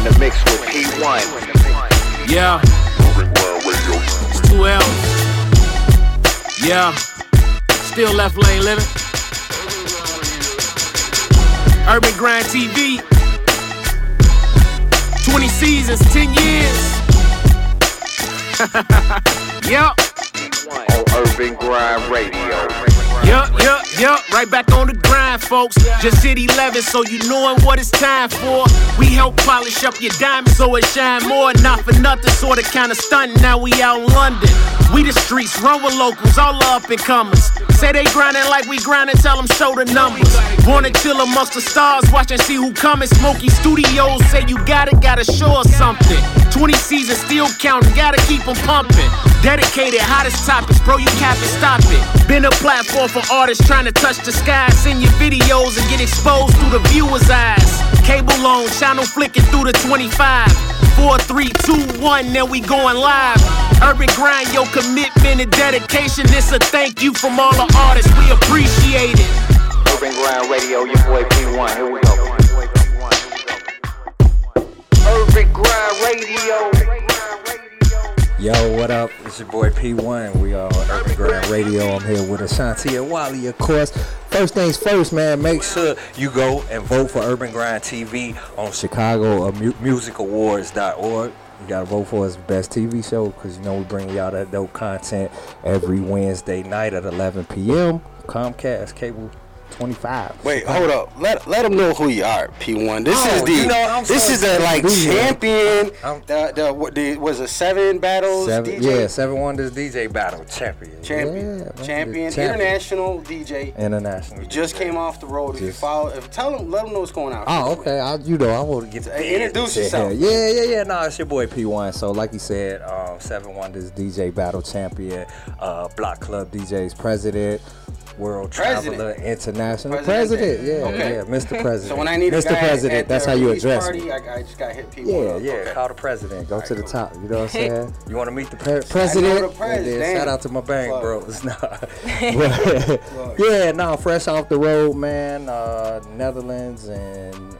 in the mix with P1. Yeah. It's two L's. Yeah. Still left lane living. Urban Grind TV. 20 seasons, 10 years. yep. On Urban Grind Radio. Yup, yup, yup, right back on the grind, folks. Just hit 11, so you knowin' what it's time for. We help polish up your diamonds so it shine more. Not for nothing, sorta kinda stuntin'. Now we out in London. We the streets, run with locals, all up and comers. Say they grindin' like we grindin', tell them show the numbers. To chill amongst the stars, watch and see who comin'. Smoky Studios say you gotta, gotta show us something. 20 seasons still counting, gotta keep 'em pumping. Dedicated, hottest topics, bro, you cap it, stop it. Been a platform for artists trying to touch the sky. Send your videos and get exposed through the viewer's eyes. Cable on, channel flicking through the 25. 4, 3, 2, 1, then we going live. Urban grind, your commitment and dedication. This a thank you from all the artists, we appreciate it. Urban Grind Radio, your boy P1. Here we go. Grind. Yo, what up? It's your boy P1. We are on Urban Grind Radio. I'm here with Ashanti and Wally, of course. First things first, man. Make sure you go and vote for Urban Grind TV on Chicago uh, Mu- MusicAwards.org. You gotta vote for us best TV show because you know we bring y'all that dope content every Wednesday night at 11 p.m. Comcast cable 25. Wait, hold up. Let let them know who you are, P1. This Oh, is the you know, I'm this so is the like excited to be here. champion. I'm- The the what the was it seven battles? Seven, DJ? yeah, Seven Wonders DJ Battle Champion. champion, Yeah, man, champion, champion. international DJ. International. You just came off the road. If you Just- follow, if tell them, let them know what's going on. Oh, okay. I, you know, I want to get Uh, introduce yourself. Yeah, yeah, yeah. No, it's your boy P1. So, like you said, um, Seven Wonders DJ Battle Champion, uh, Block Club DJs President, World President. Traveler International President. President. Yeah, Okay. yeah, Mr. President. So when I need Mr. a guy President, at that's the how you address party, me. I, I just got hit P1. Yeah, up. yeah. Okay. Call the president. Go to the cool. top. You know what I'm saying? You want to meet the pre- president? the then president. shout out to my bank Plug. bros. Nah. Yeah, no, fresh off the road, man. Uh, Netherlands and and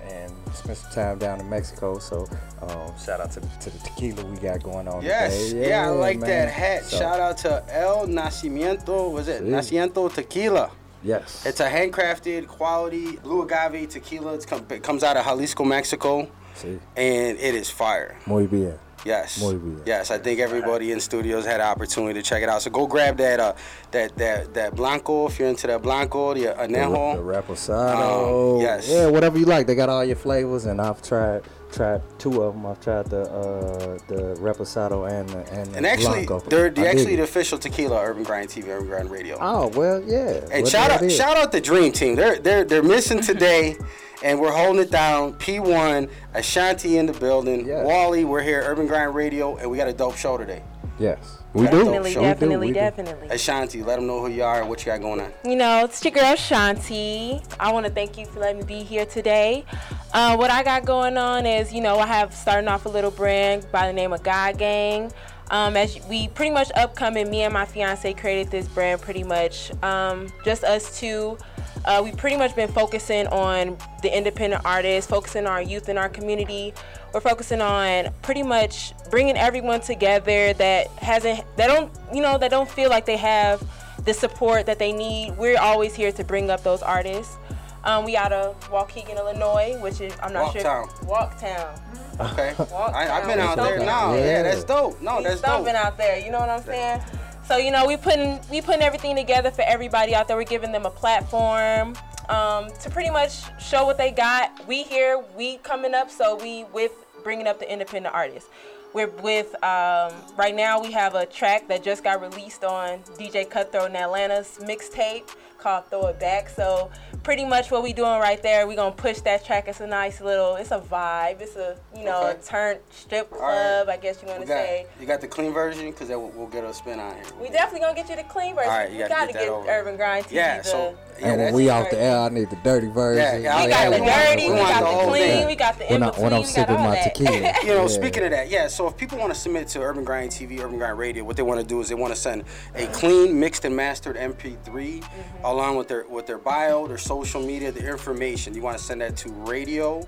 spent some time down in Mexico. So um, shout out to the, to the tequila we got going on Yes, today. yeah, I like man. that hat. So, Shout out to El Nacimiento. Was it Sí. Nacimiento Tequila? Yes. It's a handcrafted quality blue agave tequila. It comes out of Jalisco, Mexico, Sí. and it is fire. Muy bien. Yes. Yes, I think everybody in studios had an opportunity to check it out. So go grab that uh that that that blanco if you're into that blanco, the The, anejo. the reposado. Um, yes. Yeah, whatever you like. They got all your flavors, and I've tried tried two of them. I've tried the uh, the reposado and the, and the and actually, blanco. they're I the actually the official tequila Urban Grind TV, Urban Grind Radio. Oh well, yeah. And What shout out shout out the Dream Team. They're they're they're missing today, and we're holding it down. P1, Ashanti in the building. Yes. Wally, we're here, Urban Grind Radio, and we got a dope show today. Yes, we do. Definitely, We do, definitely, we do. definitely. Ashanti, let them know who you are and what you got going on. You know, it's your girl Shanti. I want to thank you for letting me be here today. Uh, what I got going on is, you know, I have starting off a little brand by the name of God Gang. Um, as we pretty much upcoming, me and my fiance created this brand pretty much um, just us two. Uh, we pretty much been focusing on the independent artists, focusing on our youth in our community. We're focusing on pretty much bringing everyone together that hasn't, that don't, you know, that don't feel like they have the support that they need. We're always here to bring up those artists. Um, we out of Waukegan, Illinois, which is I'm not Walktown. sure. Walktown. Okay. Walk I, I've been out there down. now. Yeah. Yeah. that's dope. No, He's that's dope. stomping out there. You know what I'm saying? So you know we putting we putting everything together for everybody out there. We're giving them a platform um, to pretty much show what they got. We here, we coming up, so we with bringing up the independent artists. We're with um, right now. We have a track that just got released on DJ Cutthroat in Atlanta's mixtape called "Throw It Back." So pretty much what we doing right there, we gonna push that track. It's a nice little, it's a vibe. It's a you know Okay. turn strip right. club. I guess you wanna got, say. you got the clean version because we'll, we'll get a spin on here. We definitely gonna get you the clean version. All right, you we gotta gotta get get. Urban Grind TV. Yeah, so yeah, and when that's- we off the air, I need the dirty version. yeah, we got yeah, the we want- dirty, we we, got the the, clean, thing. we got the when, in I, between, when I'm we got sipping all my that. tequila. you know, Yeah. speaking of that, yeah. So if people want to submit to Urban Grind TV, Urban Grind Radio, what they want to do is they want to send a clean, mixed and mastered MP3 mm-hmm. along with their with their bio, their social media, the information. You want to send that to radio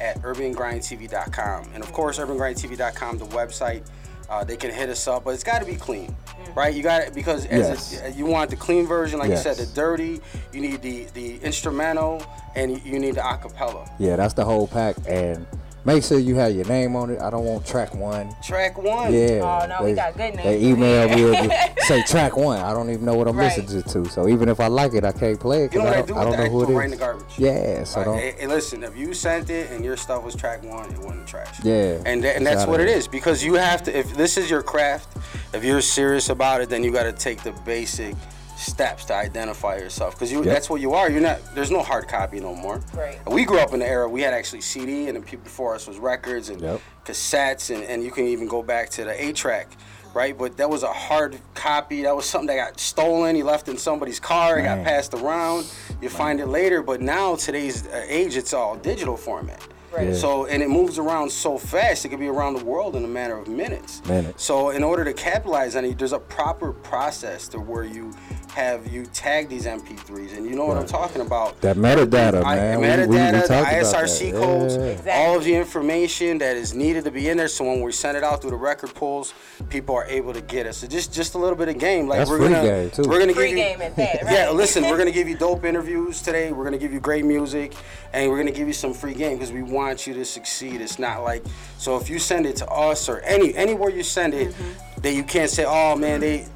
at urbangrindtv.com. And of course, urbangrindtv.com, the website. Uh, they can hit us up, but it's got to be clean, right? You got it because as Yes. a, you want the clean version, like Yes. you said, the dirty. You need the the instrumental, and you- you need the acapella. Yeah, that's the whole pack. And make sure you have your name on it. I don't want track one. Track one. Yeah. Oh, no, we got good names. They email me and say track one. I don't even know what I'm Right. listening to. So even if I like it, I can't play it You know because what I I do don't, I don't know who Throw it right in the garbage. Yeah, so Like, don't. hey, hey, listen, if you sent it and your stuff was track one, it wasn't trash. Yeah, And, tha- and that's what it is because you have to. If this is your craft, if you're serious about it, then you got to take the basic steps to identify yourself because you Yep. that's what you are. You're not. There's no hard copy no more. Right. We grew up in the era we had actually CD, and the people before us was records and Yep. cassettes, and, and you can even go back to the a track Right, but that was a hard copy. That was something that got stolen. You left in somebody's car. It got passed around. You find it later. But now today's uh, age, it's all digital format. Right. Yeah. So and it moves around so fast. It could be around the world in a matter of minutes. Minutes. So in order to capitalize on it, there's a proper process to where you have you tag these MP3s, and you know what I'm talking about. That metadata, I- man. Metadata, we- we the ISRC that. codes, Yeah. Exactly. all of the information that is needed to be in there. So when we send it out through the record pools, people are able to get it. So just just a little bit of game. Like That's we're free gonna game, too. we're gonna Free give you game at that, right? yeah. Listen, we're gonna give you dope interviews today. We're gonna give you great music, and we're gonna give you some free game because we want you to succeed. It's not like so if you send it to us or any anywhere you send it, Mm-hmm. that you can't say, oh man, they.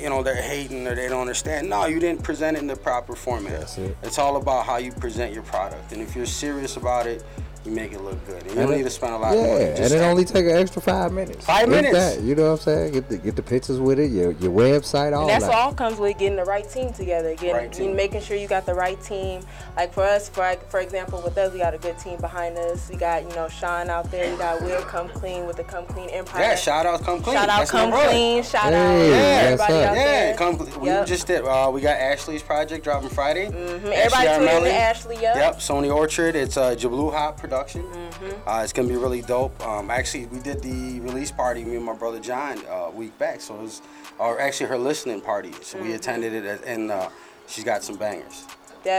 You know they're hating or they don't understand. No, you didn't present it in the proper format. That's it. It's all about how you present your product, and if you're serious about it, you make it look good. And you And don't it- need to spend a lot yeah, of money. and it only take an extra five minutes. Five minutes. that, you know what I'm saying? Get the get the pictures with it, your your website, all And that's that. all comes with getting the right team together. Getting, Right team. making sure you got the right team. Like for us, for for example, with us, we got a good team behind us. We got you know Sean out there. We got Will Come Clean with the Come Clean Empire. yeah, shout out, come clean. Shout out That's Come brother. Clean. Shout Hey, out that's everybody up. out Yeah, there. come. We Yep. just did. Uh, we got Ashley's project dropping Friday. Mhm. Everybody tune in Ashley, yep. Yep. Sony Orchard. It's uh, Jablu Hop production. Mm-hmm. Uh, it's gonna be really dope. Um, actually, we did the release party. Me and my brother John uh, a week back. So it was, or actually her listening party. So Mm-hmm. we attended it, at, and uh, she's got some bangers.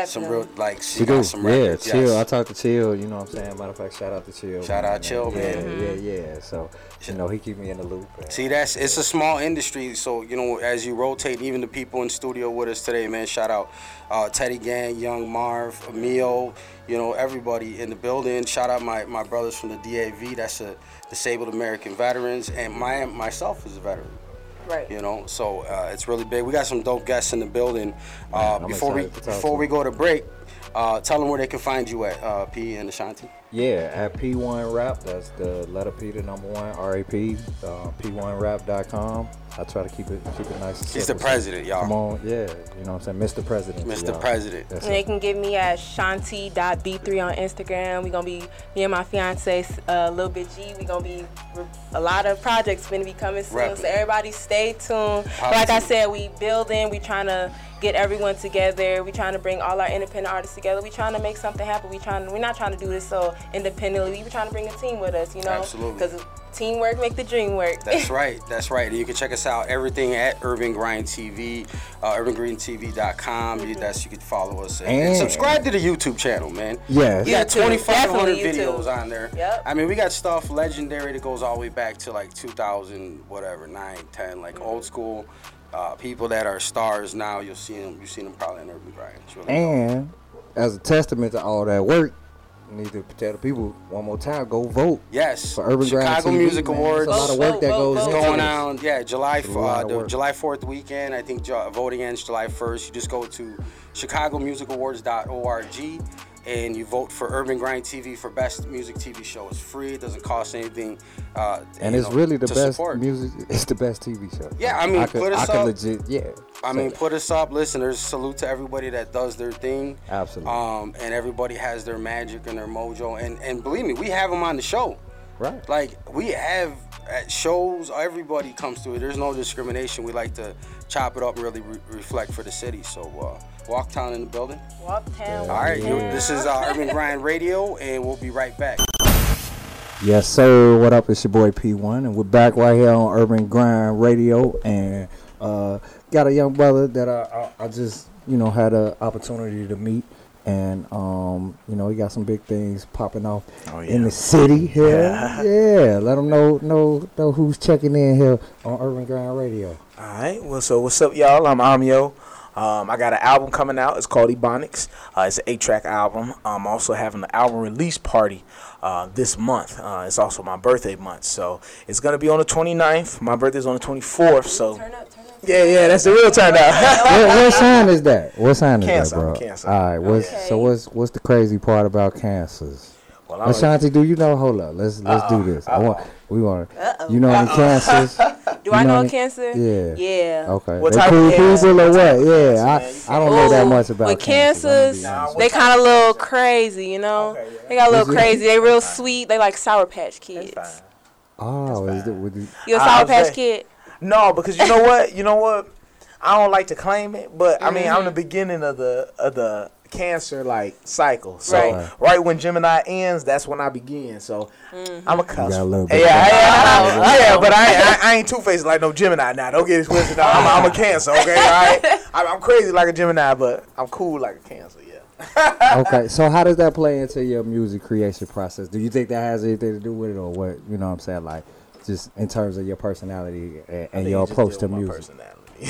Some real like she She got do. some Yeah, chill. yes. I talked to Chill. You know what I'm saying? Matter of fact, shout out to Chill. Shout out Chill, yeah, man. Yeah, yeah, yeah. So you know he keep me in the loop. man. See, that's it's a small industry, so you know as you rotate, even the people in studio with us today, man. Shout out uh, Teddy Gang, Young Marv, Emil, you know everybody in the building. Shout out my, my brothers from the DAV, that's a disabled American veterans, and my myself is a veteran. Right. You know, so uh, it's really big. We got some dope guests in the building. Uh, Man, before we excited to talk before we go to break, uh, tell them where they can find you at uh, P and Ashanti. Yeah, at P1 Rap, that's the letter P, the number one, R-A-P, uh, P1Rap.com. I try to keep it keep it nice. And He's the president, y'all. Come on, yeah, you know what I'm saying, Mr. President. Mr. y'all. President. That's And they can get me at shanti.b3 on Instagram. We're gonna be, me and my fiance, uh, Lil Bit G, we're gonna be, a lot of projects gonna be coming soon. Rapping. So everybody stay tuned. Like I said, we building, we trying to get everyone together. We trying to bring all our independent artists together. We trying to make something happen. We trying, we're not trying to do this so independently. We trying to bring a team with us, you know? Absolutely. Because teamwork make the dream work. That's right. That's right. And you can check us out everything at Urban Grind TV, uh, UrbanGrindTV.com. You, that's you can follow us and, and And- subscribe to the YouTube channel, man. Yeah, we got 2,500 videos on there. Yep. I mean, we got stuff legendary that goes all the way back to like 2000, whatever, 9, 10, like old school. Uh, people that are stars now, you'll see them. You've seen them probably in Urban Grind. Really dope. And as a testament to all that work, I need to tell the people one more time, go vote Yes, for Urban Grind Chicago TV, Music man. Awards. It's a lot of work that Vote, vote, goes vote. going on. Yeah, July It's a lot uh, the. July Fourth weekend. I think voting ends July first. You just go to ChicagoMusicAwards.org and you vote for Urban Grind TV for best music TV show. It's free. It doesn't cost anything. Uh, And it's know, really the best support. music. It's the best TV show. Yeah, I mean, I could, put us I could up. legit, yeah. I mean, that. put us up, listeners. Salute to everybody that does their thing. Absolutely. Um, and everybody has their magic and their mojo. And and believe me, we have them on the show. right. Like we have at shows, everybody comes to it. There's no discrimination. We like to chop it up and really re- reflect for the city. So uh, Walktown in the building. Walk town. All right, you- this is uh, Urban Grind Radio, and we'll be right back. Yes, sir. What up? It's your boy P1, and we're back right here on Urban Grind Radio, and uh, got a young brother that I, I, I just, you know, had an opportunity to meet, and um, you know, he got some big things popping off Oh, in the city here. Yeah. Yeah, let them know know know who's checking in here on Urban Grind Radio. All right. Well, so what's up, y'all? I'm Amio. Um, I got an album coming out. It's called Ebonics. Uh, it's an eight-track album. I'm also having an album release party uh, this month. Uh, it's also my birthday month, so it's gonna be on the 29th. My birthday's on the 24th. So Turn up, turn up. yeah, yeah, that's the real turn out. what, what sign is that? What sign is Cancer, that, bro? Cancer. All right. What's Okay. so what's what's the crazy part about cancers? Well, I'm Ashanti, do you know? Hold up. Let's let's do this. I want we want Uh-oh. you know any cancers? Do I know know any- cancer? Yeah. Yeah. Okay. What They type cool of cancer? people or What type what? Yeah, cancer, I, man? I don't know that much about with cancers, I'm gonna be cancers, they kind of a little crazy, you know. Okay, yeah. They got a little Is it? crazy. They real sweet. They like Sour Patch Kids. Oh, is it with the, You a I- Sour Patch Kid? No, because you know what? You know what? I don't like to claim it, but I mean, I'm Mm-hmm. the beginning of the of the cancer like cycle. So Right. right, when Gemini ends, that's when I begin. So Mm-hmm. I'm a cusp. got a yeah, bit yeah, yeah, yeah, but I, I, I ain't two faced like no Gemini now. Don't get it twisted. I'm, I'm a Cancer. Okay, all right. I'm, I'm crazy like a Gemini, but I'm cool like a Cancer. Yeah. okay, so how does that play into your music creation process? Do you think that has anything to do with it, or what? You know what I'm saying? Like, just in terms of your personality and, and your approach to with my music. personality.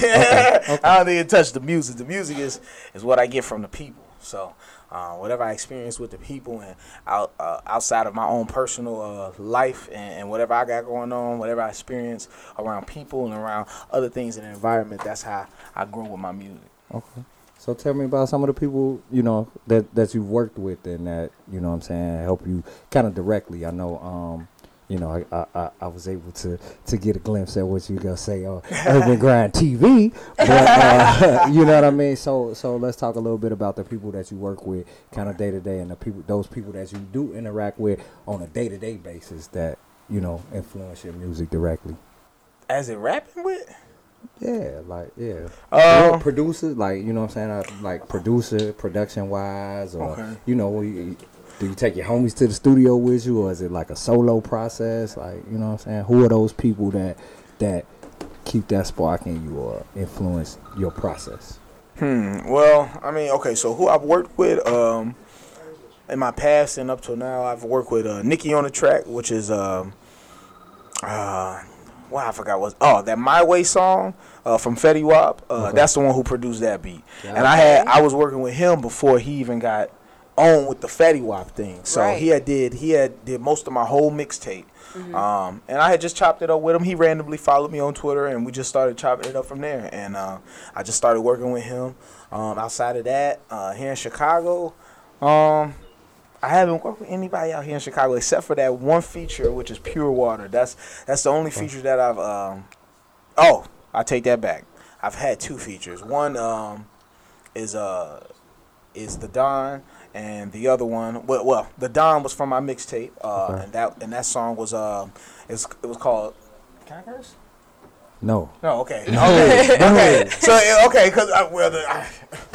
I don't think it touched the music. The music is is what I get from the people. So uh, whatever I experience with the people and out uh, outside of my own personal uh, life and, and whatever I got going on, whatever I experience around people and around other things in the environment, that's how I grow with my music. Okay. So tell me about some of the people, you know, that that you've worked with and that, you know what I'm saying, help you kind of directly. I know um you know, I, I, I- was able to, to get a glimpse at what you gonna say on Urban Grind TV, but uh, you know what I mean. So so let's talk a little bit about the people that you work with, kind of day to day, and the people, those people that you do interact with on a day to day basis that you know influence your music directly. As it rapping with, Yeah, like yeah. Um, producers, like you know what I'm saying, uh, like producer, production wise, or Okay. you know, you, do you take your homies to the studio with you, or is it like a solo process? Like you know what I'm saying, who are those people that that keep that spark in you or influence your process? Hmm. Well, I mean, okay. So who I've worked with, um, in my past and up till now, I've worked with uh, Nikki on the track, which is um, uh, well, I forgot what. Oh, that My Way song uh, from Fetty Wap. Uh, Okay. That's the one who produced that beat. And I had I was working with him before he even got on with the Fetty Wap thing. So Right. he had did he had did most of my whole mixtape. Um, and I had just chopped it up with him. He randomly followed me on Twitter, and we just started chopping it up from there. And uh, I just started working with him. Um, outside of that, uh, here in Chicago, um, I haven't worked with anybody out here in Chicago except for that one feature, which is Pure Water. That's that's the only feature that I've. Um, oh, I take that back. I've had two features. One um, is uh is the Don, and the other one, well, well the Don was from my mixtape, uh, Okay. and that and that song was um, it's, it was called. Can I curse? No, No, okay, okay, okay. So okay, because well, the, I,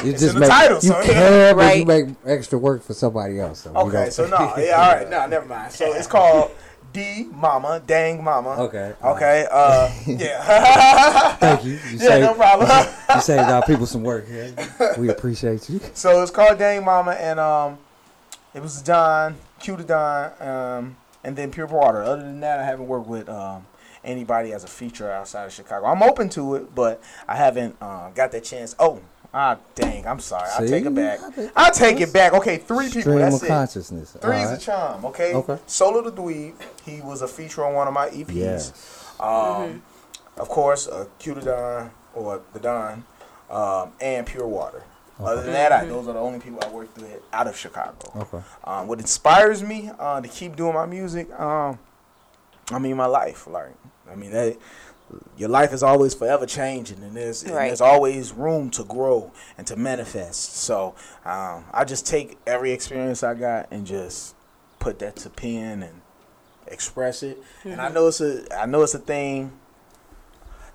you It's just in the make title, you so yeah. can, but you make extra work for somebody else. So okay, so no, yeah, all right, no, never mind. So it's called D Mama, Dang Mama. Okay. Okay. Uh, yeah. Thank you. You yeah, saved, no problem. you saved our people some work here. We appreciate you. So it's called Dang Mama, and um, it was Don, Q to Don, um, and then Pure Water. Other than that, I haven't worked with um, anybody as a feature outside of Chicago. I'm open to it, but I haven't uh, got that chance. Oh, ah, dang, I'm sorry. I'll take it back. I'll take it back. Okay, three people. Stream That's of it. consciousness. Three's All a charm. Okay. Okay. Solo the Dweeb. He was a feature on one of my EPs. Yes. Um, Of course, uh, Q the Don or the Don, um, and Pure Water. Other than that, I, those are the only people I worked with out of Chicago. Okay. Um, what inspires me uh, to keep doing my music, um, I mean, my life. Like, I mean, that your life is always forever changing, and there's and there's always room to grow and to manifest. So um, I just take every experience I got and just put that to pen and express it. And I know it's a I know it's a thing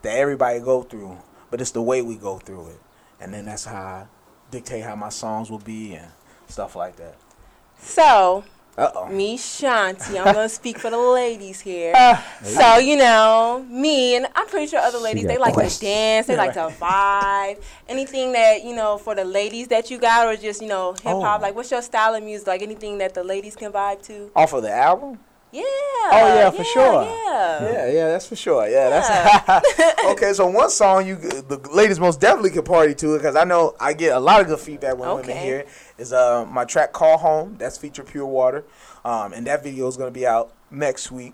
that everybody go through, but it's the way we go through it, and then that's how I dictate how my songs will be and stuff like that. So, Uh-oh. me, Shanti. I'm gonna speak for the ladies here. Uh, so you know, me and I'm pretty sure other ladies they like questions. to dance, they like to vibe. Anything that you know for the ladies that you got, or just you know hip hop. Oh. Like, what's your style of music? Like anything that the ladies can vibe to? Off of the album? Yeah. Oh, yeah, for sure. Yeah. Yeah, yeah, that's for sure. Yeah, that's okay. So one song you the ladies most definitely can party to it because I know I get a lot of good feedback when women hear it. Is uh my track "Call Home" that's featured Pure Water, um, and that video is gonna be out next week.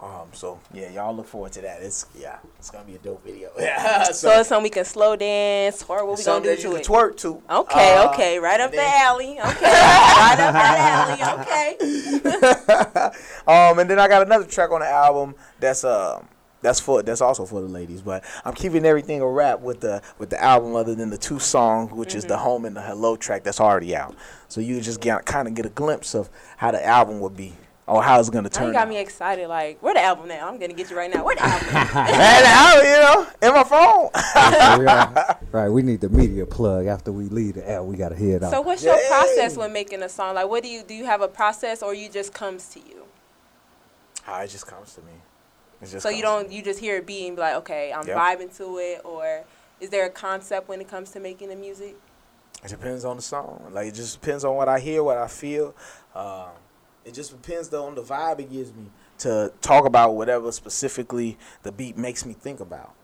Um, so yeah, y'all look forward to that. It's yeah, it's gonna be a dope video. Yeah, So it's something we can slow dance, or what we gonna do that you to can it? twerk to. Okay, Uh, okay, right up and the alley. Okay, right up that alley. Okay. um, and then I got another track on the album that's um that's for that's also for the ladies, but I'm keeping everything a wrap with the with the album other than the two songs, which is the Mm-hmm. home and the hello track that's already out. So you just get kind of get a glimpse of how the album would be or how it's gonna Now turn. you got out. me excited. Like, where the album now? I'm gonna get you right now. Where the album? And the album, you know, in my phone. So right, we need the media plug after we leave the air. We gotta hear it out. so, what's your Yay. process when making a song? Like, what do you do? You have a process, or you just comes to you? Ah, it just comes to me. It So you don't you just hear a beat and be like, okay, I'm Yep. vibing to it, or is there a concept when it comes to making the music? It depends on the song. Like it just depends on what I hear, what I feel. Um, it just depends though on the vibe it gives me to talk about whatever specifically the beat makes me think about.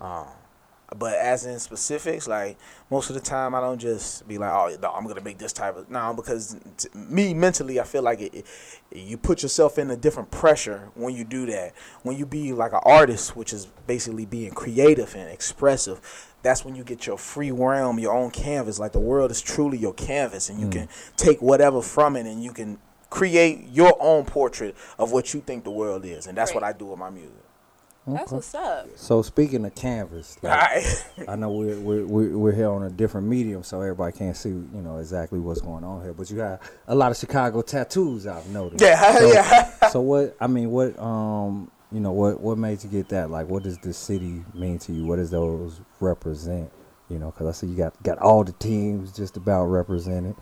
Um, but as in specifics, like most of the time, I don't just be like, "Oh, no, I'm gonna make this type of." No, because t- me mentally, I feel like it, it, you put yourself in a different pressure when you do that. When you be like an artist, which is basically being creative and expressive, that's when you get your free realm, your own canvas. Like the world is truly your canvas, and you mm. can take whatever from it, and you can create your own portrait of what you think the world is, and that's what I do with my music. That's what's up. So speaking of canvas, like, Alright. I know we're, we're we're we're here on a different medium, so everybody can't see you know exactly what's going on here. But you have a lot of Chicago tattoos, I've noticed. Yeah, So, yeah. So what? I mean, what? Um, you know, what what made you get that? Like, what does the city mean to you? What does those represent? You know, because I see you got got all the teams just about represented,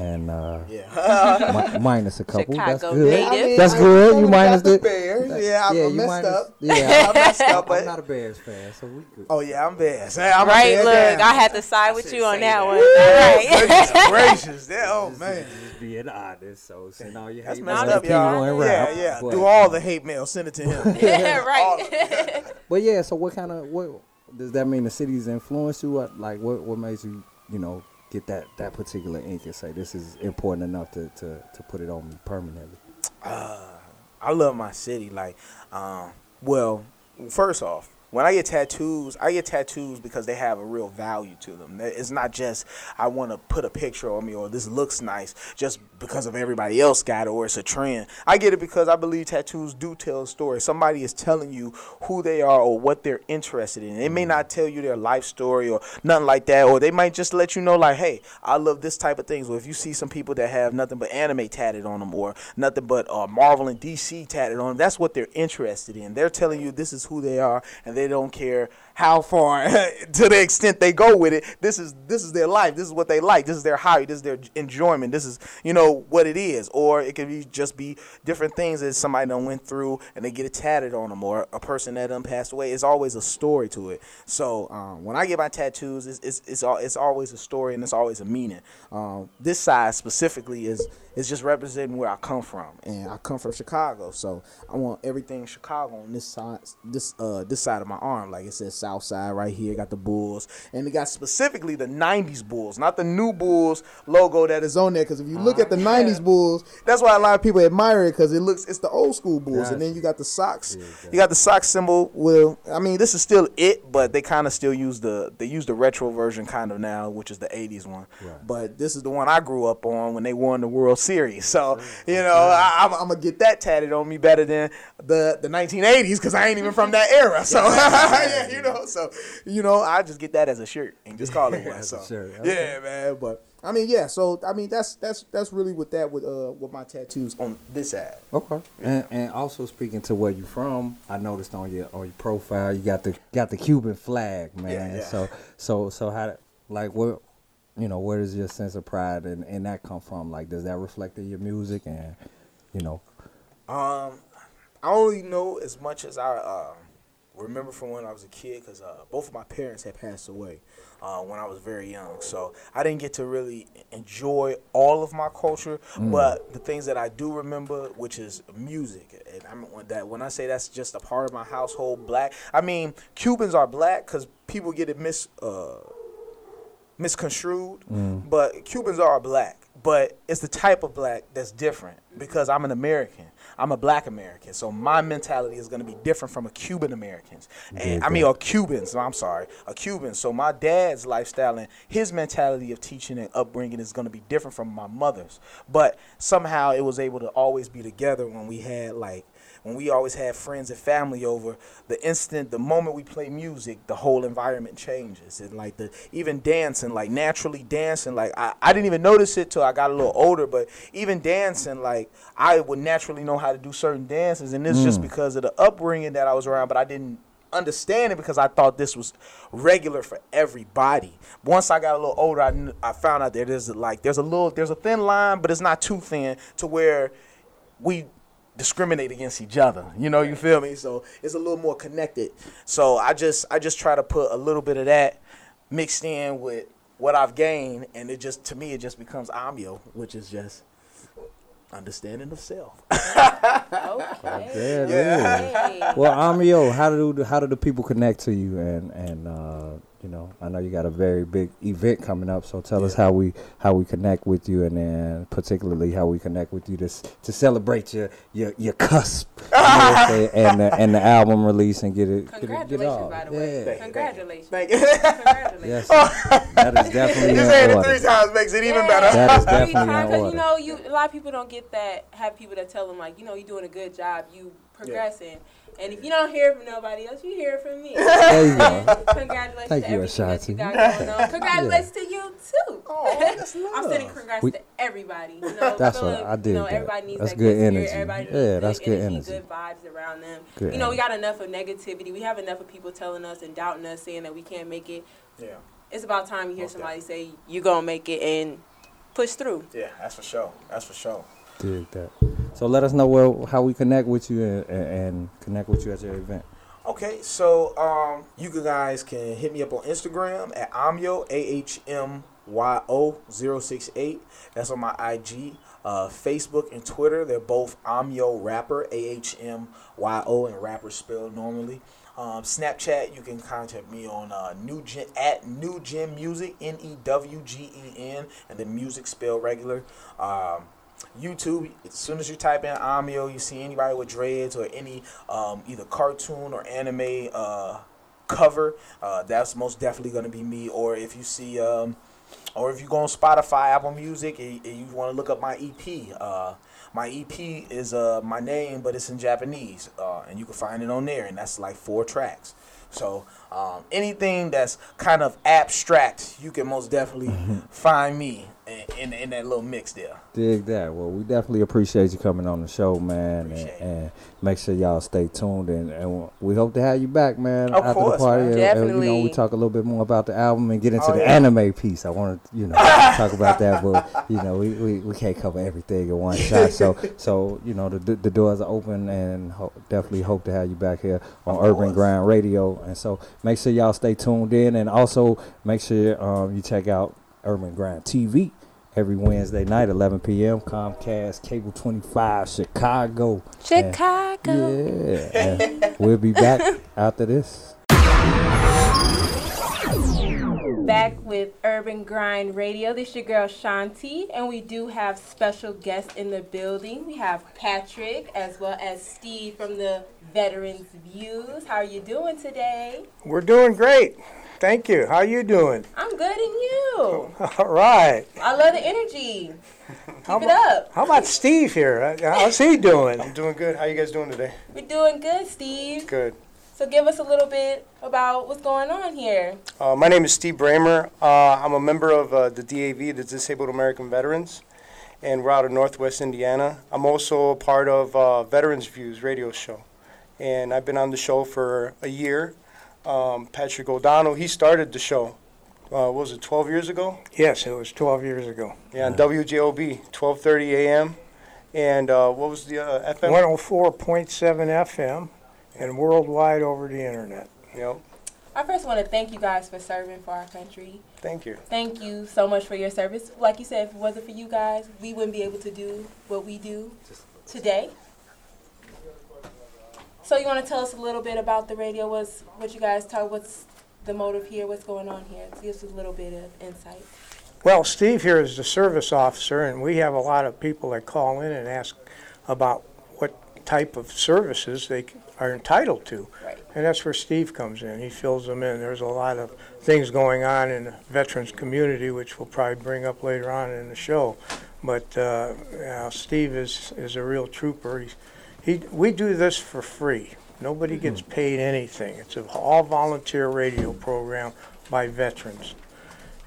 and uh, yeah. mi- minus a couple. That's Chicago good. native. That's good. You minus got the the Bears. Yeah, I, I you messed minus- up. Yeah, I messed up, I'm not a Bears fan, so we good. oh yeah, I'm Bears. Hey, I'm a right? Bears Look, fan. I had to side with you on that that. one. All right. Goodness gracious. Yeah, oh man. Just being honest, so send all your hate mail up, to y'all. P1 Yeah, yeah. but- Do all the hate mail. Send it to him. yeah, right. But yeah, so what kind of what does that mean? The city's influenced you? What like what what made you you know get that that particular ink and say this is important enough to to to put it on me permanently? I love my city. Like, um, well, first off, when I get tattoos, I get tattoos because they have a real value to them. It's not just I want to put a picture on me or this looks nice just because of everybody else got it or it's a trend. I get it because I believe tattoos do tell a story. Somebody is telling you who they are or what they're interested in. They may not tell you their life story or nothing like that, or they might just let you know like, hey, I love this type of things. Or if you see some people that have nothing but anime tatted on them or nothing but uh, Marvel and DC tatted on them, that's what they're interested in. They're telling you this is who they are, and they don't care how far to the extent they go with it. This is this is their life. This is what they like. This is their hobby. This is their enjoyment. This is you know what it is. Or it could be just be different things that somebody done went through and they get it tatted on them, or a person that done passed away. It's always a story to it. So um, when I get my tattoos, it's it's it's, it's always a story and it's always a meaning. Um, this side specifically is is just representing where I come from, and I come from Chicago, so I want everything Chicago on this side, this uh this side of my arm. Like it says South Side right here. Got the Bulls, and it got specifically the '90s Bulls, not the new Bulls logo that is on there. Because if you look at the '90s Bulls, that's why a lot of people admire it because it looks it's the old school Bulls, and then you got the Sox. You got the Sox symbol. Well, I mean this is still it, but they kind of still use the they use the retro version kind of now, which is the '80s one. But this is the one I grew up on when they won the World Series. So you know I, I'm, I'm gonna get that tatted on me better than the the 1980s because I ain't even from that era. So yeah, you know, so you know I just get that as a shirt and just call it one. So shirt, okay. yeah, man. But I mean, yeah. So I mean, that's that's that's really with that with uh with my tattoos on this side. Okay. And, and also speaking to where you're from, I noticed on your on your profile you got the got the Cuban flag, man. Yeah, yeah. So so so how like what you know, where does your sense of pride and, and that come from? Like, does that reflect in your music and, you know? Um, I only know as much as I uh, remember from when I was a kid because uh, both of my parents had passed away uh, when I was very young. So I didn't get to really enjoy all of my culture, but the things that I do remember, which is music, and I mean that when I say that's just a part of my household, black. I mean Cubans are black because people get it mis. Uh, misconstrued, but Cubans are black. But it's the type of black that's different because I'm an American. I'm a black American. So my mentality is going to be different from a Cuban American's. And I mean, a Cubans, I'm sorry, a Cuban. So my dad's lifestyle and his mentality of teaching and upbringing is going to be different from my mother's. But somehow it was able to always be together when we had like when we always had friends and family over, the instant, the moment we play music, the whole environment changes. And like the even dancing, like naturally dancing, like I, I didn't even notice it till I got a little older, but even dancing, like I would naturally know how to do certain dances. And it's just mm. because of the upbringing that I was around, but I didn't understand it because I thought this was regular for everybody. Once I got a little older, I, kn- I found out that there's like there's a little there's a thin line, but it's not too thin to where we discriminate against each other. You know, you feel me? So it's a little more connected. So I just I just try to put a little bit of that mixed in with what I've gained, and it just to me it just becomes amio, which is just understanding of self. Okay. Yeah, Hey. Well, Amio, how do how do the people connect to you? And and uh, you know, I know you got a very big event coming up, so tell us how we how we connect with you, and then particularly how we connect with you to to celebrate your your your cusp, you know what I'm saying, and the, and the album release and get it get it, get Congratulations, off. by the way. Yeah. Congratulations. Thank you. Congratulations. Yes, that is definitely Just saying it three times makes it even Yeah. better. That is definitely time, in uh, 'cause, order. you know, you a lot of people don't get that. Have people that tell them like, you know, you're doing a good job, you progressing, and if you don't hear from nobody else, you hear from me. There you go. Congratulations Thank to you, everything that you got going on. Congratulations to you too. Oh, that's I'm sending love. congrats We- to everybody. You know, That's feeling, what I You did know, that. everybody needs That's that good spirit, energy. Everybody needs Yeah, good that's good energy, energy. good vibes around them. Good you know, we got enough of negativity. We have enough of people telling us and doubting us, saying that we can't make it. Yeah, It's about time you hear Most somebody say you gonna make it and push through. yeah, that's for sure. That's for sure. Dig that. So let us know where how we connect with you and, and, connect with you at your event. Okay, so um, you guys can hit me up on Instagram at amyo a h m y o 068. That's on my IG. Uh, Facebook and Twitter, they're both Amyo Rapper, A H M Y O, and rapper spelled normally. Um, Snapchat, you can contact me on uh, new gen, at New Gen Music, N E W G E N, and then music spelled regular. Um, YouTube, as soon as you type in Amio, you see anybody with dreads or any um, either cartoon or anime uh, cover, uh, that's most definitely going to be me. Or if you see, um, or if you go on Spotify, Apple Music, and, and you want to look up my EP, uh, my EP is uh, my name, but it's in Japanese, uh, and you can find it on there, and that's like four tracks. So um, anything that's kind of abstract, you can most definitely find me in, in, in that little mix there. Dig that. Well, we definitely appreciate you coming on the show, man, and, and make sure y'all stay tuned. And, and we hope to have you back, man, Of after course, the party. man. And- and, you know, we talk a little bit more about the album and get into Oh, the yeah. anime piece. I want to, you know, talk about that, but you know, we, we, we can't cover everything in one shot. So so you know, the the doors are open, and ho- definitely hope to have you back here on Of Urban course. Grind Radio. And so make sure y'all stay tuned in, and also make sure um, you check out Urban Grind TV every Wednesday night, 11 p.m. Comcast Cable 25, Chicago. Chicago. Yeah, and we'll be back after this. Back with Urban Grind Radio. This is your girl Shanti, and we do have special guests in the building. We have Patrick as well as Steve from the Veterans Views. How are you doing today? We're doing great. Thank you. How are you doing? I'm good, and you? All right. I love the energy. How Keep it up. How about Steve here? How's he doing? I'm doing good. How you guys doing today? We're doing good, Steve. Good. So give us a little bit about what's going on here. Uh, my name is Steve Bramer. Uh, I'm a member of uh, the DAV, the Disabled American Veterans, and we're out of Northwest Indiana. I'm also a part of uh, Veterans Views radio show, and I've been on the show for a year. Um, Patrick O'Donnell, he started the show uh, what was it 12 years ago? Yes, it was 12 years ago. Yeah, on WJOB, 12:30 a.m. And uh, what was the uh, FM? 104.7 FM and worldwide over the internet. Yep. I first want to thank you guys for serving for our country. Thank you. Thank you so much for your service. Like you said, if it wasn't for you guys, we wouldn't be able to do what we do today. So you want to tell us a little bit about the radio? What's what you guys talk? What's the motive here? What's going on here? Give us a little bit of insight. Well, Steve here is the service officer, and we have a lot of people that call in and ask about what type of services they are entitled to. Right. And that's where Steve comes in. He fills them in. There's a lot of things going on in the veterans community, which we'll probably bring up later on in the show. But uh, yeah, Steve is, is a real trooper. He's, he, we do this for free. Nobody gets mm-hmm. paid anything. It's an all volunteer radio program by veterans.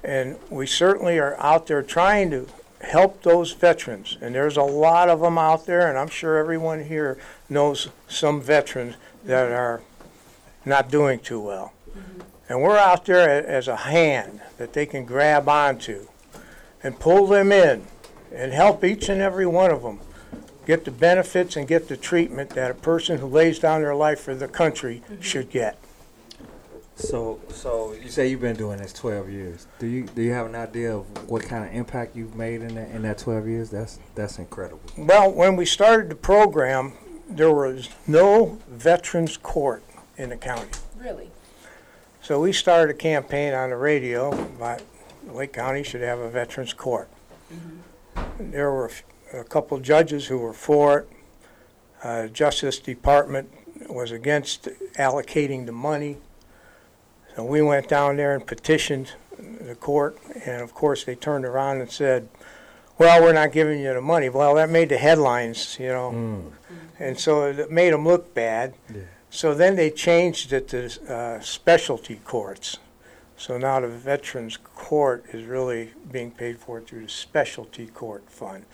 And we certainly are out there trying to help those veterans. And there's a lot of them out there, and I'm sure everyone here knows some veterans that are not doing too well. Mm-hmm. And we're out there as a hand that they can grab onto and pull them in and help each and every one of them get the benefits and get the treatment that a person who lays down their life for the country mm-hmm. should get. So, so you say you've been doing this 12 years. Do you do you have an idea of what kind of impact you've made in that in that 12 years? That's that's incredible. Well, when we started the program, there was no veterans court in the county. Really? So we started a campaign on the radio about Lake County should have a veterans court. Mm-hmm. There were a couple judges who were for it. Uh, Justice Department was against allocating the money. So we went down there and petitioned the court, and of course they turned around and said, "Well, we're not giving you the money." Well, that made the headlines, you know, and so it made them look bad. So then they changed it to uh, specialty courts. So now the Veterans Court is really being paid for through the Specialty Court Fund.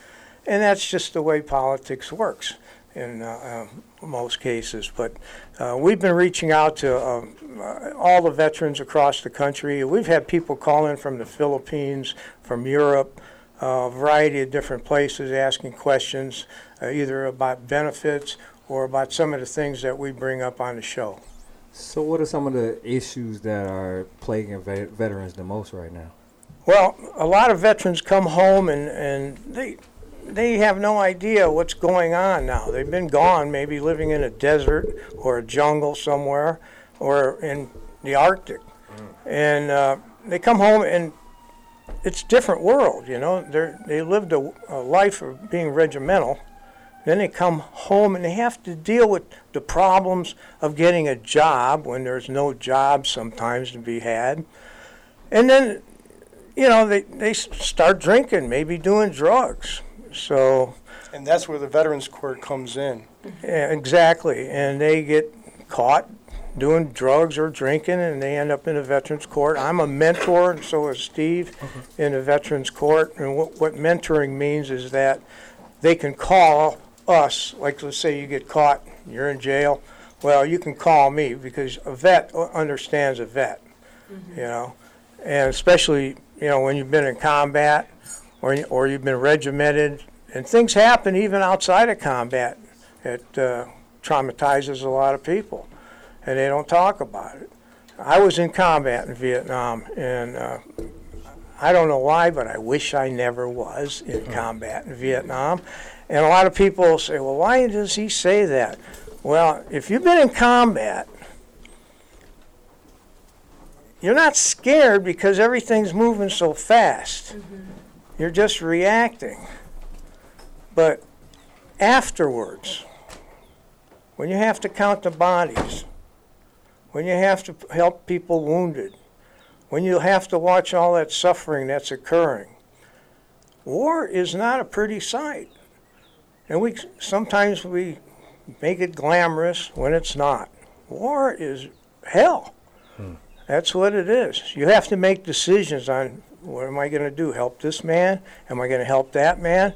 And that's just the way politics works in uh, uh, most cases. But uh, we've been reaching out to um, uh, all the veterans across the country. We've had people call in from the Philippines, from Europe, uh, a variety of different places asking questions, uh, either about benefits or about some of the things that we bring up on the show. So, what are some of the issues that are plaguing ve- veterans the most right now? Well, a lot of veterans come home and, and they they have no idea what's going on now. They've been gone, maybe living in a desert or a jungle somewhere, or in the Arctic, and uh, they come home and it's a different world. You know, they they lived a, a life of being regimental. Then they come home and they have to deal with the problems of getting a job when there's no job sometimes to be had. And then you know, they, they start drinking, maybe doing drugs. So, And that's where the Veterans Court comes in. yeah, exactly. And they get caught doing drugs or drinking, and they end up in a veterans court. I'm a mentor, and so is Steve mm-hmm. in a veterans court. And what, what mentoring means is that they can call us, like let's say you get caught, you're in jail. Well, you can call me because a vet understands a vet, mm-hmm. you know, and especially you know when you've been in combat or or you've been regimented, and things happen even outside of combat. It uh, traumatizes a lot of people, and they don't talk about it. I was in combat in Vietnam, and uh, I don't know why, but I wish I never was in combat in Vietnam. And a lot of people say, well, why does he say that? Well, if you've been in combat, you're not scared because everything's moving so fast. You're just reacting. But afterwards, when you have to count the bodies, when you have to help people wounded, when you have to watch all that suffering that's occurring, war is not a pretty sight. And we sometimes we make it glamorous when it's not. War is hell. Hmm. That's what it is. You have to make decisions on what am I going to do? Help this man? Am I going to help that man?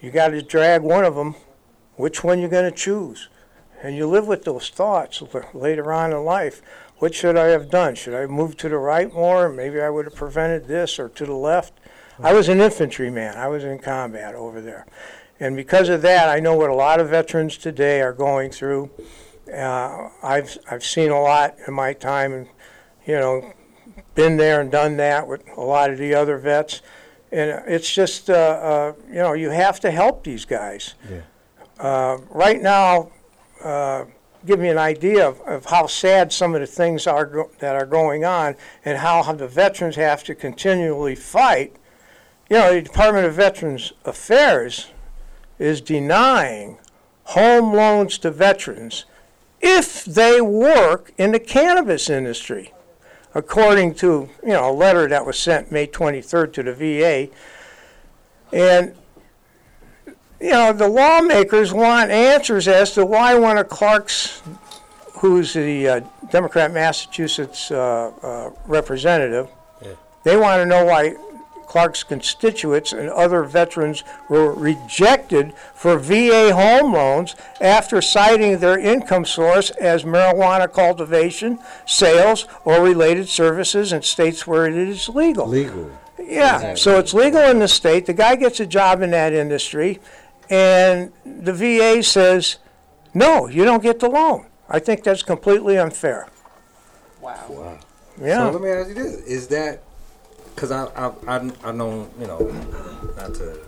You got to drag one of them. Which one you going to choose? and you live with those thoughts later on in life. What should I have done? Should I have moved to the right more? Maybe I would have prevented this or to the left. I was an infantryman. I was in combat over there. And because of that, I know what a lot of veterans today are going through. Uh, I've, I've seen a lot in my time and, you know, been there and done that with a lot of the other vets. And it's just, uh, uh, you know, you have to help these guys. Yeah. Uh, right now, uh, give me an idea of, of how sad some of the things are go- that are going on and how, how the veterans have to continually fight. You know, the Department of Veterans Affairs is denying home loans to veterans if they work in the cannabis industry according to, you know, a letter that was sent May 23rd to the VA. And, you know, the lawmakers want answers as to why one of Clark's, who's the uh, Democrat Massachusetts uh, uh, representative, they want to know why Clark's constituents and other veterans were rejected for VA home loans after citing their income source as marijuana cultivation, sales, or related services in states where it is legal. Legal. Yeah, so it's legal in the state. The guy gets a job in that industry, and the VA says, no, you don't get the loan. I think that's completely unfair. Wow. Wow. Yeah. So let me ask you this: Is that because I I I I know you know not to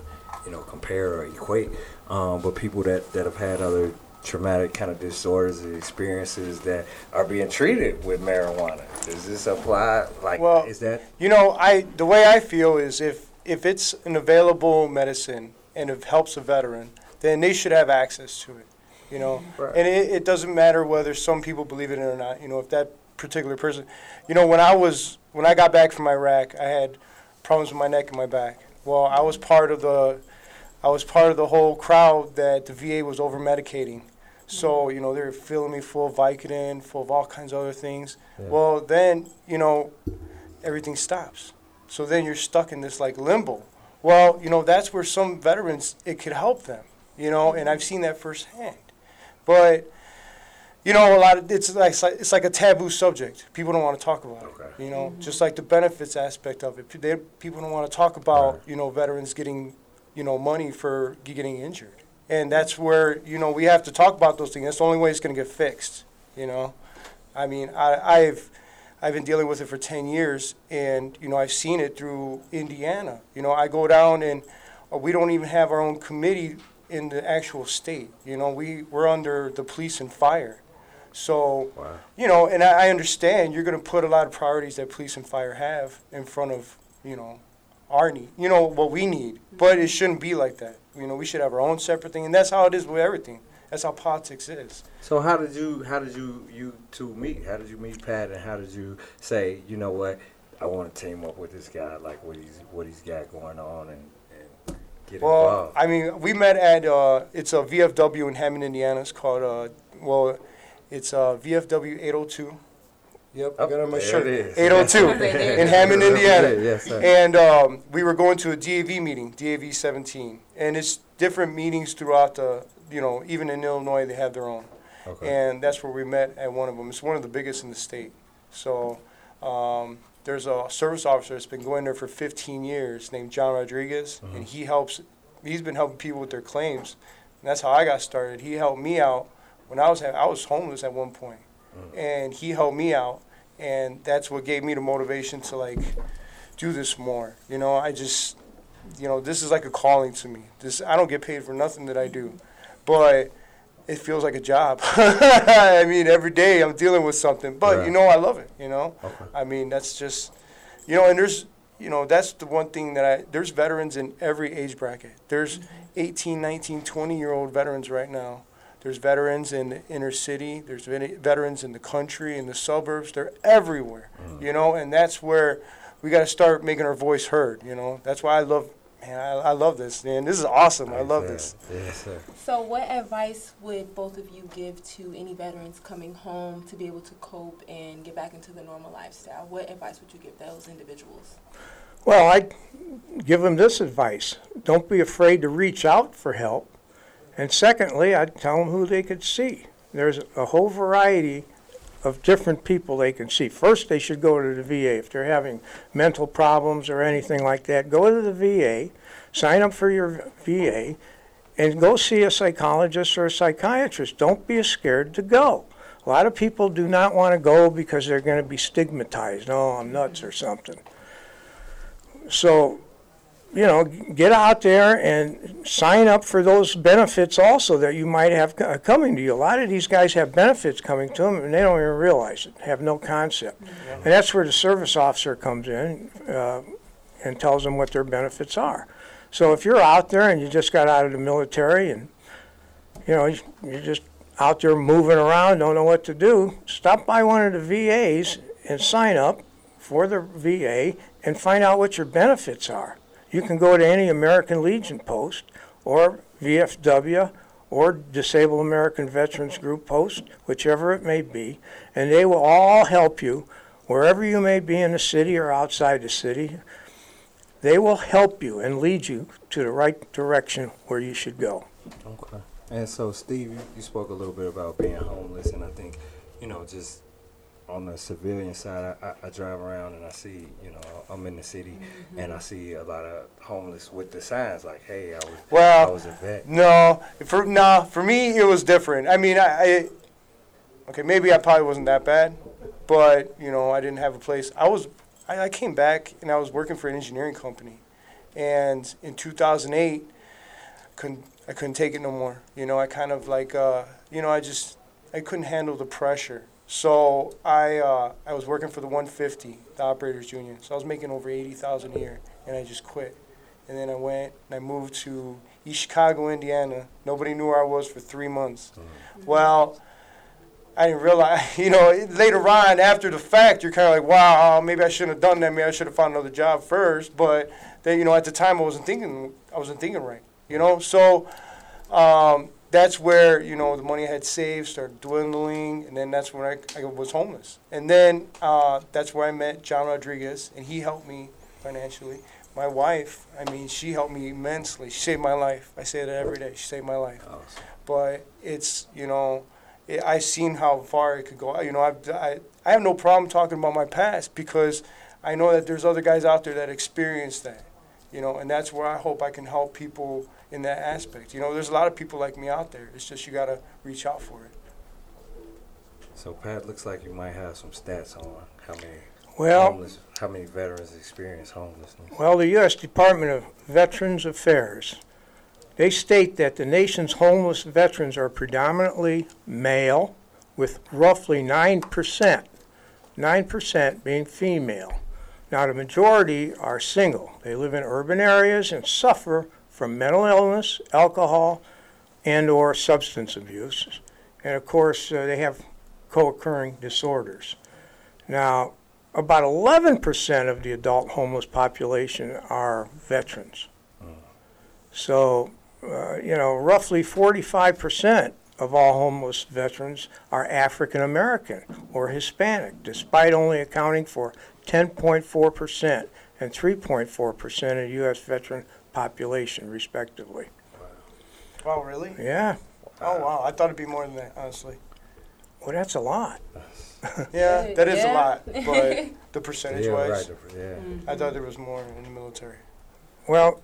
you know compare or equate, um, but people that that have had other traumatic kind of disorders and experiences that are being treated with marijuana. Does this apply? Like, Well, is that You know, I the way I feel is if if it's an available medicine and it helps a veteran, then they should have access to it. You know, Right. and it, it doesn't matter whether some people believe it or not. You know, if that particular person, you know, when I was when I got back from Iraq, I had problems with my neck and my back. Well, I was part of the I was part of the whole crowd that the VA was over medicating. So, you know, they were filling me full of Vicodin, full of all kinds of other things. Well, then, you know, everything stops. So then you're stuck in this like limbo. Well, you know, that's where some veterans it could help them, you know, and I've seen that firsthand. But you know, a lot of it's like it's like a taboo subject. People don't want to talk about Okay. it. You know, just like the benefits aspect of it. They, people don't want to talk about Right. you know veterans getting you know money for getting injured, and that's where you know we have to talk about those things. That's the only way it's going to get fixed. You know, I mean, I, I've I've been dealing with it for ten years, and you know I've seen it through Indiana. You know, I go down and uh, we don't even have our own committee in the actual state. You know, we we're under the police and fire. So, Wow. you know, and I, I understand you're going to put a lot of priorities that police and fire have in front of, you know, our need, you know, what we need. But it shouldn't be like that. You know, we should have our own separate thing, and that's how it is with everything. That's how politics is. So how did you how did you you two meet? How did you meet Pat and how did you say, you know what, I want to team up with this guy, like what he's what he's got going on and, and get Well, involved. I mean, we met at uh, it's a VFW in Hammond, Indiana. It's called uh, well, it's uh, VFW 802. Yep, Oh, I got it on my there shirt. it is. 802 in Hammond, Indiana. Yes, sir. And um, we were going to a DAV meeting, DAV 17, and it's different meetings throughout the, you know, even in Illinois they have their own, Okay. and that's where we met at one of them. It's one of the biggest in the state. So um, there's a service officer that's been going there for 15 years named John Rodriguez, and he helps. He's been helping people with their claims, and that's how I got started. He helped me out when I was I was homeless at one point, mm. and he helped me out, and that's what gave me the motivation to like do this more. You know, I just, you know, this is like a calling to me. This I don't get paid for nothing that I do, but it feels like a job. I mean, every day I'm dealing with something, but Right. you know, I love it. You know, Okay. I mean, that's just, you know, and there's, you know, that's the one thing that I, there's veterans in every age bracket. There's 18, 19, 20 year old veterans right now. There's veterans in the inner city. There's veterans in the country, in the suburbs. They're everywhere, you know, and that's where we got to start making our voice heard. You know, that's why I love, man, I, I love this, man. This is awesome. I love this. Yes, sir. So, what advice would both of you give to any veterans coming home to be able to cope and get back into the normal lifestyle? What advice would you give those individuals? Well, I'd give them this advice. Don't be afraid to reach out for help. And secondly, I'd tell them who they could see. there's a whole variety of different people they can see. First, they should go to the VA. If they're having mental problems or anything like that, go to the VA, sign up for your VA, and go see a psychologist or a psychiatrist. Don't be scared to go. A lot of people do not want to go because they're going to be stigmatized. Oh, I'm nuts or something. So, you know, get out there and sign up for those benefits also that you might have coming to you. A lot of these guys have benefits coming to them and they don't even realize it, have no concept. And that's where the service officer comes in uh, and tells them what their benefits are. So if you're out there and you just got out of the military and, you know, you're just out there moving around, don't know what to do, stop by one of the VAs and sign up for the VA and find out what your benefits are. You can go to any American Legion post or VFW or Disabled American Veterans Group post, whichever it may be, and they will all help you wherever you may be in the city or outside the city. They will help you and lead you to the right direction where you should go. Okay. And so, Steve, you, you spoke a little bit about being homeless, and I think, you know, just on the civilian side, I, I, I drive around and I see, you know, I'm in the city, and I see a lot of homeless with the signs like, "Hey, I was, Well, I was a vet." No, for no, for me it was different. I mean, I, I okay, maybe I probably wasn't that bad, but you know, I didn't have a place. I was, I, I came back and I was working for an engineering company, and in 2008, couldn't I couldn't take it no more. You know, I kind of like, uh, you know, I just I couldn't handle the pressure. So I uh, I was working for the 150, the operators union. So I was making over 80,000 a year, and I just quit. And then I went and I moved to East Chicago, Indiana. Nobody knew where I was for three months. Well, I didn't realize, you know, later on after the fact, you're kind of like, wow, maybe I shouldn't have done that. Maybe I should have found another job first. But then, you know, at the time, I wasn't thinking, I wasn't thinking right, you know. So um, that's where you know the money I had saved started dwindling, and then that's when I, I was homeless. And then uh, that's where I met John Rodriguez, and he helped me financially. My wife, I mean, she helped me immensely. She saved my life. I say that every day. She saved my life. But it's you know, it, I seen how far it could go. You know, I've, I I have no problem talking about my past because I know that there's other guys out there that experienced that. You know, and that's where I hope I can help people in that aspect. You know, there's a lot of people like me out there. It's just you got to reach out for it. So, Pat, looks like you might have some stats on how many Well, homeless, how many veterans experience homelessness. Well, the U.S. Department of Veterans Affairs, they state that the nation's homeless veterans are predominantly male, with roughly 9%, 9% being female. Now, the majority are single. They live in urban areas and suffer from mental illness, alcohol, and or substance abuse. And of course, uh, they have co-occurring disorders. Now, about 11% of the adult homeless population are veterans. So, uh, you know, roughly 45% of all homeless veterans are African American or Hispanic, despite only accounting for 10.4% and 3.4% of U.S. veteran population, respectively. Wow, really? Yeah, Oh, wow. I thought it'd be more than that, honestly. well, that's a lot. Yeah, that is a Yeah. lot, but the percentage Yeah, right. wise, Yeah. I thought there was more in the military. Well,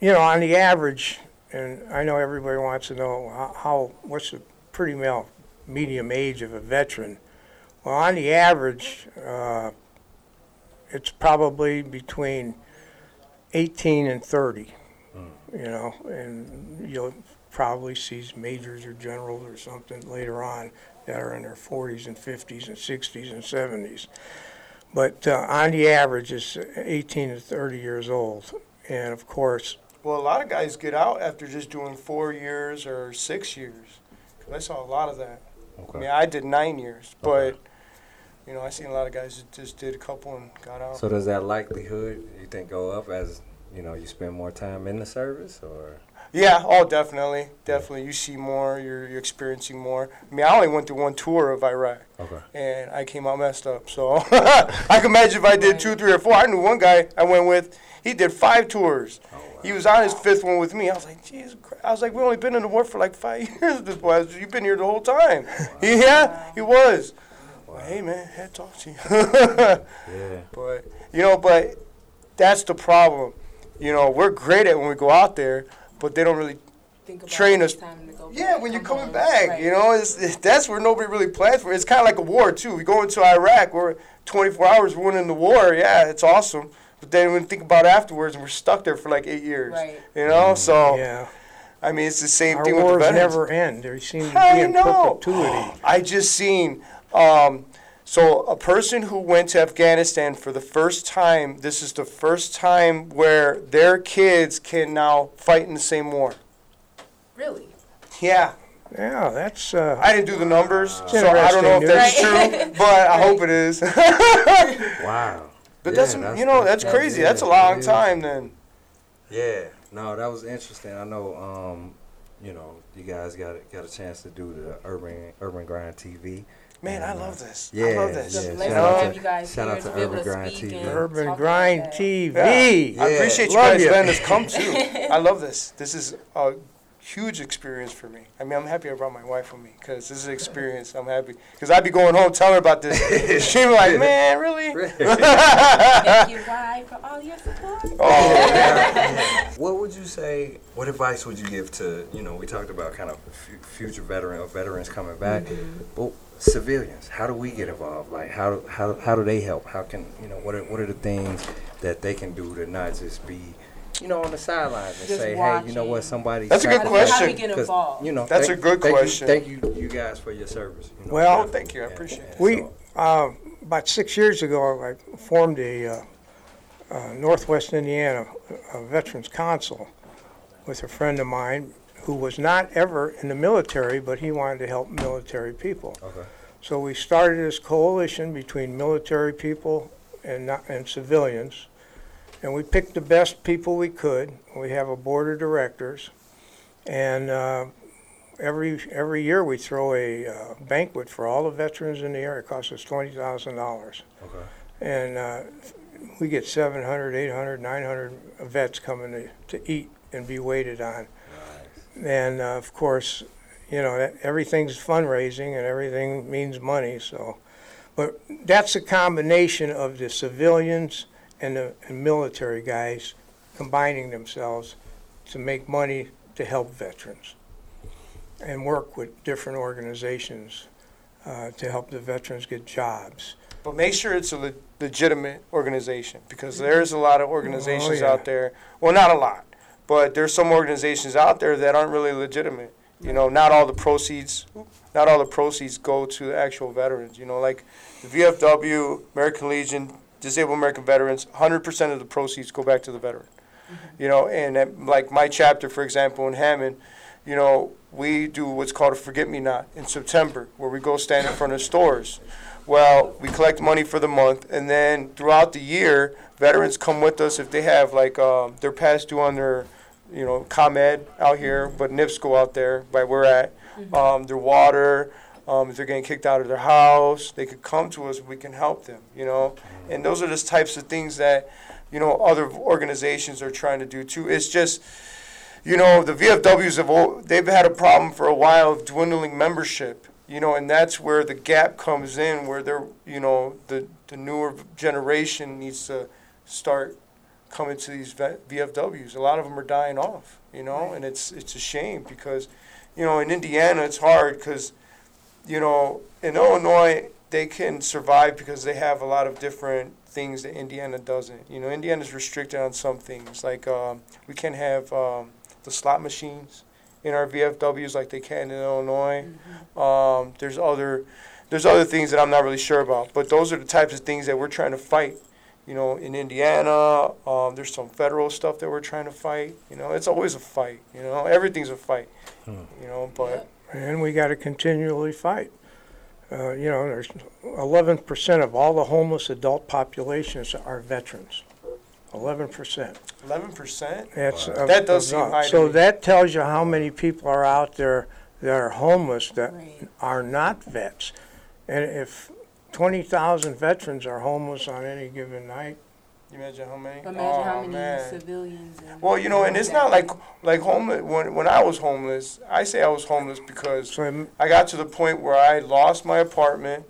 you know, on the average, and I know everybody wants to know how, how what's the pretty male medium age of a veteran. Well, on the average, uh, it's probably between 18 and 30. You know, and you'll probably see majors or generals or something later on that are in their 40s and 50s and 60s and 70s. But uh, on the average, it's 18 to 30 years old. And of course, Well, a lot of guys get out after just doing four years or six years. 'Cause I saw a lot of that. I mean, I did nine years, but Okay. You know, I seen a lot of guys that just did a couple and got out. So does that likelihood you think go up as you know you spend more time in the service or Yeah, oh, definitely, definitely. You see more, you're, you're experiencing more. I mean, I only went through one tour of Iraq, okay and I came out messed up. So I can imagine if I did two, three, or four. I knew one guy I went with. He did five tours. Oh, wow. He was on his fifth one with me. I was like, Jesus Christ. I was like, we only been in the war for like five years. This boy, you've been here the whole time. yeah, he was. Well, hey man, had to talk to you. yeah But you know, but that's the problem. You know, we're great at when we go out there, but they don't really. Think about Train us- time to go Yeah, back, when you're coming home. back, Right. you know, it's, it's that's where nobody really plans for. it. It's kind of like a war too. We go into Iraq, we're 24 hours, we're winning the war. Yeah, it's awesome. But then when you think about afterwards, and we're stuck there for like eight years. Right. You know, mm-hmm. so Yeah. I mean, it's the same Our thing with the wars veterans. never end. They seem to be in know. perpetuity. I just seen um, so a person who went to Afghanistan for the first time. This is the first time where their kids can now fight in the same war. Really? Yeah, Yeah, that's, uh, I didn't do the numbers, so I don't know if news. that's true, but I hope it is. wow But Yeah, that's, you know that's that- crazy. yeah, that's a long is. time then. Yeah, no, that was interesting. I know, um, you know, you guys got got a chance to do the urban urban grind TV. Man, I love this. Yeah, I love this. Yeah. Shout out to you guys shout out to to Urban Grind TV. Urban Grind. TV. Yeah. I appreciate you Love guys ya. letting us come too. I love this. This is a huge experience for me. I mean, I'm happy I brought my wife with me because this is an experience. I'm happy because I'd be going home telling her about this. She'd be like, "Man, really?" Thank you, Rye, for all your support. Oh, What would you say? What advice would you give to you know? We talked about kind of fu- future veteran or veterans coming back, but civilians. How do we get involved? Like how do- how how do they help? How can you know what are what are the things that they can do to not just be you know on the sidelines and Just say, hey, you know what, watching. somebody. That's a good How do we- How do we question. involved? You know, That's thank- a good thank you- question. thank you, you guys, for your service. You know, Well, thank you. I appreciate and it. We, so- uh, about six years ago, I formed a, uh, uh, Northwest Indiana uh Veterans Council with a friend of mine who was not ever in the military, but he wanted to help military people. Okay. So we started this coalition between military people and not, and civilians, and we picked the best people we could. We have a board of directors, and uh, every every year we throw a uh, banquet for all the veterans in the area. It costs us twenty thousand dollars, Okay. and uh, we get 700, 800, 900 vets coming to, to eat and be waited on. And uh, of course, you know, that, everything's fundraising and everything means money. So, but that's a combination of the civilians and the and military guys combining themselves to make money to help veterans and work with different organizations uh, to help the veterans get jobs. But make sure it's a legitimate organization because mm-hmm. there's a lot of organizations Oh, yeah. out there. Well, not a lot, but there's some organizations out there that aren't really legitimate. You know, not all the proceeds, not all the proceeds go to the actual veterans. You know, like the VFW, American Legion, Disabled American Veterans, 100% of the proceeds go back to the veteran. Mm-hmm. You know, and at, like my chapter, for example, in Hammond, you know, we do what's called a Forget Me Not in September, where we go stand in front of stores. Well, we collect money for the month, and then throughout the year, veterans come with us if they have like um, they're past due on their, you know, ComEd out here, but NIPSCO out there by where we're at, um, their water. Um, if they're getting kicked out of their house, they could come to us. We can help them, you know. And those are just types of things that, you know, other organizations are trying to do too. It's just, you know, the VFWs have they've had a problem for a while of dwindling membership, you know, and that's where the gap comes in, where they're, you know, the the newer generation needs to start coming to these VFWs. A lot of them are dying off, you know, and it's it's a shame because, you know, in Indiana it's hard because, you know, in Illinois they can survive because they have a lot of different things that Indiana doesn't. You know, Indiana's restricted on some things like um, we can't have um, the slot machines in our VFWs like they can in Illinois. Um, there's other there's other things that I'm not really sure about, but those are the types of things that we're trying to fight. You know, in Indiana, um, there's some federal stuff that we're trying to fight. You know, it's always a fight. You know, everything's a fight. You know, but and we got to continually fight. Uh, you know, there's 11% of all the homeless adult populations are veterans. Eleven percent. Eleven percent. That's of- That does of seem not- high to So me. that tells you how many people are out there that are homeless that Right. are not vets. And if twenty thousand veterans are homeless on any given night, You imagine how many? Imagine oh, how many man. civilians. And Well, you know, and it's not like like homeless. When when I was homeless, I say I was homeless because so im- I got to the point where I lost my apartment.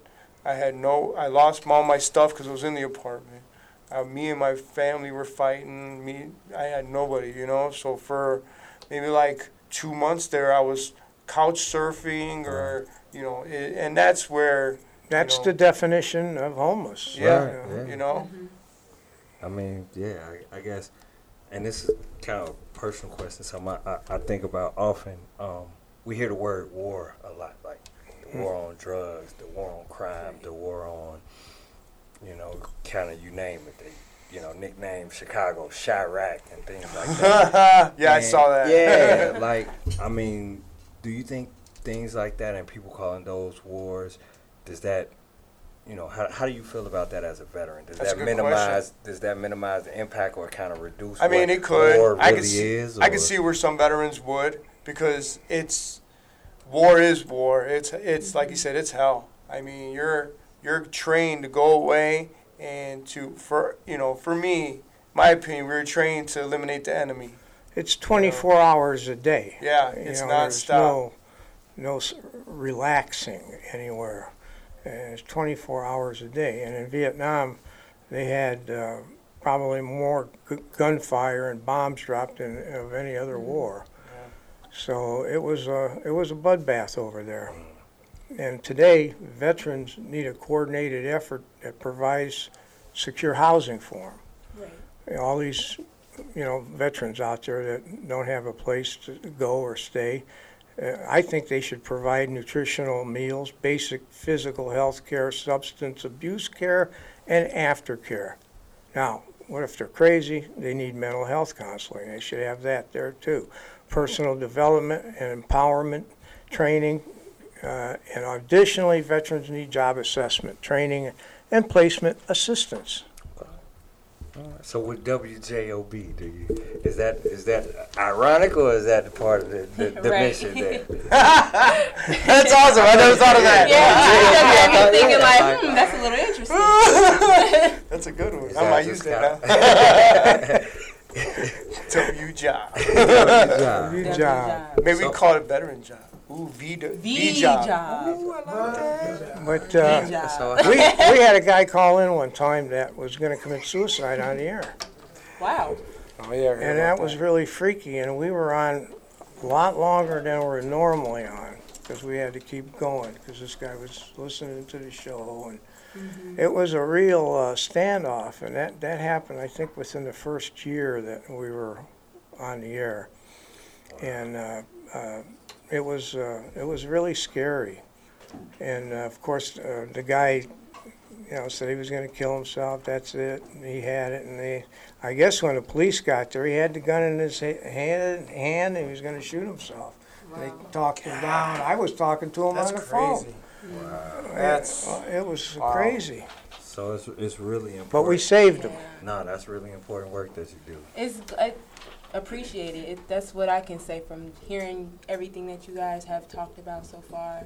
I had no. I lost all my stuff because it was in the apartment. Uh, me and my family were fighting. Me, I had nobody. You know, so for maybe like two months there, I was couch surfing or you know, i and that's where that's know. the definition of homeless. yeah, Right, yeah. you know. I mean, yeah, I, I guess, and this is kind of a personal question. Something I, I, I think about often. Um, we hear the word war a lot, like the war on drugs, the war on crime, the war on, you know, kind of you name it. They, you know, nickname Chicago Chiraq and things like that. yeah, I saw that. Yeah, like I mean, do you think things like that and people calling those wars, does that, you know, how, how do you feel about that as a veteran? Does That's that minimize does that minimize the impact or kind of reduce? I mean, it could. War I really could see. is. I could see where some veterans would because it's war is war. It's it's like you said, it's hell. I mean, you're you're trained to go away and to for you know for me, my opinion, we were trained to eliminate the enemy. It's twenty-four hours a day. Yeah, You it's know, there's stop. no, no relaxing anywhere. And it's 24 hours a day. And in Vietnam, they had uh, probably more gu- gunfire and bombs dropped than of any other war. So it was a it was a bloodbath over there. And today, veterans need a coordinated effort that provides secure housing for them Right. all these, you know, veterans out there that don't have a place to go or stay. Uh, I think they should provide nutritional meals, basic physical health care, substance abuse care, and aftercare. Now, what if they're crazy? They need mental health counseling. They should have that there too. Personal development and empowerment training. Uh, and additionally, veterans need job assessment, training, and placement assistance. So with WJOB, do you is that is that ironic or is that the part of the, the, the Right. mission there? That's awesome. I never thought of that. Yeah, I'm thinking like, Like- hmm, that's a little interesting. That's a good one. Is I that might just use that now. W job. Yeah. Good That's a job. Maybe So- we call it veteran job. Ooh, V, V v job. job. Ooh, I like that. But uh, V job. So we, we had a guy call in one time that was going to commit suicide on the air. Wow. Oh yeah. And about that was really freaky. And we were on a lot longer than we're normally on because we had to keep going because this guy was listening to the show. And it was a real uh, standoff. And that, that happened, I think, within the first year that we were on the air. And uh, uh, it was uh, it was really scary. And uh, of course, uh, the guy, you know, said he was going to kill himself. That's it. And he had it, and they, I guess, when the police got there, he had the gun in his ha- hand, hand, and he was going to shoot himself. And they talked him down. I was talking to him That's on the crazy. phone. That's Uh, it was Wow. crazy, So it's it's really important. but we saved him. no, that's really important work that you do. It's I appreciate it. it. That's what I can say from hearing everything that you guys have talked about so far.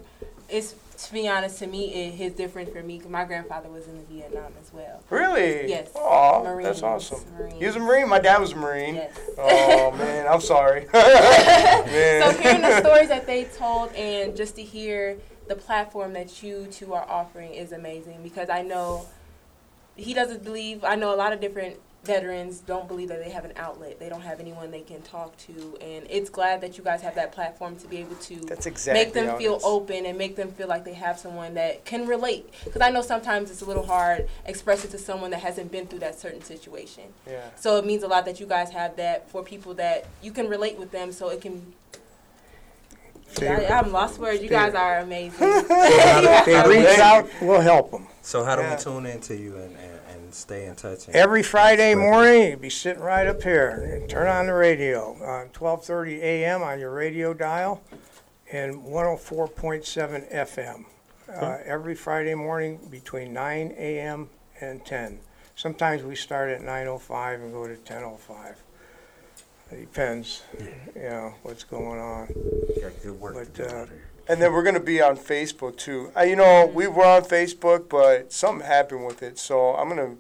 It's to be honest, to me, it hits different for me. My grandfather was in the Vietnam as well. really. Yes. Oh, that's awesome. He was a Marine. My dad was a Marine. Yes. Oh man, I'm sorry. So hearing the stories that they told and just to hear the platform that you two are offering is amazing because I know he doesn't believe I know a lot of different veterans don't believe that they have an outlet. They don't have anyone they can talk to and it's glad that you guys have that platform to be able to That's exactly make them how it feel open and make them feel like they have someone that can relate because I know sometimes it's a little hard expressing to someone that hasn't been through that certain situation. Yeah. So it means a lot that you guys have that for people that you can relate with them so it can I, I'm lost words. You guys are amazing. They reach out, we'll help them. So how do Yeah. we tune into you and, and, and stay in touch? And, Every Friday morning, you'd be sitting right up here. Turn on the radio, uh, 12:30 a.m. on your radio dial, and 104.7 FM. Uh, every Friday morning between 9 a.m. and 10. sometimes we start at 9:05 and go to 10:05. It depends, you know, what's going on. Got good work But, to do uh, out there. And then we're gonna be on Facebook too. Uh, you know, we were on Facebook, but something happened with it. So I'm gonna.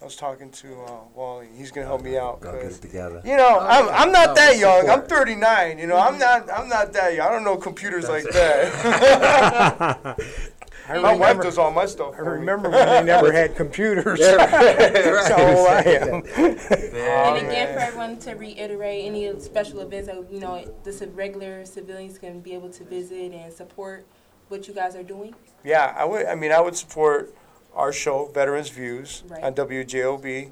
I was talking to uh, Wally. He's gonna help me out. Go get 'cause, it together. you know, I'm, I'm not that young. I'm 39. You know, I'm not I'm not that young. I don't know computers like that. I my wife does all my stuff. I remember when they never had computers. That's how old I am. And again, for everyone to reiterate, any special events that you know the regular civilians can be able to visit and support what you guys are doing. Yeah, I would. I mean, I would support our show, Veterans Views, Right. on WJOB.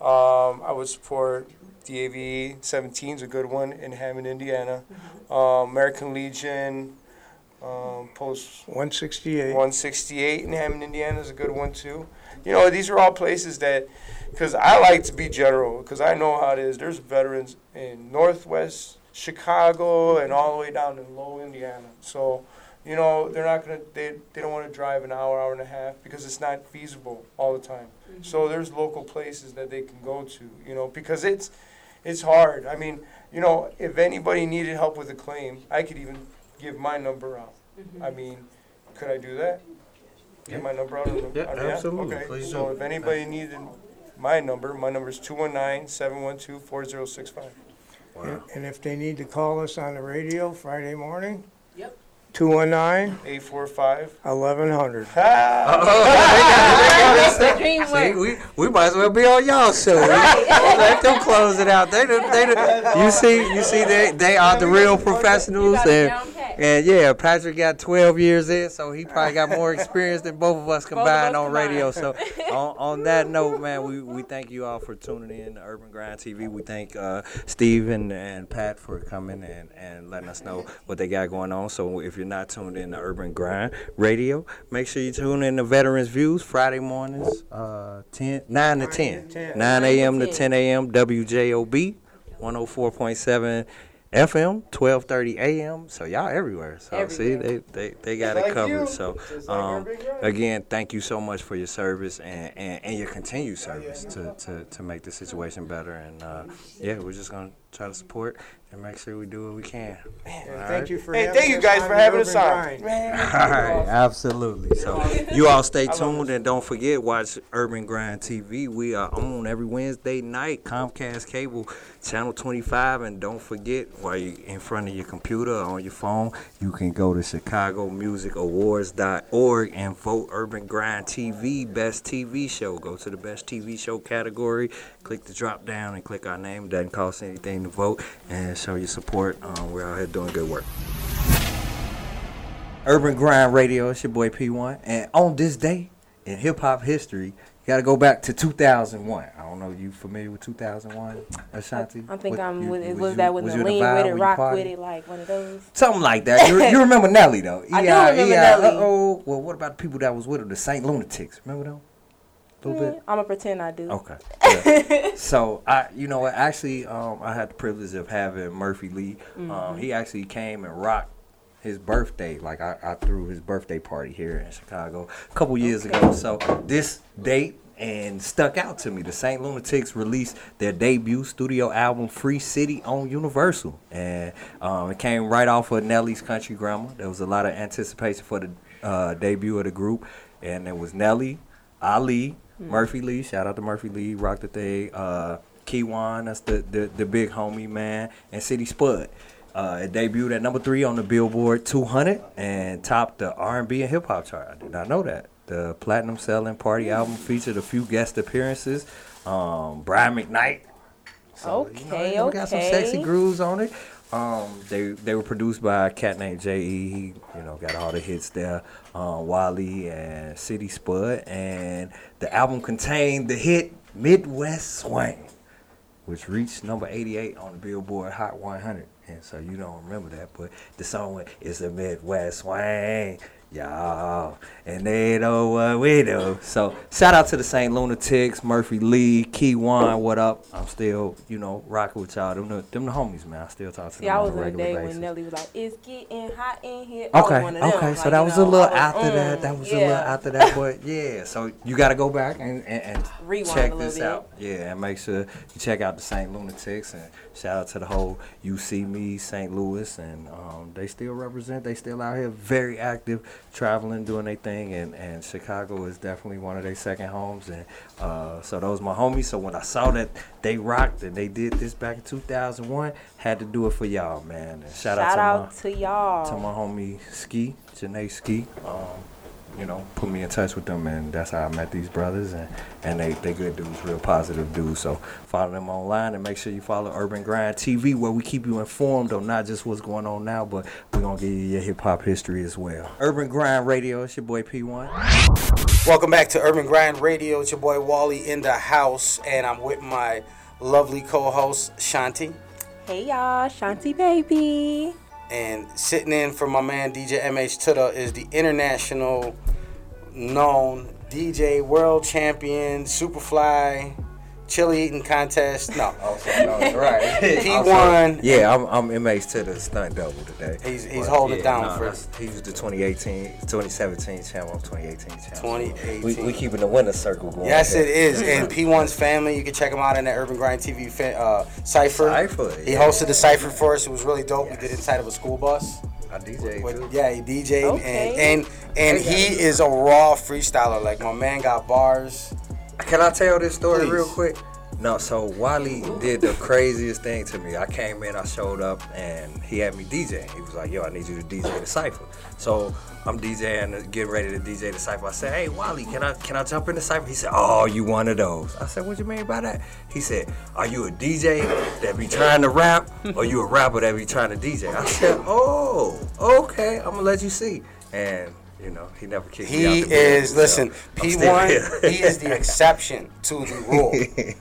Um, I would support DAV 17 is a good one in Hammond, Indiana. Um, American Legion, um, Post 168. 168 in Hammond, Indiana is a good one too. You know, these are all places that, because I like to be general, because I know how it is. There's veterans in Northwest Chicago and all the way down to Low Indiana. So, you know, they're not gonna, they, they don't want to drive an hour, hour and a half because it's not feasible all the time. So there's local places that they can go to, you know, because it's, it's hard. I mean, you know, if anybody needed help with a claim, I could even give my number out. I mm-hmm. mean, could I do that? Give my number out on the, Yeah, on the app? absolutely. Okay, Please so do. if anybody needed my number, my number is 219-712-4065. And and if they need to call us on the radio Friday morning, Yep. 219 845. 1100. The dream See, work. we, we might as well be on y'all show. Let them close it out. They, done- they, done- you see, you see, they, they are the real professionals. got it And, down pat. and yeah, Patrick got 12 years in, so he probably got more experience than both of us combined on radio. So on, on that note, man, we, we thank you all for tuning in to Urban Grind TV. We thank uh, Steve and, and Pat for coming and, and letting us know what they got going on. So if you're not tuned in to Urban Grind Radio, make sure you tune in to Veterans Views Friday mornings, uh, 10, 9 to 10. 9 a.m. to 10 a.m. WJOB 104.7 FM, 12:30 a.m. So y'all everywhere. So see, they they, they got it like covered. you. So like um, Grind. again, thank you so much for your service and, and, and your continued service to, to, to make the situation better. And uh, yeah, we're just gonna try to support and make sure we do what we can. And Thank you for Hey, having thank you us guys on for having us on. Man, All right, absolutely. So you all stay tuned and don't forget watch Urban Grind TV. We are on every Wednesday night, Comcast cable, channel 25, and don't forget while you in front of your computer or on your phone, you can go to ChicagoMusicAwards.org and vote Urban Grind TV best TV show. Go to the best TV show category, click the drop down and click our name. Doesn't cost anything to vote and show your support. Um, we're out here doing good work. Urban Grind Radio. It's your boy P1. And on this day in hip hop history, you got to go back to 2001. I don't know, you familiar with 2001, Ashanti? I think What- I'm you- with it. was Was that with was the lean with it, rock with it, like one of those? Something like that. You, you remember Nelly though? I do remember Nelly. Uh-oh. Well, what about the people that was with her, the Saint Lunatics? Remember them? A little bit. I'm gonna pretend I do. Okay. Yeah. so I, you know, what, actually, um, I had the privilege of having Murphy Lee. Um, he actually came and rocked his birthday. Like I, I threw his birthday party here in Chicago a couple years ago. So this date and stuck out to me. The Saint Lunatics released their debut studio album "Free City" on Universal, and um, it came right off of Nelly's Country Grammar. There was a lot of anticipation for the uh, debut of the group, and it was Nelly, Ali, Murphy Lee. Shout out to Murphy Lee, rocked the thing. Uh, Kyjuan, that's the, the the big homie man, and City Spud. Uh, it debuted at number three on the Billboard 200 and topped the R&B and hip hop chart. I did not know that. The platinum selling party album featured a few guest appearances. Um, Brian McKnight. Okay, we got some sexy grooves on it. Um, they they were produced by a cat named J.E. He you know got all the hits there. Um, Wally and City Spud, and the album contained the hit Midwest Swing, which reached number 88 on the Billboard Hot 100. And so you don't remember that, but the song went, "It's a Midwest Swing." Y'all, and they know what we do. So shout out to the St. Lunatics, Murphy Lee, Kyjuan. What up? I'm still, you know, rocking with y'all. Them the, them the homies, man. I still talk to See, them I on was a on a regular day basis. when Nelly was like, "It's getting hot in here." I Okay, one of them. okay, so that was know, a little was, after mm, that. That was a little after that, but yeah. So you got to go back and, and, and Rewind check a this bit. out. Yeah, and make sure you check out the St. Lunatics and shout out to the whole UC Me St. Louis and um, they still represent. They still out here very active, traveling, doing their thing, and, and Chicago is definitely one of their second homes. And uh, so those my homies. So when I saw that they rocked and they did this back in 2001, had to do it for y'all, man. And shout, Shout out out to to y'all. to my homie Ski, Janae Ski. Um, you know, put me in touch with them, and that's how I met these brothers. And, and they, they good dudes, real positive dudes. So follow them online and make sure you follow Urban Grind TV, where we keep you informed on not just what's going on now, but we're going to give you your hip hop history as well. Urban Grind Radio, it's your boy P1. Welcome back to Urban Grind Radio. It's your boy Wally in the house, and I'm with my lovely co-host Shanti, Hey y'all, Shanti baby. And sitting in for my man DJ MH Tuda is the international known DJ world champion Superfly chili eating contest. No, right. he won. Yeah, I'm, I'm MH to the stunt double today. He's- he's But, holding it down nah, for- that's- He was the 2018, 2017 champ. I'm 2018 champ. 2018. We, we keeping the winner circle going. Yes, here. it is. And P1's family, you can check him out in the Urban Grind TV uh, Cypher. Cypher, He yeah. hosted the Cypher for us. It was really dope. We did inside of a school bus. I DJ With- too. yeah, he DJ'd Okay. and and and he is a raw freestyler. Like my man got bars. Can I tell this story Please. real quick? No, so Wally did the craziest thing to me. I came in, I showed up, and he had me DJ. He was like, "Yo, I need you to DJ the cipher." So I'm DJing, getting ready to DJ the cipher. I said, "Hey, Wally, can I can I jump in the cipher?" He said, "Oh, you one of those." I said, "What you mean by that?" He said, "Are you a DJ that be trying to rap, or you a rapper that be trying to DJ?" I said, "Oh, okay, I'm gonna let you see." And you know, he never kicked me out He is so listen. I'm P1. he is the exception to the rule.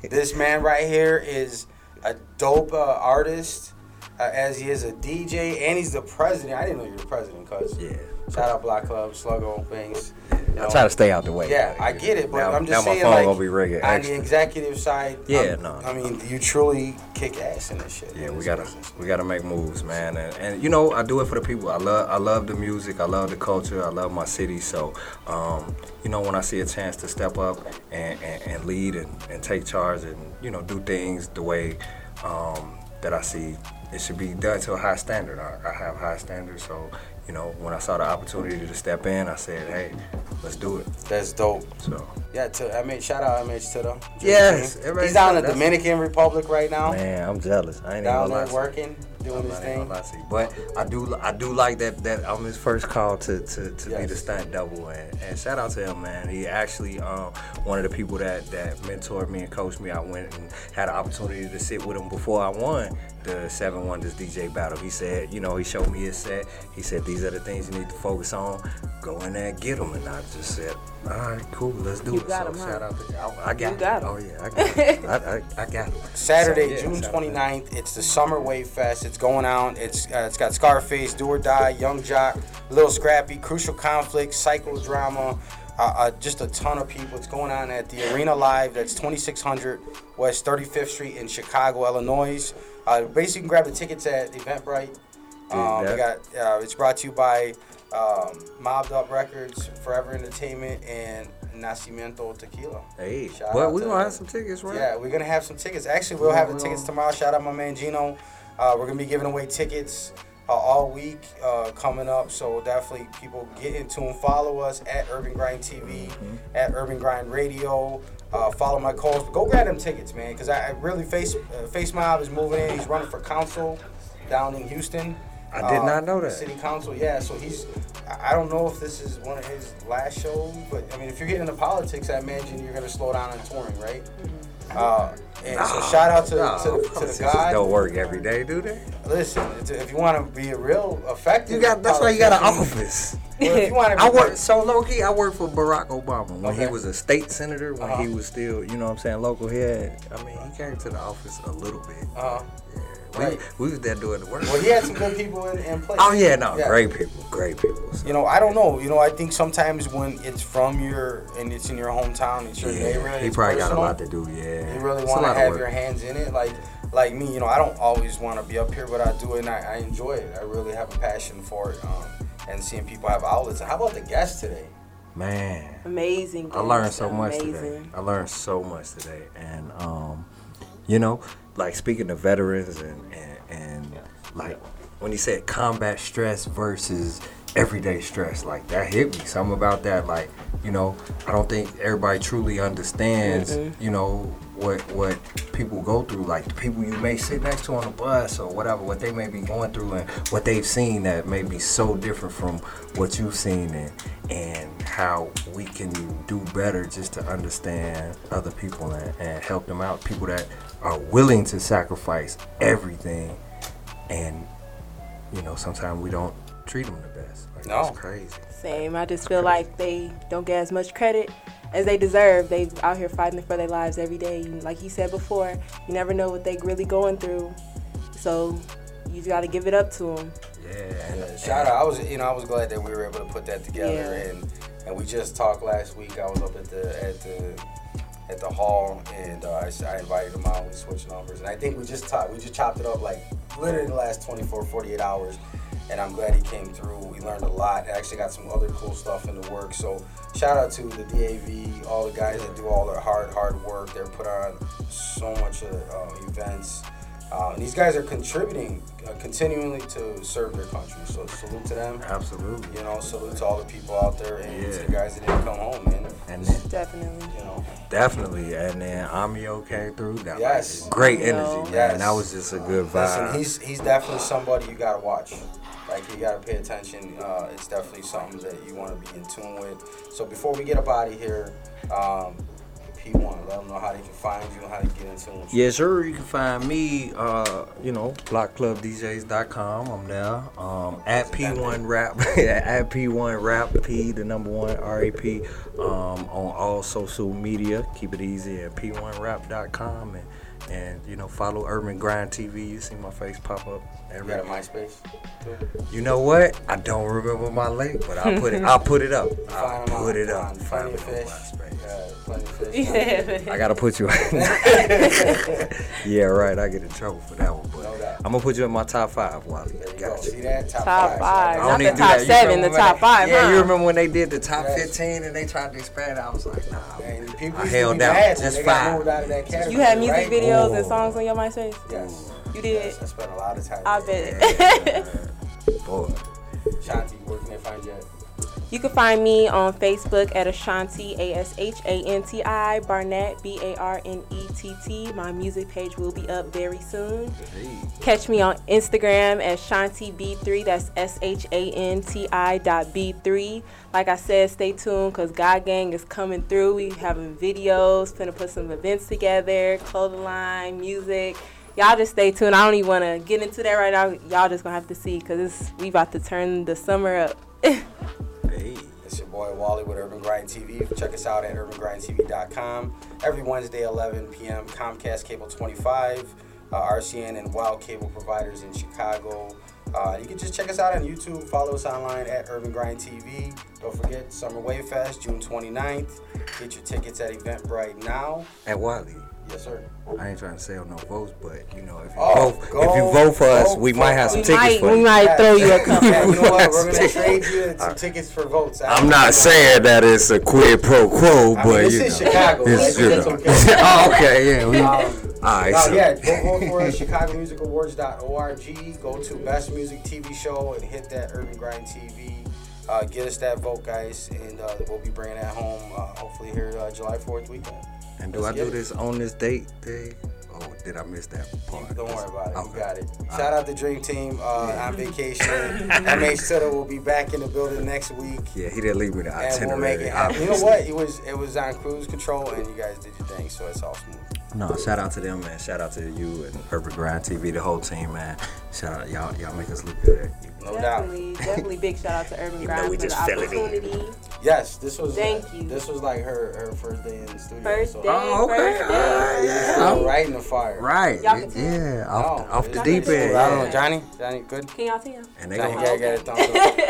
this man right here is a dope uh, artist, uh, as he is a DJ, and he's the president. I didn't know you were the president, cuz. Yeah. Shout out Black Club, Sluggo, Banks. I try to stay out the way. Yeah, I get it, but Now- I'm just now my saying, phone like, gonna be ringing on the executive side, Yeah, I'm- no, I no. mean, you truly kick ass in this shit. Yeah, we gotta business. we gotta make moves, man. And, and you know, I do it for the people. I love I love the music. I love the culture. I love my city. So, um, you know, when I see a chance to step up and, and, and lead and, and take charge and you know do things the way um, that I see it should be done to a high standard. I, I have high standards. So, you know, when I saw the opportunity to step in, I said, hey, let's do it. That's dope. So, Yeah, to I mean, shout out MH to them. Yes, he's down in the Dominican Republic right now. man, I'm jealous. I ain't even down gonna there working, doing his thing. gonna lie to you. But I do I do like that that I'm his first call to to, to be the stunt double and, and shout out to him man. He actually um one of the people that that mentored me and coached me. I went and had an opportunity to sit with him before I won the Seven Wonders DJ battle. He said, you know, he showed me his set. He said these are the things you need to focus on. Go in there and get them. And I just said, all right, cool, let's do You it. got so 'em, huh? shout out to I, I got You it. got 'em. Oh yeah, I got it. I, I, I got it. Saturday, So, yeah, June shout out to him. 29th. It's the Summer Wave Fest. It's going out. It's uh, it's got Scarface, Do or Die, Yung Joc, Little Scrappy, Crucial Conflict, Psychodrama. Uh, uh, just a ton of people. It's going on at the Arena Live. That's 2600 West 35th Street in Chicago, Illinois. Uh, basically, you can grab the tickets at Eventbrite. Um, we got. Uh, it's brought to you by um, Mobbed Up Records, Forever Entertainment, and Nacimiento Tequila. Hey, Shout but we gonna have some tickets, right? Yeah, we're gonna have some tickets. Actually, we'll have the tickets tomorrow. Shout out my man Gino. Uh, we're gonna be giving away tickets uh, all week uh, coming up. So definitely, people get in tune. Follow us at Urban Grind TV, at Urban Grind Radio. Uh, follow my calls. Go grab them tickets, man, because I, I really face uh, Face Mob is moving in. He's running for council down in Houston. I did not know that. City council, yeah. So he's. I I don't know if this is one of his last shows, but I mean, if you're getting into politics, I imagine you're gonna slow down on touring, right? Uh, and so shout out to, Nah, to, the- to the politicians guy. don't work every day, do they? Listen, if you want to be a real effective, You got that's why you got an office. Well, if you want I work so low key. I worked for Barack Obama when he was a state senator. When he Uh-huh. was still, you know, what I'm saying local head. I mean, he came to the office a little bit. Uh, Yeah, Right. we was there doing the work. Well, he had some good people in, in place. oh yeah, no, great people, great people. So, You know, I don't know. You know, I think sometimes when it's from your and it's in your hometown, it's your yeah, neighborhood. he it's probably personal, got a lot to do. Yeah, You really want to have work. your hands in it, like like me. You know, I don't always want to be up here, but I do it, and I, I enjoy it. I really have a passion for it, um, and seeing people have outlets. How about the guests today? Man, Amazing. I learned guest, so much today. I learned so much today, and um, you know, like speaking to veterans and and, and like when he said combat stress versus everyday stress, like that hit me. Something about that, like you know, I don't think everybody truly understands, mm-hmm. you know, what what people go through, like the people you may sit next to on a bus or whatever, what they may be going through and what they've seen that may be so different from what you've seen and and how we can do better just to understand other people and, and help them out. People that are willing to sacrifice everything and you know, sometimes we don't treat them the best. Like, No. That's crazy. Same. I just feel like they don't get as much credit as they deserve. They out here fighting for their lives every day. Like he said before, you never know what they're really going through. So you got to give it up to them. Yeah. and- Yeah, shout out. I was, you know, I was glad that we were able to put that together, Yeah. and and we just talked last week. I was up at the at the at the hall, and uh, I, I invited him out. We switched numbers, and I think we just talked. We just chopped it up like literally the last 24, 48 hours. And I'm glad he came through. We learned a lot. Actually, got some other cool stuff in the work. So shout out to the DAV, all the guys that do all the hard, hard work. They're put on so much uh, events. Uh, these guys are contributing uh, continually to serve their country. So salute to them. Absolutely. You know, salute to all the people out there and to the guys that didn't come home, man. And then, Definitely. You know, definitely, and then Amio came through. That Yes. was great Amio. energy, man. Yes. That was just a good listen, vibe. he's he's definitely somebody you gotta watch. Like you gotta pay attention. Uh, it's definitely something that you want to be in tune with. So before we get up out of here, um, P1, let them know how they can find you and how to get in tune with you. Yes, sir. You can find me, uh, you know, blockclubdjs.com. I'm there. Um, at P1 Rap, at P1 Rap, P, the number one, R-A-P, um, on all social media. Keep it easy at P1Rap.com. And, and, you know, follow Urban Grind TV. You see my face pop up You every got a MySpace? You know what? I don't remember my link, but I'll put it. I'll put it up. I'll put it up. Find Plenty it on Fish. MySpace. Yeah, Plenty of Fish. I gotta put you. yeah, right. I get in trouble for that one, but No. I'm gonna put you in my top five, Wally. There go. Got See you. that? Top, Top five. I Not don't the top that. Seven, the top they- five, Yeah, huh? you remember when they did the top Yes. 15 and they tried to expand? It. I was like, nah. And people I held be down just five. moved out of that category, You had music right? videos and Oh. songs on your MySpace? Yes. You did? Yes, I spent a lot of time. I there. bet. Boy, Shanti, where can they find you at? You can find me on Facebook at Ashanti, A S H A N T I, Barnett, B A R N E T T. My music page will be up very soon. Catch me on Instagram at Shanti B3, that's S H A N T I dot B3. Like I said, stay tuned because God Gang is coming through. We having videos, gonna put some events together, clothing line, music. Y'all just stay tuned. I don't even want to get into that right now. Y'all just gonna have to see because we about to turn the summer up. boy Wally with Urban Grind TV. Check us out at urbangrindtv.com. Every Wednesday, 11 p.m. Comcast Cable 25, uh, RCN and WOW Cable providers in Chicago. Uh, you can just check us out on YouTube. Follow us online at Urban Grind TV. Don't forget Summer Wave Fest, June 29th. Get your tickets at Eventbrite now. At Wally. Yes, sir. I ain't trying to sell no votes, but you know, if you Oh, vote, go if you vote for us, vote we might have some tickets might, for we you. might throw you a couple. Yeah, you know what? We're gonna trade you some tickets for votes. I'm not saying that it's a quid pro quo, I but mean, it's you in know, Chicago. it's, you It's know. okay. oh, okay, yeah. We, Um, all right, Oh so yeah, go vote for us. ChicagoMusicAwards.org. Go to Best Music TV Show and hit that Urban Grind TV. Uh, get us that vote, guys, and uh, we'll be bringing that home uh, hopefully here uh, July 4th weekend. And do let's I get do it. this on this date day? Oh, did I miss that part? Don't worry about it. Okay. You got it. Shout out to Dream Team uh, on vacation. MH Sutter will be back in the building next week. Yeah, he didn't leave me the And we'll make itinerary. it happen. You know what? It was it was on cruise control, and you guys did your thing, so it's all smooth. No, shout out to them, man. Shout out to you and Urban Grind TV, the whole team, man. Shout out, y'all, y'all make us look good. No doubt. Definitely, definitely big shout out to Urban Even though Grind we for the just fell opportunity. Yes, this was. Thank you. This was like her her first day in the studio. First so day, Oh, okay. first day. Uh, yeah. I'm right in the fire. Right. Y'all can tell. Yeah. Off, No, the, off the it's- deep I end. don't know, Johnny. Johnny, good. Can y'all tell? And they Johnny, gonna, gotta get it thumbs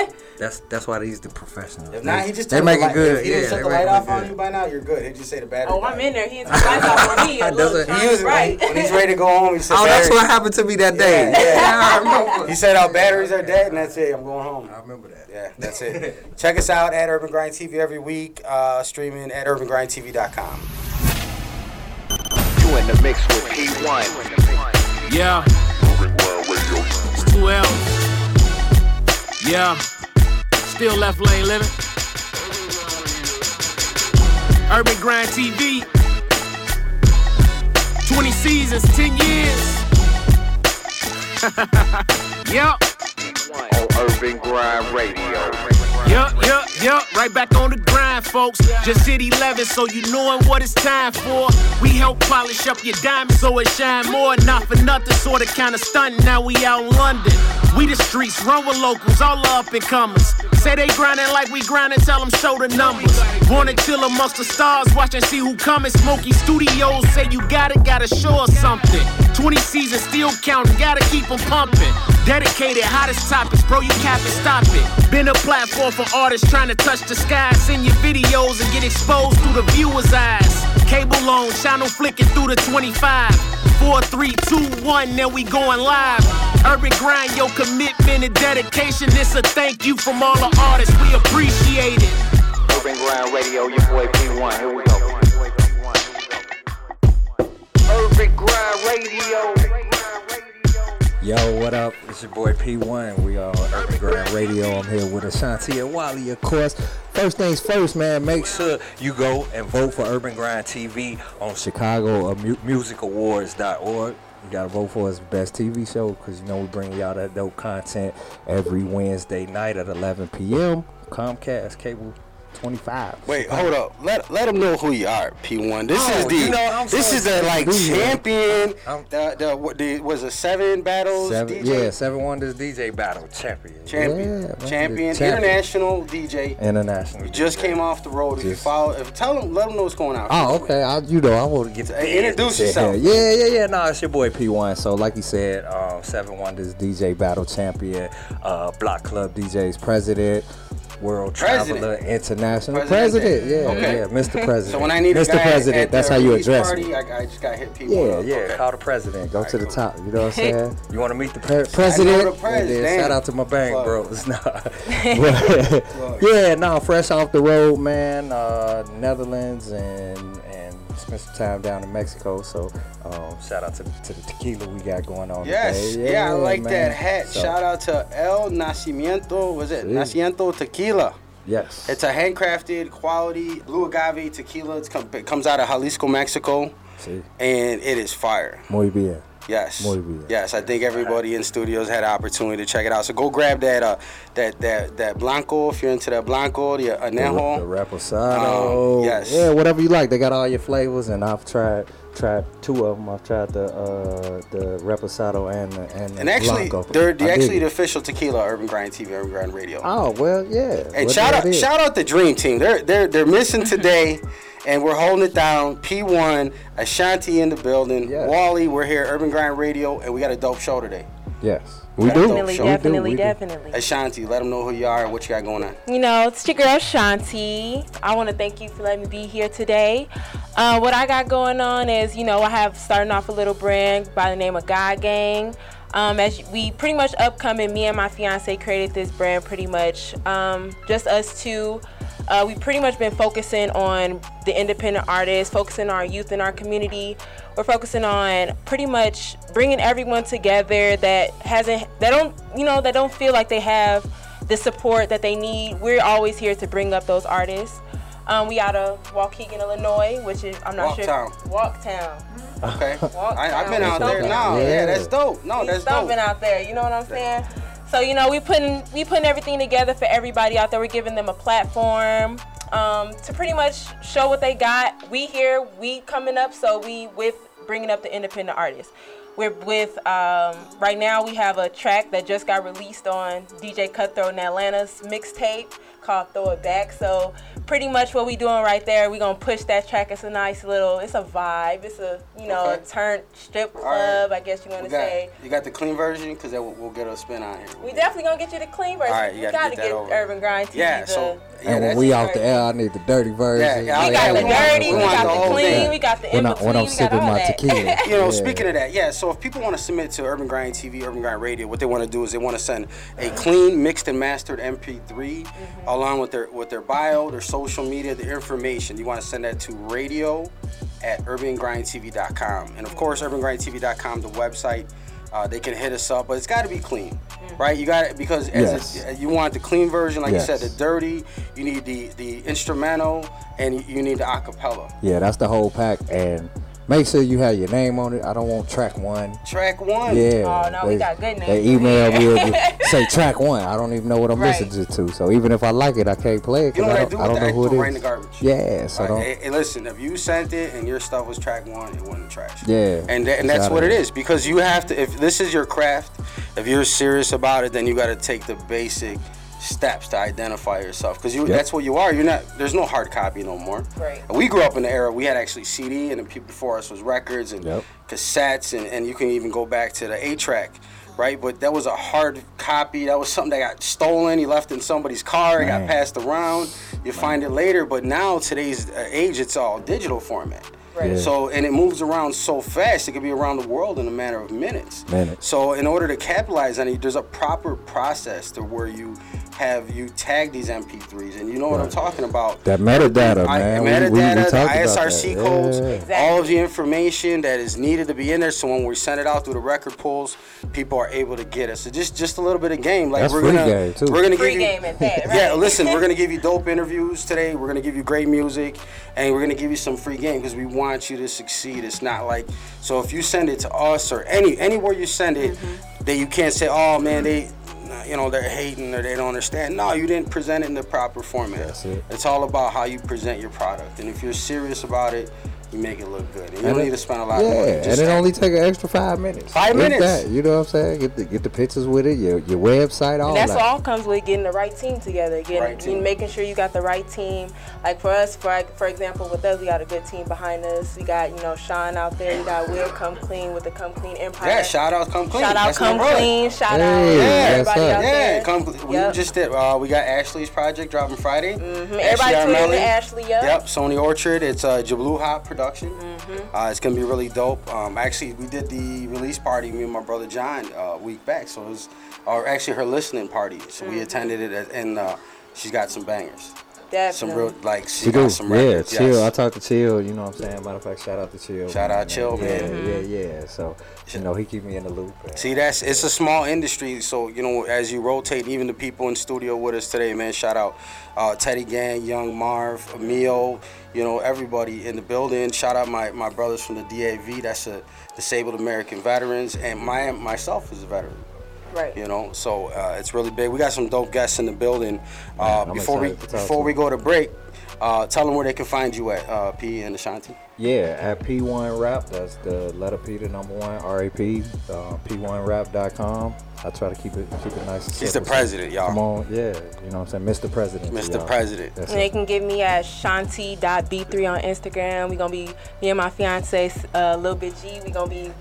up. that's that's why these the professionals. If not, he just they make it light, good. If he yeah, didn't shut the light off good. on you by now, you're good. He just say the battery. Oh, I'm in there. He ain't lights off on me. A Does little He time, uses right. when, when he's ready to go home. He said, Oh, that's what happened to me that day. Yeah, yeah. I remember. He said our batteries are dead, and that's it. I'm going home. I remember that. Yeah, that's it. Check us out at Urban Grind TV every week, uh, streaming at urbangrindtv.com. You in the mix with P1. Yeah. It's two L's. Yeah. Still left lane living. Urban Grind TV. 20 seasons, 10 years. yep. Urban Grind Radio. Yup, yup, yup, right back on the grind, folks. Just hit 11, so you knowin' what it's time for. We help polish up your diamonds so it shine more. Not for nothing, sorta kinda stuntin'. Now we out in London. We the streets, run with locals, all up and comers. Say they grindin' like we grindin', tell them show the numbers. Wanna chill amongst the stars, watch and see who comin'. Smoky Studios say you gotta, gotta show us something. 20 seasons still countin', gotta keep them pumping. Dedicated, hottest topics, bro, you cap and stop it. Been a platform for artists trying to touch the sky. Send your videos and get exposed through the viewer's eyes. Cable on, channel flicking through the 25. Four, three, two, one, then we going live. Urban grind, your commitment and dedication. This a thank you from all the artists. We appreciate it. Urban Grind Radio, your boy P1. Here we go. Urban Grind Radio. Yo, what up? It's your boy P1. We are Urban Grind Radio. I'm here with Ashanti and Wally, of course. First things first, man. Make sure you go and vote for Urban Grind TV on Chicago uh. You gotta vote for us best TV show because you know we bring y'all that dope content every Wednesday night at 11 p.m. Comcast cable 25. Wait, hold up. Let let them know who you are, P1. This Oh, is the you know, I'm this so is the like who champion. I'm- The, the what the was it seven battles Seven, DJ yeah, Seven Wonders DJ Battle Champion. champion Yeah, champion champion. international DJ. International. You just came off the road. If you follow, if tell them, let them know what's going on. Oh, okay. I, you know, I want to get to, Hey, introduce business in yourself. here. Yeah, yeah, yeah. No, it's your boy P1. So, like you said, um, Seven Wonders DJ Battle Champion, uh, Block Club DJs President, World President. Traveler International President. President. Yeah, Okay. yeah, Mr. President. So when I need Mr. President, at that's how you address party, me. I, I just got hit P1. Yeah, up. yeah. Okay. Call the president. Go Alright, to the cool. top. You know what I'm saying? you want to meet the pre- president? the then president. shout out to my bank, Plug. bros. Nah. But, yeah, no, fresh off the road, man. Uh, Netherlands and some time down in Mexico. So um, shout out to the, to the tequila we got going on. Yes, today. yeah, I like man. that hat. So, Shout out to El Nacimiento. Was it Sí. Nacimiento Tequila? Yes. It's a handcrafted quality blue agave tequila. It's com- it comes out of Jalisco, Mexico, See, and it is fire. muy bien. Yes. Yes, I think everybody in studios had an opportunity to check it out. So go grab that uh that that that blanco if you're into that blanco, the The, anejo. the reposado. Um, yes. Yeah, whatever you like. They got all your flavors, and I've tried tried two of them. I've tried the uh, the reposado and the, and, and actually, blanco. they're, they're actually the official tequila Urban Grind TV, Urban Grind Radio. Oh well, yeah. And What shout out, shout out the Dream Team. They're they're they're missing today, and we're holding it down. P1, Ashanti in the building. Yes. Wally, we're here, Urban Grind Radio, and we got a dope show today. Yes, we Yeah, do. Definitely, We do, definitely, we do. definitely. Ashanti, let them know who you are and what you got going on. You know, it's your girl Shanti. I want to thank you for letting me be here today. Uh, what I got going on is, you know, I have starting off a little brand by the name of God Gang. Um, as we pretty much upcoming, me and my fiance created this brand pretty much um, just us two. Uh, we pretty much been focusing on the independent artists, focusing on our youth in our community. We're focusing on pretty much bringing everyone together that hasn't, that don't, you know, that don't feel like they have the support that they need. We're always here to bring up those artists. Um, we out of Waukegan, Illinois, which is I'm not Walktown. sure. Walktown. Okay. I, I've been out there now. Yeah. Yeah. that's dope. No, He's that's dope. stomping out there. You know what I'm saying? So you know we putting we putting everything together for everybody out there. We're giving them a platform um, to pretty much show what they got. We here, we coming up, so we with bringing up the independent artists. We're with um, right now. We have a track that just got released on DJ Cutthroat in Atlanta's mixtape called Throw It Back. So pretty much what we doing right there, we gonna push that track. It's a nice little, it's a vibe. It's a you know Okay. a turn strip right. club. I guess you want We to got, say. you got the clean version because that will, we'll get a spin on here. We definitely gonna get you the clean version. All right, you you gotta gotta get that get over. Urban Grind TV. Yeah, the, so yeah, and when that's- we off the air, I need the dirty version. yeah, we got the dirty, we we want got the the clean, thing. we got the in when, I, between, when I'm we got sipping all my that. tequila. You know, Yeah. speaking of that, yeah. So if people want to submit to Urban Grind TV, Urban Grind Radio, what they want to do is they want to send a clean, mixed and mastered MP3 mm-hmm. along with their with their bio, their social media, the information. You want to send that to radio at urbangrindtv.com, and of course, urbangrindtv.com, the website. Uh, they can hit us up, but it's got to be clean, right? You got it because as Yes. it, you want the clean version, like Yes. you said, the dirty. You need the the instrumental, and you- you need the acapella. Yeah, that's the whole pack. And make sure you have your name on it. I don't want track one. Track one. Yeah. Oh, no, we got good They email me and say track one. I don't even know what I'm Right. listening to. So even if I like it, I can't play it You know because what I I don't, do I don't know who throw it right in the garbage. Yeah, so Right? don't. Hey, hey, listen, if you sent it and your stuff was track one, it wasn't trash. Yeah. And, tha- and that's what it is because you have to, if this is your craft, if you're serious about it, then you got to take the basic steps to identify yourself because you Yep. that's what you are. You're not, there's no hard copy no more. Right. We grew up in the era we had actually CD and the people before us was records and Yep. cassettes and, and you can even go back to the 8 track. Right, but that was a hard copy. That was something that got stolen. You left in somebody's car. It got passed around. You find it later. But now, today's uh, age, it's all digital format. Right. Yeah. So and it moves around so fast. It could be around the world in a matter of minutes. Minutes. So in order to capitalize on it, there's a proper process to where you have you tag these MP3s, and you know what I'm talking about. That metadata, I- man. Metadata, we- we the ISRC that. codes, Yeah. Exactly. all of the information that is needed to be in there. So when we send it out through the record pools, people are able to get it. So just just a little bit of game. Like That's we're free gonna game, too. we're gonna Free give you game that, right? yeah. Listen, we're gonna give you dope interviews today. We're gonna give you great music, and we're gonna give you some free game because we want you to succeed. It's not like so if you send it to us or any anywhere you send it, Mm-hmm. that you can't say, oh man, they. You know they're hating or they don't understand. No, you didn't present it in the proper format. That's it. It's all about how you present your product, and if you're serious about it, you make it look good. And you And don't it- need to spend a lot yeah, of money. and Just it only take an extra five minutes. Five If minutes. That, you know what I'm saying? Get the get the pictures with it. Your your website, all And that's that. all comes with getting the right team together. Getting, Right team. making sure you got the right team. Like for us, for for example, with us, we got a good team behind us. We got you know Sean out there. We got Will Come Clean with the Come Clean Empire. yeah, shout out, come clean. Shout out That's Come. Clean. Shout Hey, out yes, everybody sir. out Yeah, there. come. We Yep. just did. Uh, we got Ashley's project dropping Friday. Mm-hmm. Everybody tune in to Ashley, yep. Yep, Sony Orchard. It's uh, Jablu Hop production. Mm-hmm. Uh, it's gonna be really dope. Um, actually, we did the release party. Me and my brother John uh, a week back. So it was, or actually her listening party. So Mm-hmm. we attended it, at, and uh, she's got some bangers. Some real like she She got do. some Yeah, records. chill. yes. I talked to Chill. You know what I'm saying? Matter of fact, shout out to Chill. Shout out Chill, yeah, man. Yeah, yeah, yeah. So you know he keep me in the loop. man. See, that's it's a small industry. So you know, as you rotate, even the people in studio with us today, man. Shout out uh, Teddy Gang, Young Marv, Emil. You know, everybody in the building. Shout out my, my brothers from the DAV. That's a disabled American veterans, and my myself is a veteran. Right. You know, so uh, it's really big. We got some dope guests in the building. Uh, I'm before we excited to talk before we go to break, uh, tell them where they can find you at uh, P and Ashanti. Yeah, at P1 Rap. That's the letter P, the number one, R A P. Uh, P1Rap.com. I try to keep it keep it nice and He's the president, y'all. Come on, yeah. You know what I'm saying, Mr. President. Mr. y'all. President. That's And they can get me at shanti.b3 on Instagram. we going to be, me and my fiance, uh, Lil Bit G, we going to be,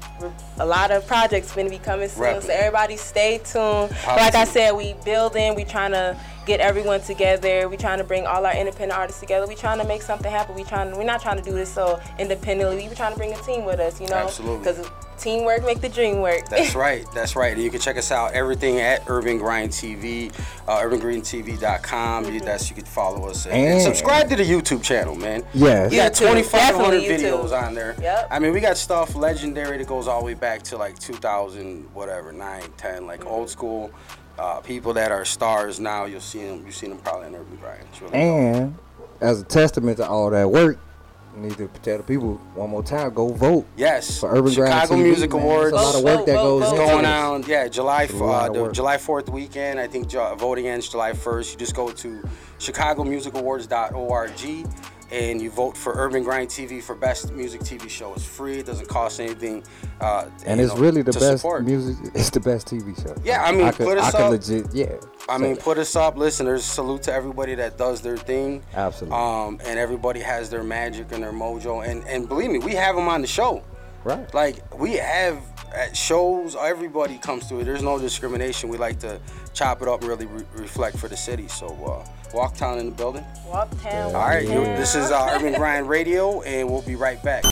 a lot of projects going to be coming soon. Rapping. So everybody stay tuned. Like I said, we building, we trying to get everyone together. We're trying to bring all our independent artists together. We're trying to make something happen. We trying, we're not trying to do this so independently. We trying to bring a team with us, you know? Absolutely. Because teamwork make the dream work. That's right. That's right. And you can check us out everything at Urban Grind TV, uh, UrbanGrindTV.com. You, that's you can follow us and, and And- subscribe to the YouTube channel, man. Yeah, we got 2,500 videos on there. Yep. I mean, we got stuff legendary that goes all the way back to like 2000, whatever, 9, 10, like old school. Uh, people that are stars now, you'll see them. You've seen them probably in Urban Grind. It's really dope. And as a testament to all that work, you need to tell the people one more time, go vote Yes, for Urban Grind Chicago TV, Music man. Awards. There's a lot of work that Vote, goes vote, going this. on. Yeah, July uh, the. July Fourth weekend. I think voting ends July first. You just go to ChicagoMusicAwards.org. and you vote for Urban Grind TV for best music TV show. It's free. It doesn't cost anything. Uh, And it's know, really the best support. music. It's the best TV show. Yeah, I mean, I could, put us I up. legit, yeah. I mean, that. put us up, listeners. Salute to everybody that does their thing. Absolutely. Um, and everybody has their magic and their mojo. And and believe me, we have them on the show. right. Like we have at shows, everybody comes to it. There's no discrimination. We like to chop it up and really re- reflect for the city. So uh, Walktown in the building. Walk town. All right, you- this is uh, Urban Grind Radio, and we'll be right back.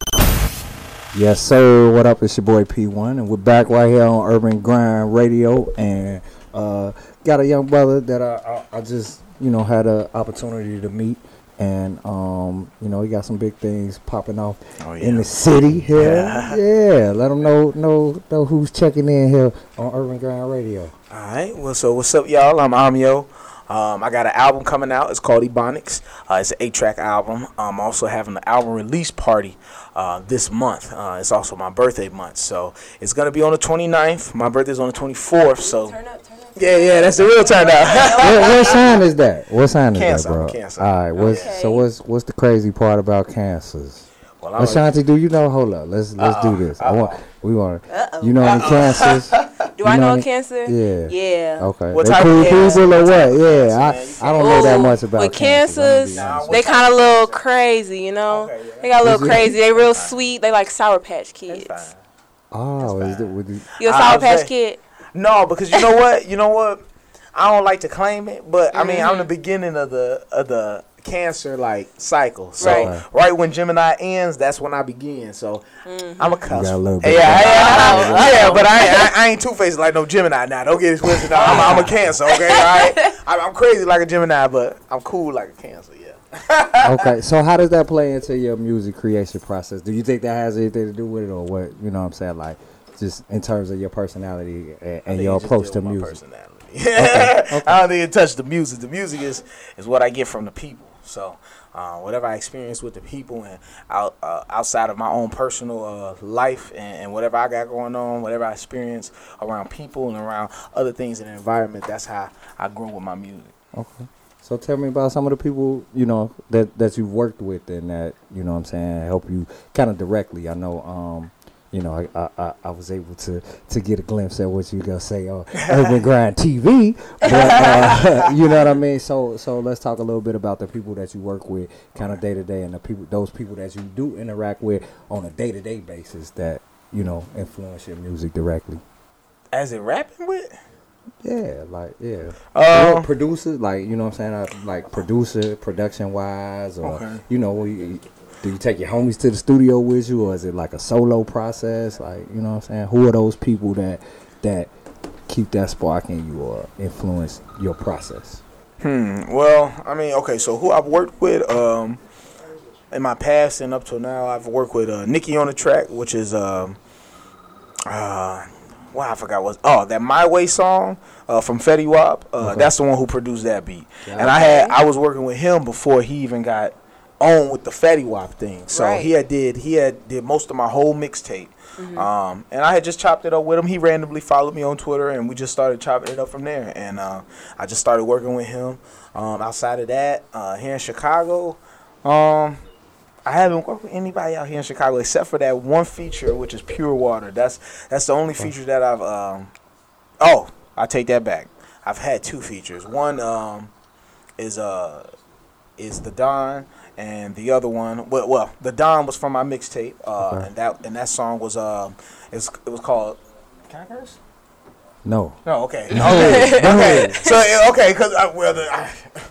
Yes, sir. What up? It's your boy P1, and we're back right here on Urban Grind Radio, and uh, got a young brother that I, I, I just you know had an opportunity to meet, and um, you know he got some big things popping off Oh, in the city here. Yeah, let them know know know who's checking in here on Urban Grind Radio. All right. Well, so what's up, y'all? I'm Amio. Um, I got an album coming out. It's called Ebonics. Uh, it's an eight-track album. I'm also having an album release party uh, this month. Uh, it's also my birthday month, so it's gonna be on the 29th. My birthday's on the 24th. So Turn up, turn up. Yeah, yeah, that's the real turn out. what, what sign is that? What sign is Cancer, that, bro? Cancer. All right. What's, Okay. So what's what's the crazy part about cancers? well, I'm a- Ashanti, do you know? Hold up, let's let's do this. I want we want Uh-oh. you know any cancers? Do I know know a cancer? Yeah. Yeah. Okay. What they type cool of cancer? people or What type what? Yeah, cancer, I, man? I don't know that much about with cancers. I'm gonna be cancers, honest. they kind of a little crazy, you know. Okay, yeah. They got a little Is it? crazy. They real sweet. They like Sour Patch That's Kids. fine. Oh, is it with the, You a I- I Sour Patch Kid? No, because you know what? You know what? I don't like to claim it, but I mean, I'm Mm-hmm. the beginning of the of the cancer like cycle. So Right. right, when Gemini ends, that's when I begin. So Mm-hmm. I'm a cusp. got a Yeah, yeah, yeah, yeah, but I, I, I ain't two faced like no Gemini now. Don't get it twisted. No, I'm, I'm a Cancer, okay? All right. I'm, I'm crazy like a Gemini, but I'm cool like a Cancer. Yeah. okay, so how does that play into your music creation process? Do you think that has anything to do with it, or what? You know what I'm saying? Like, just in terms of your personality and, and your approach to music. personality. I don't think it touched the music. The music is is what I get from the people. So uh, whatever I experience with the people and out, uh, outside of my own personal uh, life and, and whatever I got going on, whatever I experience around people and around other things in the environment, that's how I grow with my music. Okay. So tell me about some of the people you know that that you've worked with and that you know what I'm saying help you kind of directly. I know um you know I, I, I, was able to to get a glimpse at what you gonna say on Urban Grind TV, but uh, you know what I mean. So so let's talk a little bit about the people that you work with, kind of day to day, and the people those people that you do interact with on a day to day basis that you know influence your music directly. As in rapping with? Yeah, like yeah. Um, Or producer, like you know what I'm saying, uh, like producer, production wise, or Okay. you know, do you take your homies to the studio with you, or is it like a solo process? Like you know what I'm saying, who are those people that that keep that spark in you or influence your process? Hmm. Well, I mean, okay. So who I've worked with, um, in my past and up till now, I've worked with uh, Nikki on the track, which is um, uh, well, I forgot what. Oh, that My Way song uh, from Fetty Wap. Uh, Okay. That's the one who produced that beat. And I had I was working with him before he even got on with the Fetty Wap thing. So Right. he had did he had did most of my whole mixtape. Um, and I had just chopped it up with him. He randomly followed me on Twitter, and we just started chopping it up from there. And uh, I just started working with him. Um, outside of that, uh, here in Chicago, um, I haven't worked with anybody out here in Chicago except for that one feature, which is Pure Water. That's that's the only feature that I've. Um, oh, I take that back. I've had two features. One um, is uh is the Don, and the other one, well, well the Don was from my mixtape, uh, Okay. and that and that song was um, it was, it was called. Can I curse? No, No, okay, okay, okay. So uh, okay, because well, the, I,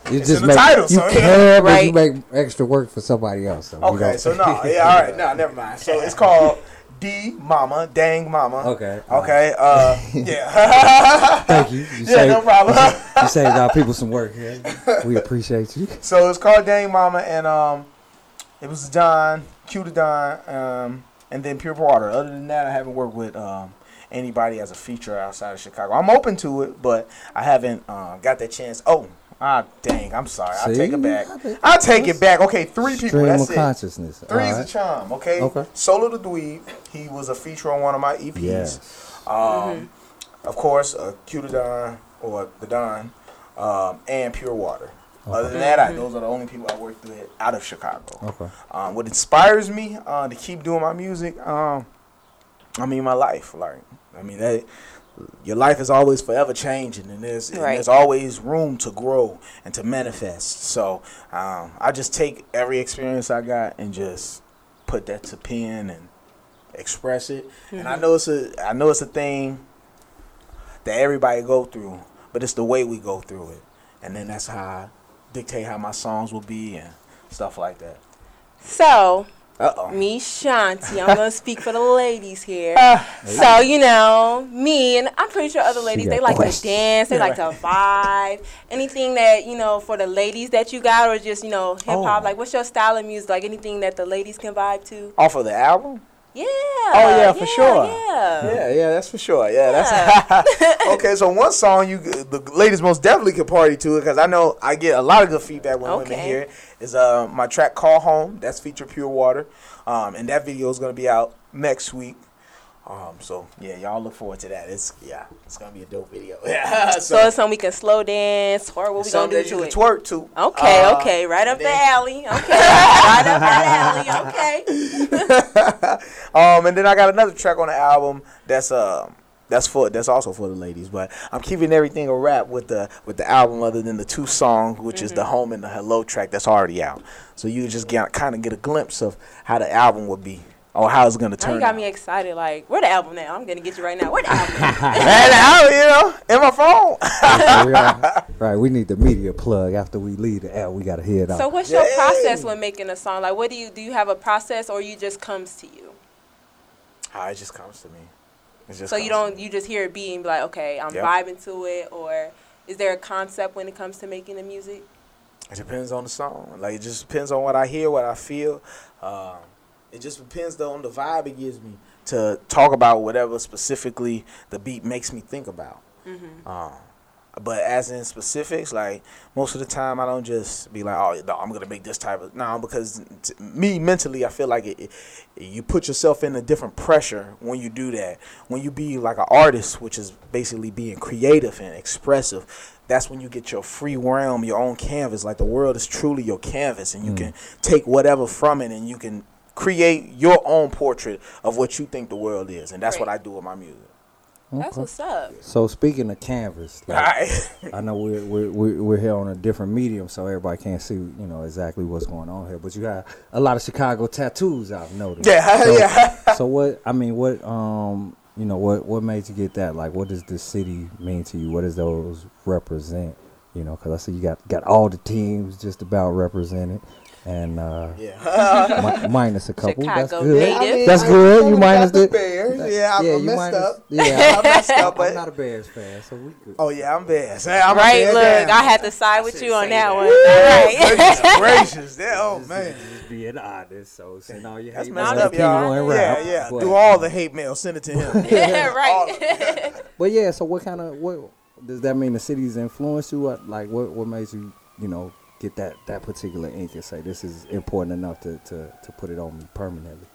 you It's just in the make title, you so, yeah. can, but you make extra work for somebody else. So okay, so no, yeah, all right, no, never mind. So it's called D Mama, Dang Mama. Okay. Okay. Uh, yeah. Thank you. You yeah, saved, no problem. you saved our people some work here. We appreciate you. So it's called Dang Mama, and um, it was Don, Q to Don, um, and then Pure Water. Other than that, I haven't worked with um, anybody as a feature outside of Chicago. I'm open to it, but I haven't uh, got that chance. Oh, ah, dang, I'm sorry. I'll take it back. I'll take it back. Okay, three people. Stream That's of it. consciousness. Three's All a right. charm. Okay. Okay. Solo the Dweeb. He was a feature on one of my EPs. Yes. Um, Of course, uh, Q to Don or the Don, um, and Pure Water. Other than that, I, those are the only people I worked with out of Chicago. Okay. Um, what inspires me uh, to keep doing my music, um, I mean, my life. Like, I mean, that your life is always forever changing, and there's and there's always room to grow and to manifest. So um, I just take every experience I got and just put that to pen and express it. And I know it's a I know it's a thing that everybody go through, but it's the way we go through it, and then that's how I dictate how my songs will be and stuff like that. So, Uh oh. me, Shanti, I'm gonna speak for the ladies here. So, you know, me and I'm pretty sure other ladies they like to dance, they like to vibe. Anything that you know for the ladies that you got, or just you know hip hop. Oh. Like, what's your style of music? Like anything that the ladies can vibe to? Off of the album? Yeah. Oh, yeah, for sure. Yeah. Yeah, yeah, that's for sure. Yeah, that's okay. So one song you the ladies most definitely could party to it because I know I get a lot of good feedback when women Okay. hear it. Is uh my track "Call Home" that's featured Pure Water, um, and that video is gonna be out next week. Um, so yeah, y'all look forward to that. It's yeah, it's gonna be a dope video. Yeah, So it's something we can slow dance, or what we gonna do that you to can it? twerk to. Okay, Uh, okay, right up and the alley. Okay, right up that alley. Okay. Um, and then I got another track on the album that's um that's for that's also for the ladies, but I'm keeping everything a wrap with the with the album other than the two songs, which is the Mm-hmm. home and the hello track that's already out. So you just get kind of get a glimpse of how the album would be or how it's gonna Now turn. you got out. me excited. Like, where the album now? I'm gonna get you right now. Where the album? and the album, you know, in my phone. We right, we need the media plug after we leave the app. We gotta hear it out. so, what's your Yay. process when making a song? Like, what do you do? You have a process, or you just comes to you? Ah, it just comes to me. It just So you don't you just hear it beat and be like, okay, I'm Yep. vibing to it, or is there a concept when it comes to making the music? It depends on the song. Like it just depends on what I hear, what I feel. Um, it just depends though on the vibe it gives me to talk about whatever specifically the beat makes me think about. Um, but as in specifics, like most of the time, I don't just be like, "Oh, no, I'm gonna make this type of." No, because t- me mentally, I feel like it, it, you put yourself in a different pressure when you do that. When you be like an artist, which is basically being creative and expressive, that's when you get your free realm, your own canvas. Like the world is truly your canvas, and you can take whatever from it, and you can create your own portrait of what you think the world is, and that's what I do with my music. That's what's up. So speaking of canvas, like, Alright. I know we're, we're we're we're here on a different medium, so everybody can't see you know exactly what's going on here. But you got a lot of Chicago tattoos, I've noticed. Yeah, So, yeah. so what? I mean, what um you know what what made you get that? Like, what does the city mean to you? What does those represent? You know, because I see you got got all the teams just about represented, and uh, yeah. mi- minus a couple. That's good. native. That's good. You minus the the Bears. Yeah, I, yeah, I you messed minus- up. Yeah, I messed up, I'm not a Bears fan, so we good. oh yeah, I'm Bears. Hey, I'm a right, Bears look, fan. I had to side with you on that that. one. All right. Goodness gracious. Yeah, oh man. Just being honest, so send all your That's hate messed mail up, to y'all. Rap, Yeah, yeah. but- Do all the hate mail. Send it to him. Yeah, All right. of it. But yeah, so what kind of what does that mean? The city's influenced you? What like what what made you you know get that that particular ink and say this is important enough to to to put it on me permanently?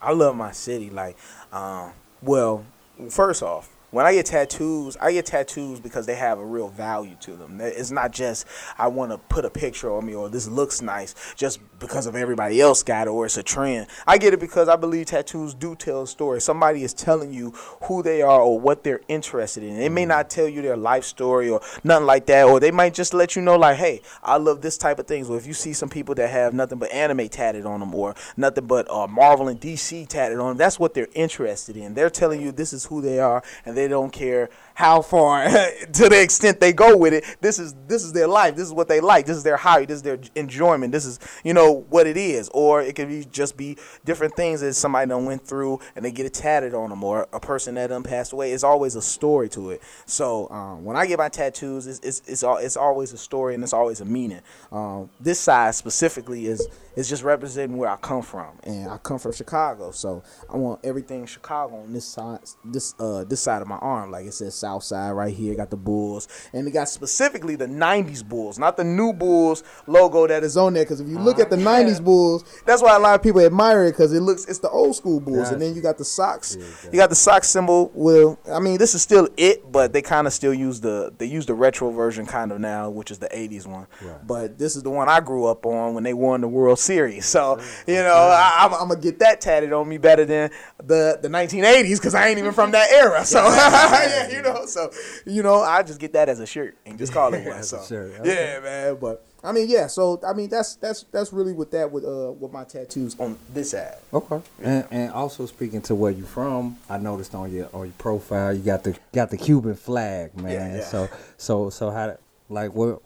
I love my city. Like, um, well, first off, when I get tattoos, I get tattoos because they have a real value to them. It's not just I want to put a picture on me or this looks nice just because of everybody else got it or it's a trend. I get it because I believe tattoos do tell a story. Somebody is telling you who they are or what they're interested in. They may not tell you their life story or nothing like that, or they might just let you know like, hey, I love this type of things. Or if you see some people that have nothing but anime tatted on them or nothing but uh, Marvel and DC tatted on them, that's what they're interested in. They're telling you this is who they are, and they don't care how far to the extent they go with it. This is this is their life. This is what they like. This is their hobby. This is their enjoyment. This is you know what it is. Or it could be just be different things that somebody done went through and they get it tatted on them, or a person that done passed away. It's always a story to it. So um, when I get my tattoos, it's it's it's, it's always a story and it's always a meaning. Um, this side specifically is it's just representing where I come from, and I come from Chicago, so I want everything Chicago on this side, this uh this side of my arm. Like it says South Side right here. Got the Bulls, and it got specifically the '90s Bulls, not the new Bulls logo that is on there. Because if you look at the '90s Bulls, that's why a lot of people admire it because it looks it's the old school Bulls, and then you got the Sox. You got the Sox symbol. Well, I mean this is still it, but they kind of still use the they use the retro version kind of now, which is the '80s one. But this is the one I grew up on when they won the World Series. So you know I, I'm, I'm gonna get that tatted on me better than the the 1980s because I ain't even from that era. So yeah, you know, so you know I just get that as a shirt and just call it one. So shirt, yeah, man. But I mean, yeah. So I mean, that's that's that's really with that with uh with my tattoos on this side. Okay. And, and also speaking to where you're from, I noticed on your on your profile you got the got the Cuban flag, man. Yeah, yeah. So so so how like where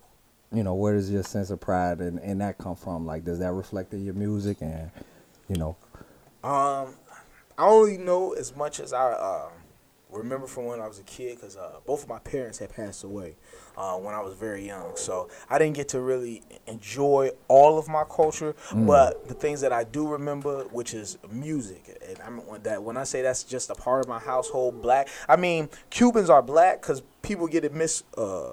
you know where does your sense of pride and, and that come from? Like does that reflect in your music and you know Um, I only know as much as I uh, remember from when I was a kid because uh, both of my parents had passed away uh, when I was very young. So I didn't get to really enjoy all of my culture, but the things that I do remember, which is music, and I mean when that when I say that's just a part of my household, black. I mean Cubans are black because people get it mis. Uh,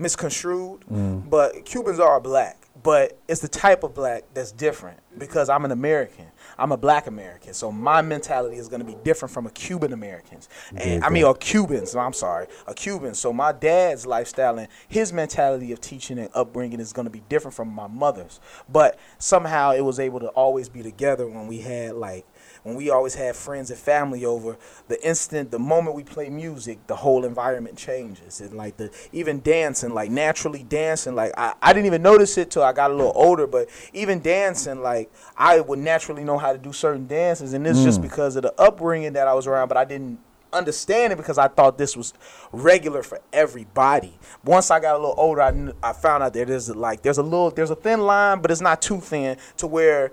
misconstrued, but Cubans are black. But it's the type of black that's different because I'm an American. I'm a black American. So my mentality is going to be different from a Cuban American's. And I mean, a Cubans, I'm sorry, a Cuban. So my dad's lifestyle and his mentality of teaching and upbringing is going to be different from my mother's. But somehow it was able to always be together when we had like when we always had friends and family over, the instant, the moment we play music, the whole environment changes. And like the even dancing, like naturally dancing, like I, I didn't even notice it till I got a little older, but even dancing, like I would naturally know how to do certain dances. And it's just mm. because of the upbringing that I was around, but I didn't understand it because I thought this was regular for everybody. Once I got a little older, I, I found out that there's like there's a little there's a thin line, but it's not too thin to where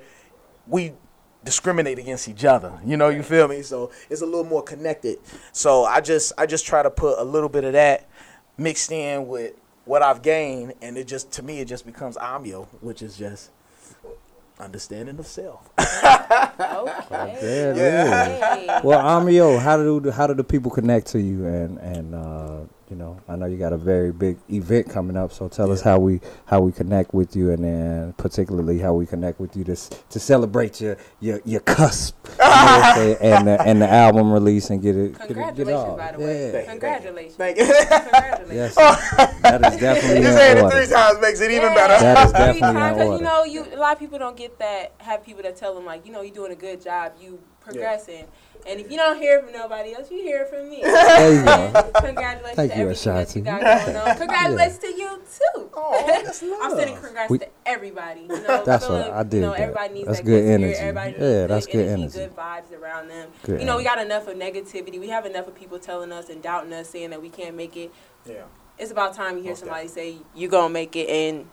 we discriminate against each other. You know, you feel me? So it's a little more connected. So I just I just try to put a little bit of that mixed in with what I've gained, and it just to me it just becomes Amio, which is just understanding of self. Okay. There it Hey. is. Well, Amio, how do how do the people connect to you? And and uh, you know, I know you got a very big event coming up, so tell us how we how we connect with you, and then particularly how we connect with you to to celebrate your your your cusp, you know what I'm saying, and the, and the album release and get it get it get Congratulations, off. by the way. Yeah. Congratulations. Thank you. Congratulations. Yes, that is definitely you saying it three times makes it even Yeah. better. That is Three definitely in order. You know, you a lot of people don't get that. Have people that tell them like, you know, you're doing a good job. You progressing. And if you don't hear from nobody else, you hear from me. There you go. Congratulations Thank to you, everything that Ashanti. you got going on. Congratulations to you too. Oh, that's I'm sending love. congrats We- to everybody. You know, That's feeling, what I did You know, everybody needs That's that good good, energy. Everybody Yeah, good that's good energy, energy. good vibes around them. Good you know, we got enough of negativity. We have enough of people telling us and doubting us, saying that we can't make it. Yeah, It's about time you hear Most somebody say you gonna make it and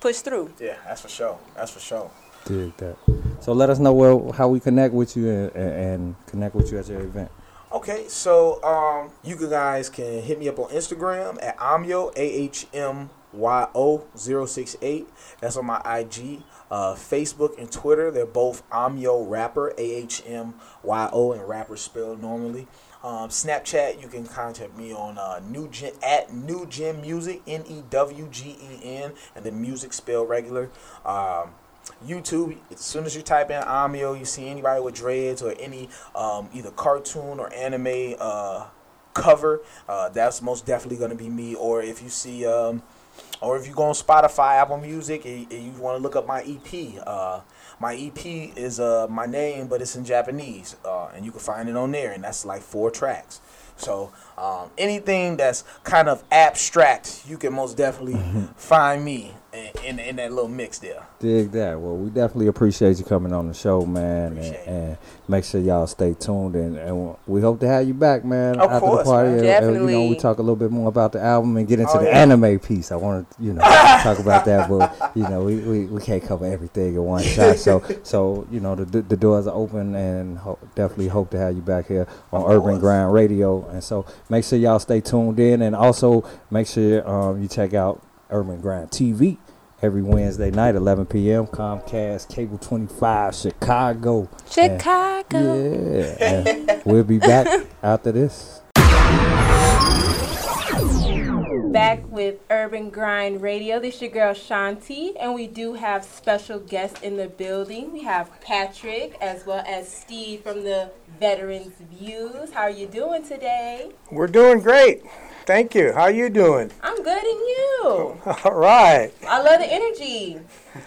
push through. yeah, that's for sure. That's for sure. Dig that. So let us know where how we connect with you and, and, connect with you at your event. Okay, so um, you guys can hit me up on Instagram at Amyo A H M Y O 068. That's on my IG. Uh, Facebook and Twitter, they're both Amyo Rapper A H M Y O and rapper spelled normally. Um, Snapchat, you can contact me on uh, new gen, at New Gen Music N E W G E N and the music spelled regular. Um, YouTube, as soon as you type in Amio, you see anybody with dreads or any um, either cartoon or anime uh, cover, uh, that's most definitely going to be me. Or if you see, um, or if you go on Spotify, Apple Music, and, and you want to look up my EP, uh, my EP is uh, my name, but it's in Japanese, uh, and you can find it on there, and that's like four tracks. So um, anything that's kind of abstract, you can most definitely find me in, in, in that little mix there. Dig that. Well, we definitely appreciate you coming on the show, man, and, and make sure y'all stay tuned. And, and we hope to have you back, man, Of after course, the party. man. And, and, you know, we talk a little bit more about the album and get into Oh, the yeah. anime piece. I want to, you know, talk about that, but you know, we, we, we can't cover everything in one shot. So so you know, the the doors are open, and ho- definitely hope to have you back here on Of Urban course. Grind Radio. And so make sure y'all stay tuned in, and also make sure um, you check out Urban Grind TV every Wednesday night, 11 p.m. Comcast Cable 25, Chicago. Chicago. And, yeah, and we'll be back after this. Back with Urban Grind Radio. This is your girl Shanti, and we do have special guests in the building. We have Patrick as well as Steve from the Veterans Views. How are you doing today? We're doing great. Thank you. How are you doing? I'm good, and you? All right. I love the energy.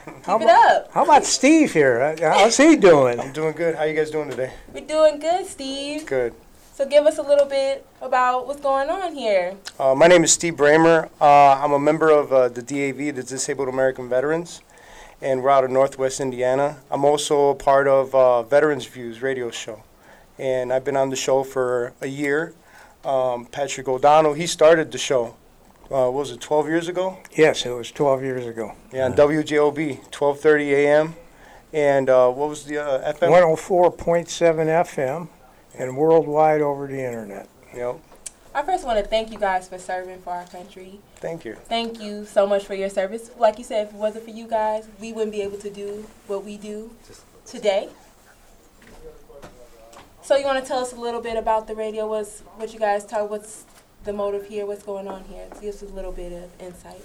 Keep How it about, up. how about Steve here? Uh, How's he doing? I'm doing good. How you guys doing today? We're doing good, Steve. Good. So give us a little bit about what's going on here. Uh, my name is Steve Bramer. Uh, I'm a member of uh, the DAV, the Disabled American Veterans, and we're out of Northwest Indiana. I'm also a part of uh, Veterans Views radio show, and I've been on the show for a year. Um, Patrick O'Donnell, he started the show. Uh, what was it 12 years ago? Yes, it was 12 years ago. Yeah, on WJOB, 12:30 a.m. And uh, what was the uh, FM? 104.7 FM and worldwide over the internet. Yep. I first want to thank you guys for serving for our country. Thank you. Thank you so much for your service. Like you said, if it wasn't for you guys, we wouldn't be able to do what we do today. So you want to tell us a little bit about the radio? What's what you guys talk? What's the motive here? What's going on here? Give us a little bit of insight.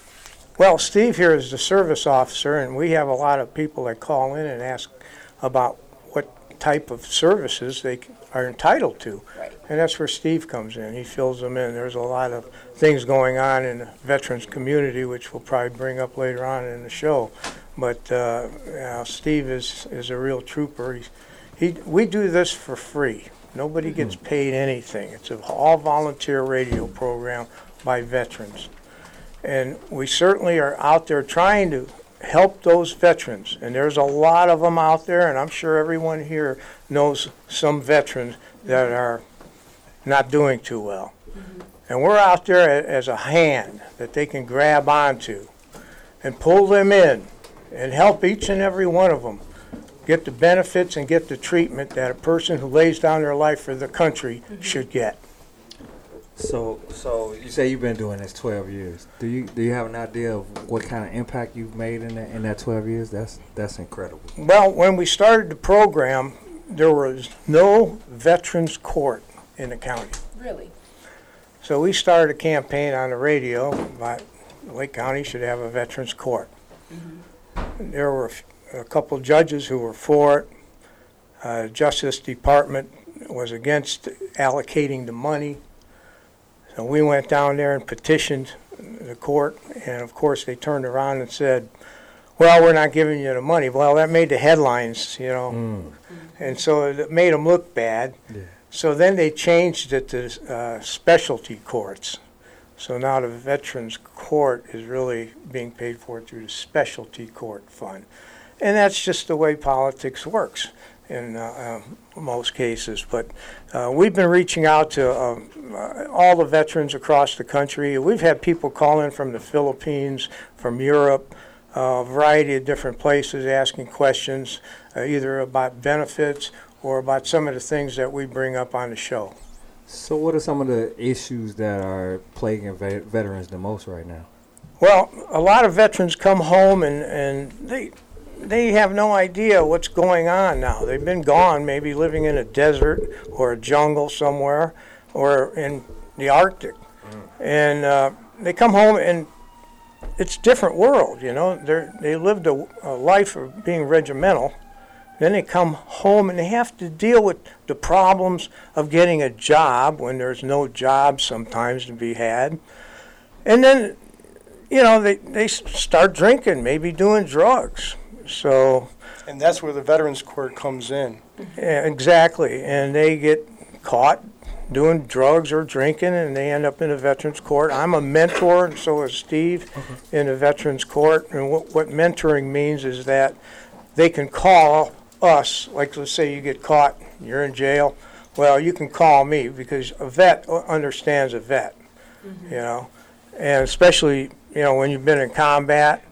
Well, Steve here is the service officer, and we have a lot of people that call in and ask about what type of services they are entitled to. Right. And that's where Steve comes in. He fills them in. There's a lot of things going on in the veterans community, which we'll probably bring up later on in the show. But uh, you know, Steve is, is a real trooper. He's, he, we do this for free. Nobody mm-hmm. gets paid anything. It's an all volunteer radio program by veterans. And we certainly are out there trying to help those veterans. And there's a lot of them out there, and I'm sure everyone here knows some veterans that are not doing too well. Mm-hmm. And we're out there as a hand that they can grab onto and pull them in and help each and every one of them get the benefits and get the treatment that a person who lays down their life for the country mm-hmm. should get. So, so you say you've been doing this 12 years. Do you do you have an idea of what kind of impact you've made in that, in that 12 years? That's that's incredible. Well, when we started the program, there was no veterans court in the county. Really? So we started a campaign on the radio about Lake County should have a veterans court. Mm-hmm. There were a f- a couple judges who were for it. Uh, Justice Department was against allocating the money. So we went down there and petitioned the court, and of course, they turned around and said, well, we're not giving you the money. Well, that made the headlines, you know. And so it made them look bad. Yeah. So then they changed it to uh, specialty courts. So now the Veterans Court is really being paid for through the Specialty Court Fund. And that's just the way politics works in uh, uh, most cases. But uh, we've been reaching out to um, uh, all the veterans across the country. We've had people call in from the Philippines, from Europe, uh, a variety of different places asking questions, uh, either about benefits or about some of the things that we bring up on the show. So, what are some of the issues that are plaguing vet- veterans the most right now? Well, a lot of veterans come home and, and they they have no idea what's going on now. They've been gone, maybe living in a desert or a jungle somewhere, or in the Arctic, and uh, they come home and it's different world. You know, they they lived a, a life of being regimental. Then they come home and they have to deal with the problems of getting a job when there's no job sometimes to be had. And then you know, they, they start drinking, maybe doing drugs. So, And that's where the Veterans Court comes in. yeah, exactly. And they get caught doing drugs or drinking, and they end up in a veterans court. I'm a mentor, and so is Steve mm-hmm. in a veterans court. And what, what mentoring means is that they can call us, like let's say you get caught, you're in jail. Well, you can call me because a vet understands a vet, mm-hmm. you know, and especially you know when you've been in combat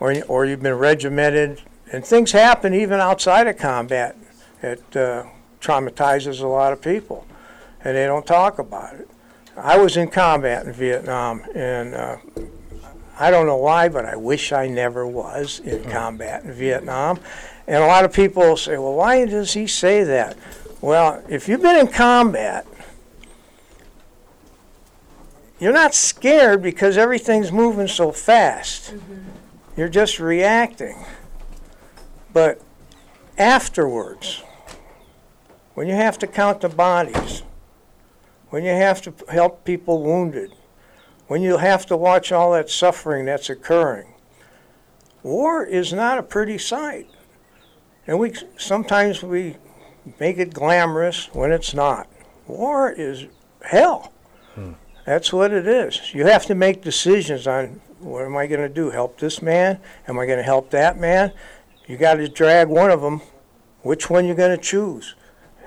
or you- or you've been regimented, and things happen even outside of combat. It uh, traumatizes a lot of people, and they don't talk about it. I was in combat in Vietnam, and uh, I don't know why, but I wish I never was in combat in Vietnam. And a lot of people say, well, why does he say that? Well, if you've been in combat, you're not scared because everything's moving so fast. You're just reacting. But afterwards, when you have to count the bodies, when you have to help people wounded, when you have to watch all that suffering that's occurring, war is not a pretty sight. And we sometimes we make it glamorous when it's not. War is hell. Hmm. That's what it is. You have to make decisions on what am I going to do? Help this man? Am I going to help that man? You got to drag one of them. Which one you going to choose?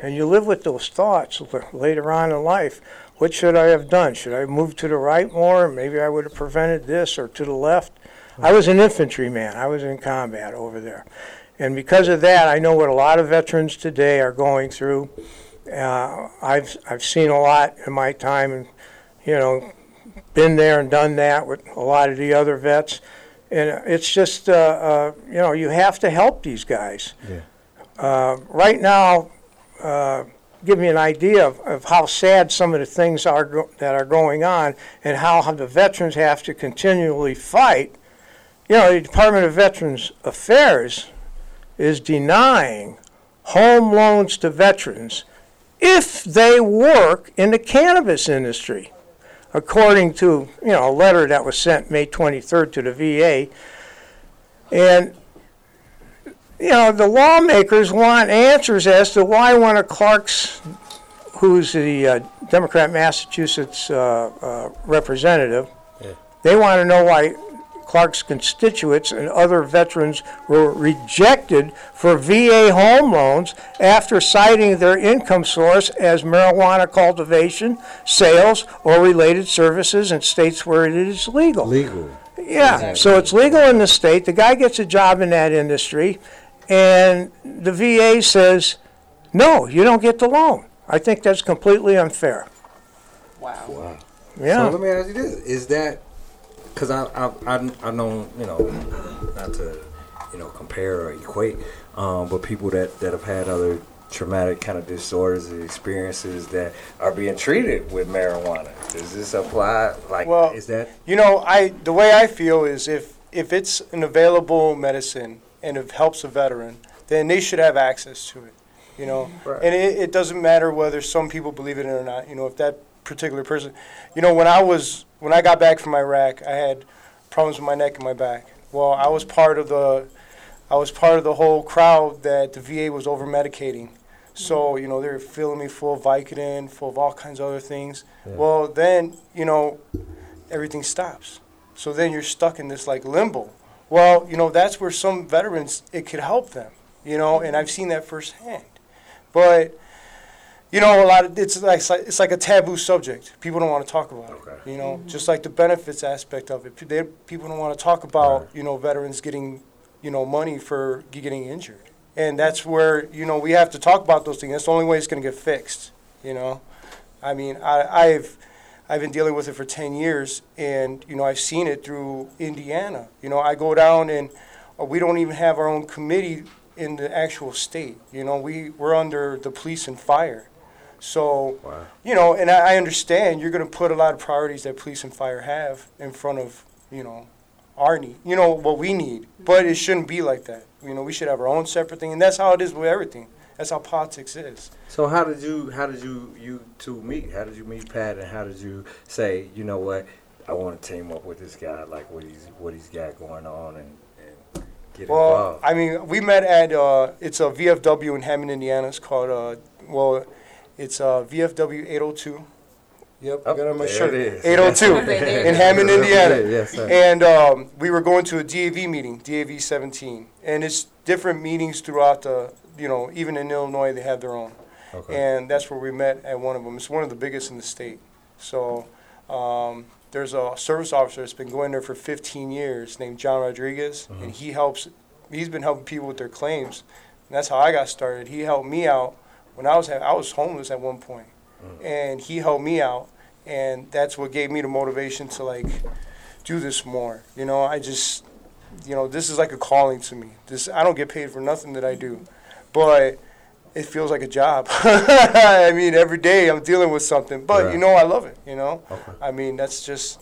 And you live with those thoughts later on in life. What should I have done? Should I have moved to the right more? Maybe I would have prevented this or to the left. I was an infantryman. I was in combat over there. And because of that, I know what a lot of veterans today are going through. Uh, I've, I've seen a lot in my time and, you know, been there and done that with a lot of the other vets. And it's just, uh, uh, you know, you have to help these guys. Yeah. Uh, right now, uh, give me an idea of, of how sad some of the things are go- that are going on and how, how the veterans have to continually fight. You know, the Department of Veterans Affairs is denying home loans to veterans if they work in the cannabis industry according to you know a letter that was sent May 23rd to the VA. And you know the lawmakers want answers as to why one of Clark's, who's the uh, Democrat Massachusetts uh, uh, representative, they want to know why Clark's constituents and other veterans were rejected for VA home loans after citing their income source as marijuana cultivation, sales, or related services in states where it is legal. Legal. Yeah, so it's legal in the state. The guy gets a job in that industry, and the VA says, no, you don't get the loan. I think that's completely unfair. Wow. Yeah. So let me ask you this: Is that because I I I I know you know not to you know compare or equate, um, but people that that have had other traumatic kind of disorders and experiences that are being treated with marijuana. Does this apply? Like, Well, is that You know, I the way I feel is if if it's an available medicine and it helps a veteran, then they should have access to it. You know, Right. and it, it doesn't matter whether some people believe it or not. You know, if that particular person, you know, when I was when I got back from Iraq, I had problems with my neck and my back. Well, I was part of the I was part of the whole crowd that the VA was over medicating. So, you know, they were filling me full of Vicodin, full of all kinds of other things. Well, then, you know, everything stops. So then you're stuck in this like limbo. Well, you know, that's where some veterans, it could help them, you know, and I've seen that firsthand. But, you know, a lot of, it's like, it's like a taboo subject. People don't want to talk about Okay. it, you know, just like the benefits aspect of it. They, people don't want to talk about, Right. you know, veterans getting, you know, money for getting injured. And that's where, you know, we have to talk about those things. That's the only way it's going to get fixed, you know. I mean, I, I've, I've been dealing with it for 10 years, and, you know, I've seen it through Indiana. You know, I go down and uh, we don't even have our own committee in the actual state. You know, we, we're under the police and fire. So, Wow. you know, and I, I understand you're going to put a lot of priorities that police and fire have in front of, you know, our need, you know, what we need. But it shouldn't be like that. You know, we should have our own separate thing, and that's how it is with everything. That's how politics is. So how did you how did you you two meet? How did you meet Pat and how did you say, you know what, I want to team up with this guy, like what he's what he's got going on and, and get Well, involved? I mean, we met at uh, it's a VFW in Hammond, Indiana. It's called uh, well, it's uh, VFW 802. Yep, I got on my there shirt. it is. 802 in Hammond, Indiana. Yes, sir. And um, we were going to a DAV meeting, DAV 17, and it's different meetings throughout the, you know, even in Illinois they have their own, Okay. and that's where we met at one of them. It's one of the biggest in the state. So um, there's a service officer that's been going there for 15 years named John Rodriguez, and he helps. He's been helping people with their claims, and that's how I got started. He helped me out when I was I was homeless at one point, mm. and he helped me out, and that's what gave me the motivation to like do this more. You know, I just, you know, this is like a calling to me. This I don't get paid for nothing that I do, but it feels like a job. I mean, every day I'm dealing with something, but Right. you know, I love it. You know, Okay. I mean, that's just,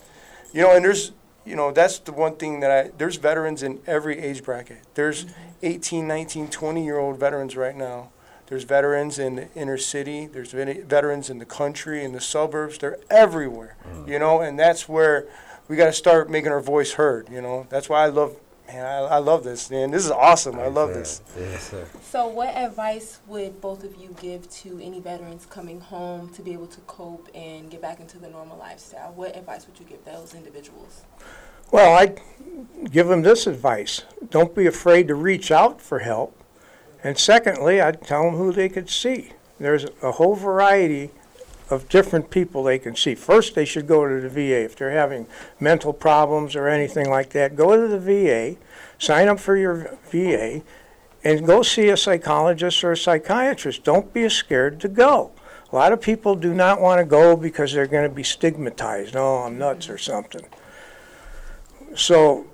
you know, and there's, you know, that's the one thing that I, there's veterans in every age bracket. There's mm-hmm. 18, 19, 20 year old veterans right now. There's veterans in the inner city. There's veterans in the country, in the suburbs. They're everywhere, you know, and that's where we got to start making our voice heard. You know, that's why I love, man, I, I love this, man. This is awesome. I love this. Yes, sir. So, what advice would both of you give to any veterans coming home to be able to cope and get back into the normal lifestyle? What advice would you give those individuals? Well, I'd give them this advice. Don't be afraid to reach out for help. And secondly, I'd tell them who they could see. There's a whole variety of different people they can see. First, they should go to the VA. If they're having mental problems or anything like that, go to the VA, sign up for your VA, and go see a psychologist or a psychiatrist. Don't be scared to go. A lot of people do not want to go because they're going to be stigmatized. Oh, I'm nuts or something. So,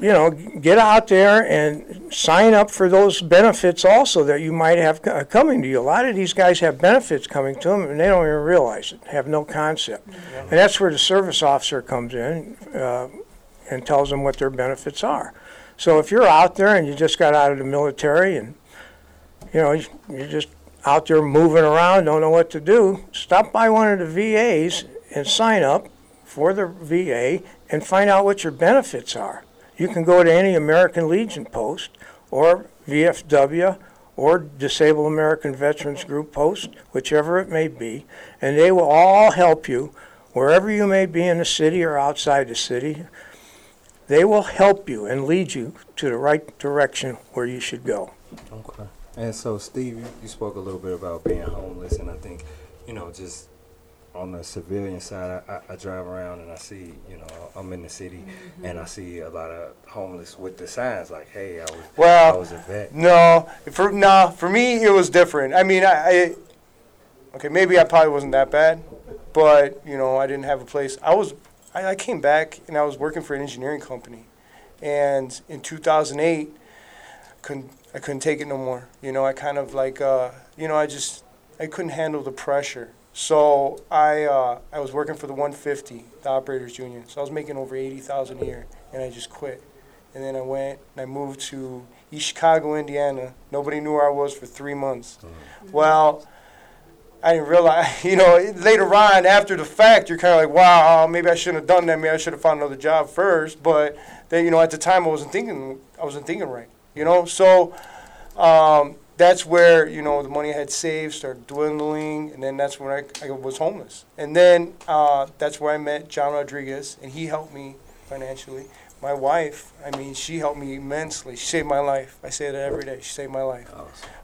you know, get out there and sign up for those benefits also that you might have coming to you. A lot of these guys have benefits coming to them and they don't even realize it, have no concept. And that's where the service officer comes in uh, and tells them what their benefits are. So if you're out there and you just got out of the military and, you know, you're just out there moving around, don't know what to do, stop by one of the VAs and sign up for the VA and find out what your benefits are. You can go to any American Legion post or VFW or Disabled American Veterans Group post, whichever it may be, and they will all help you wherever you may be in the city or outside the city. They will help you and lead you to the right direction where you should go. Okay. And so, Steve, you, you spoke a little bit about being homeless, and I think, you know, just on the civilian side, I, I, drive around and I see, you know, I'm in the city, and I see a lot of homeless with the signs like, "Hey, I was, Well, I was a vet." No, for no, for me it was different. I mean, I, I okay, maybe I probably wasn't that bad, but you know, I didn't have a place. I was, I, I came back and I was working for an engineering company, and in 2008, couldn't I couldn't take it no more. You know, I kind of like, uh, you know, I just I couldn't handle the pressure. So I uh, I was working for the 150, the operators union. So I was making over 80,000 a year, and I just quit. And then I went and I moved to East Chicago, Indiana. Nobody knew where I was for three months. Well, I didn't realize, you know, later on after the fact, you're kind of like, wow, maybe I shouldn't have done that. Maybe I should have found another job first. But then, you know, at the time I wasn't thinking, I wasn't thinking right, you know. So um, that's where, you know, the money I had saved started dwindling, and then that's when I, I was homeless. And then uh, that's where I met John Rodriguez, and he helped me financially. My wife, I mean, she helped me immensely. She saved my life. I say that every day. She saved my life.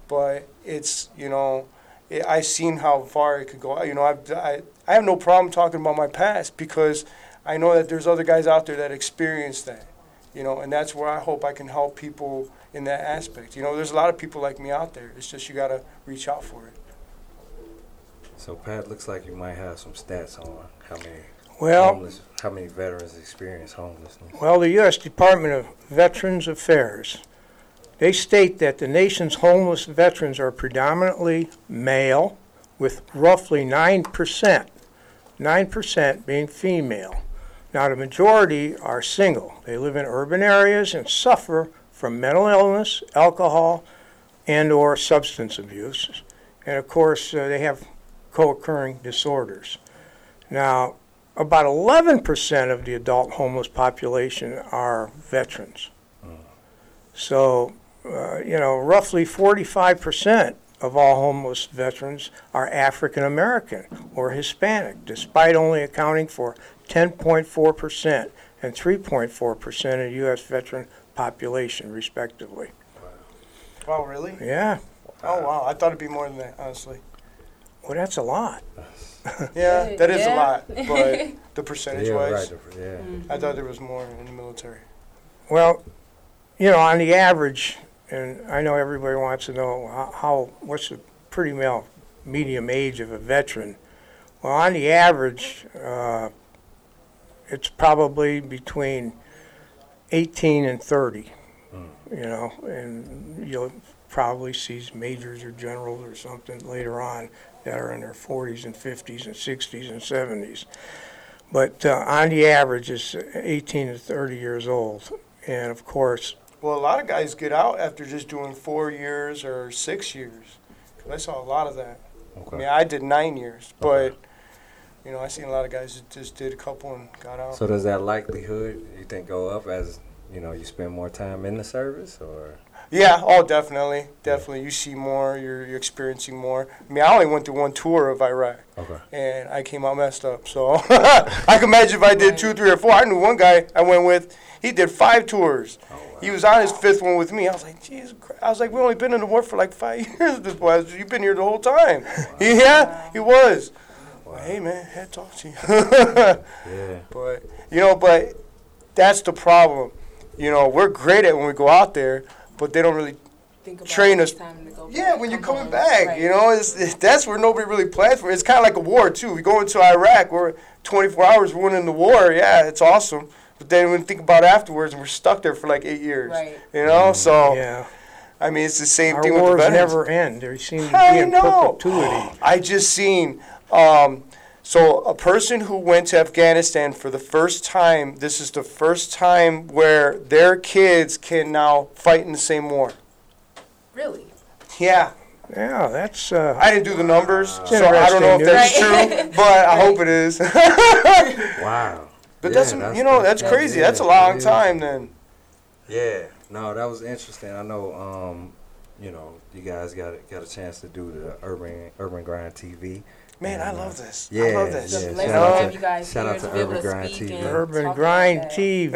But it's, you know, it, I've seen how far it could go. You know, I've, I, I have no problem talking about my past because I know that there's other guys out there that experienced that. You know, and that's where I hope I can help people in that aspect. You know, there's a lot of people like me out there. It's just you got to reach out for it. So, Pat, looks like you might have some stats on how many Well, homeless, how many veterans experience homelessness. Well, the U.S. Department of Veterans Affairs, they state that the nation's homeless veterans are predominantly male, with roughly 9%, 9% being female. Now, the majority are single. They live in urban areas and suffer from mental illness, alcohol, and or substance abuse. And of course, uh, they have co-occurring disorders. Now, about 11% of the adult homeless population are veterans. So, uh, you know, roughly 45% of all homeless veterans are African American or Hispanic, despite only accounting for 10.4% and 3.4% of U.S. veteran population, respectively. Oh, really? Yeah, Oh, wow. I thought it'd be more than that, honestly. well, that's a lot. Yeah, that is a lot. But the percentage Yeah, wise, right. Yeah. I thought there was more in the military. Well, you know, on the average, and I know everybody wants to know how, how what's the pretty male medium age of a veteran. Well, on the average, uh, it's probably between 18 and 30. You know, and you'll probably see majors or generals or something later on that are in their 40s and 50s and 60s and 70s. But uh, on the average, it's 18 to 30 years old. And of course, Well, a lot of guys get out after just doing four years or six years. I saw a lot of that. I mean, I did nine years, but you know, I seen a lot of guys that just did a couple and got out. So does that likelihood you think go up as you know you spend more time in the service, or Yeah, oh, definitely, definitely. You see more, you're, you're experiencing more. I mean, I only went through one tour of Iraq, okay? and I came out messed up. So I can imagine if I did two, three, or four. I knew one guy I went with. He did five tours. oh, wow. He was on his fifth one with me. I was like, Jesus Christ. I was like, we only been in the war for like five years. This boy, you've been here the whole time. yeah, he was. Well, hey man, had to talk to you. Yeah. But you know, but that's the problem. You know, we're great at when we go out there, but they don't really. Think about Train us- time to go Yeah, back, when you're coming home. back, Right. you know, it's, it's that's where nobody really plans for. It's kind of like a war too. We go into Iraq, we're 24 hours, we're winning the war. Yeah, it's awesome. But then when you think about afterwards, and we're stuck there for like eight years. Right. You know, so yeah, I mean, it's the same our thing with the wars veterans. never end. They seem to be I in know. perpetuity. I just seen. Um, so a person who went to Afghanistan for the first time. This is the first time where their kids can now fight in the same war. Really? Yeah, Yeah, that's uh, I didn't do the numbers, so I don't know if that's news. true, but I hope it is. Wow. But Yeah, that's, you know that's crazy. That's a long yeah. time then. Yeah, no, that was interesting. I know, um, you know, you guys got got a chance to do the urban urban grind TV. Man, I And, love this. Yeah, I love this. Yeah. Shout out to to- you guys shout out to to Urban Grind TV. Urban Grind. TV.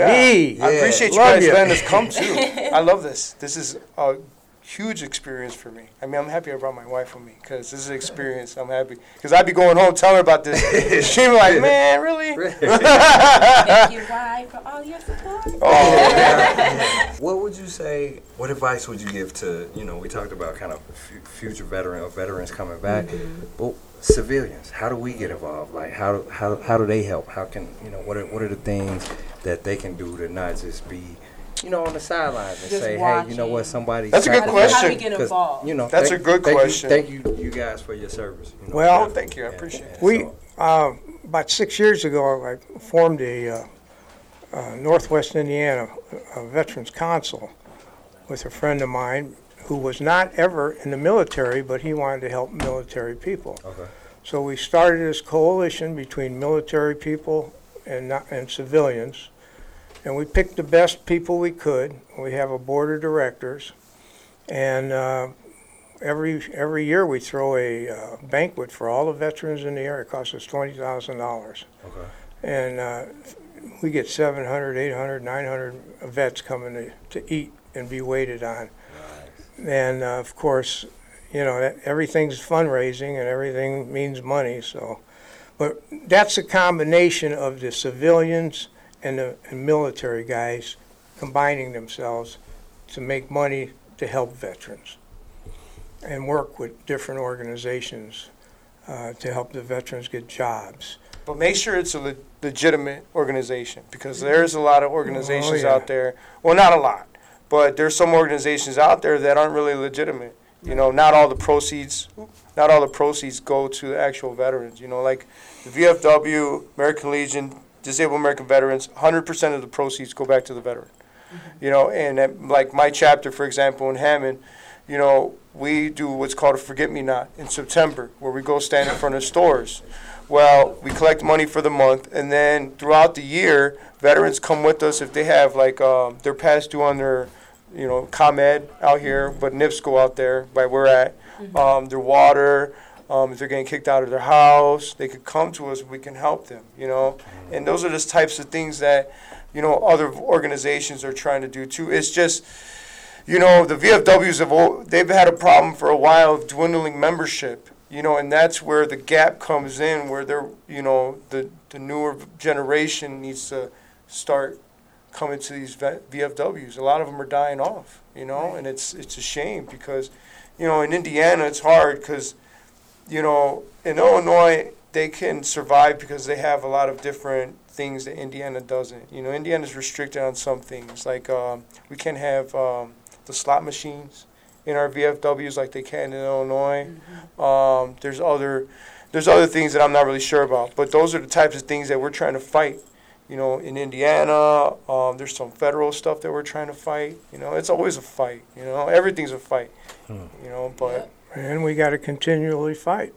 Yeah. I appreciate you guys ya. letting us come too. I love this. This is a huge experience for me. I mean, I'm happy I brought my wife with me because this is an experience. I'm happy because I'd be going home telling her about this. She'd be like, "Man, really?" Thank you, Why, for all your support. Oh, What would you say? What advice would you give to you know? We talked about kind of fu- future veteran or veterans coming back, mm-hmm. but civilians. How do we get involved? Like how how how do they help? How can you know what are what are the things that they can do to not just be you know on the sidelines and Just say, hey, you know what, somebody. That's a good How do we- How do we question. get 'Cause. You know, That's thank- a good thank you- question. thank you, you guys, for your service. You know, Well- thank you. I appreciate it. We, so- uh, about six years ago, I formed a uh, uh, Northwest Indiana Veterans Council with a friend of mine who was not ever in the military, but he wanted to help military people. Okay. So we started this coalition between military people and, not, and civilians, and we picked the best people we could. We have a board of directors, and uh, every every year we throw a uh, banquet for all the veterans in the area. It costs us twenty thousand dollars, Okay. and uh, we get 700, 800, 900 vets coming to, to eat and be waited on. And uh, of course, you know, that- everything's fundraising and everything means money, so. But that's a combination of the civilians and the and military guys combining themselves to make money to help veterans and work with different organizations uh, to help the veterans get jobs. But make sure it's a le- legitimate organization because there's a lot of organizations yeah. out there. Well, not a lot, but there's some organizations out there that aren't really legitimate. You know, not all the proceeds, not all the proceeds go to the actual veterans. You know, like the VFW, American Legion, Disabled American Veterans, 100% of the proceeds go back to the veteran. You know, and like my chapter, for example, in Hammond, you know, we do what's called a Forget Me Not in September, where we go stand in front of stores. Well, we collect money for the month, and then throughout the year, veterans come with us if they have like um, they're past due on their, you know, ComEd out here, but NIPSCO out there by where we're at, um, their water. Um, if they're getting kicked out of their house, they could come to us. We can help them, you know. And those are just types of things that, you know, other organizations are trying to do too. It's just, you know, the VFWs have they've had a problem for a while of dwindling membership, you know, and that's where the gap comes in, where they're, you know, the the newer generation needs to start coming to these VFWs. A lot of them are dying off, you know, and it's it's a shame because, you know, in Indiana it's hard because, you know, in Illinois they can survive because they have a lot of different things that Indiana doesn't. You know, Indiana's restricted on some things. Like um, we can't have um, the slot machines in our VFWs like they can in Illinois. Um, there's other there's other things that I'm not really sure about, but those are the types of things that we're trying to fight. You know, in Indiana, um, there's some federal stuff that we're trying to fight. You know, it's always a fight. You know, everything's a fight. You know, but And we got to continually fight.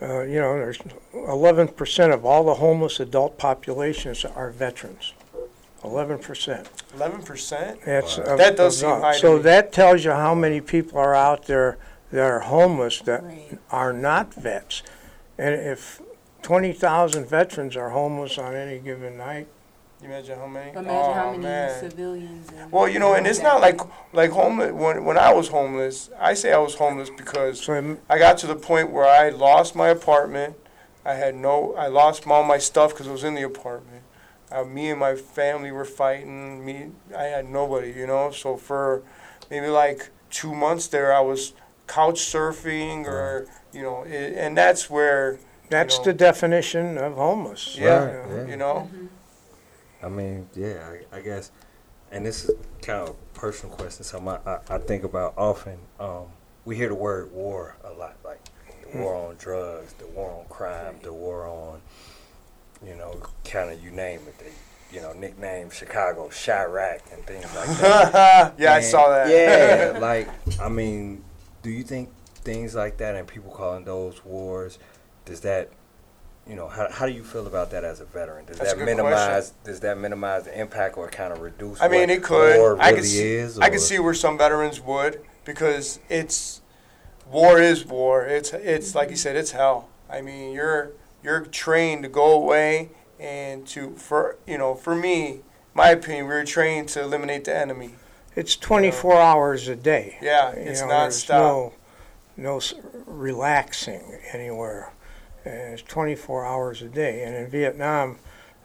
Uh, you know, there's 11% of all the homeless adult populations are veterans. 11%. 11 percent. That's of- That does of seem not- high to So me. that tells you how many people are out there that are homeless that Right. are not vets. And if 20,000 veterans are homeless on any given night, You imagine how many? Imagine oh, how many man. civilians. And Well, you know, and it's not like like homeless. When when I was homeless, I say I was homeless because so I got to the point where I lost my apartment. I had no. I lost all my stuff because it was in the apartment. Uh, me and my family were fighting. Me, I had nobody. You know, so for maybe like two months there, I was couch surfing or you know, it, and that's where that's know. the definition of homeless. yeah, Right, yeah. you know. I mean, yeah, I, I guess, and this is kind of a personal question. Something I, I, I think about often. Um, we hear the word war a lot, like the war on drugs, the war on crime, the war on, you know, kind of you name it. The, you know, nickname Chicago, Chiraq, and things like that. yeah, I saw that. Yeah, like I mean, do you think things like that and people calling those wars, does that, you know, how, how do you feel about that as a veteran? Does That's that good minimize does that minimize the impact or kind of reduce? I mean, what it could. War I really could see. is. I could see where some veterans would because it's war is war. It's it's like you said, it's hell. I mean, you're you're trained to go away and to for you know for me, my opinion, we are trained to eliminate the enemy. It's 24 hours a day. Yeah, You it's know, nonstop. there's no, no relaxing anywhere. And it's 24 hours a day. And in Vietnam,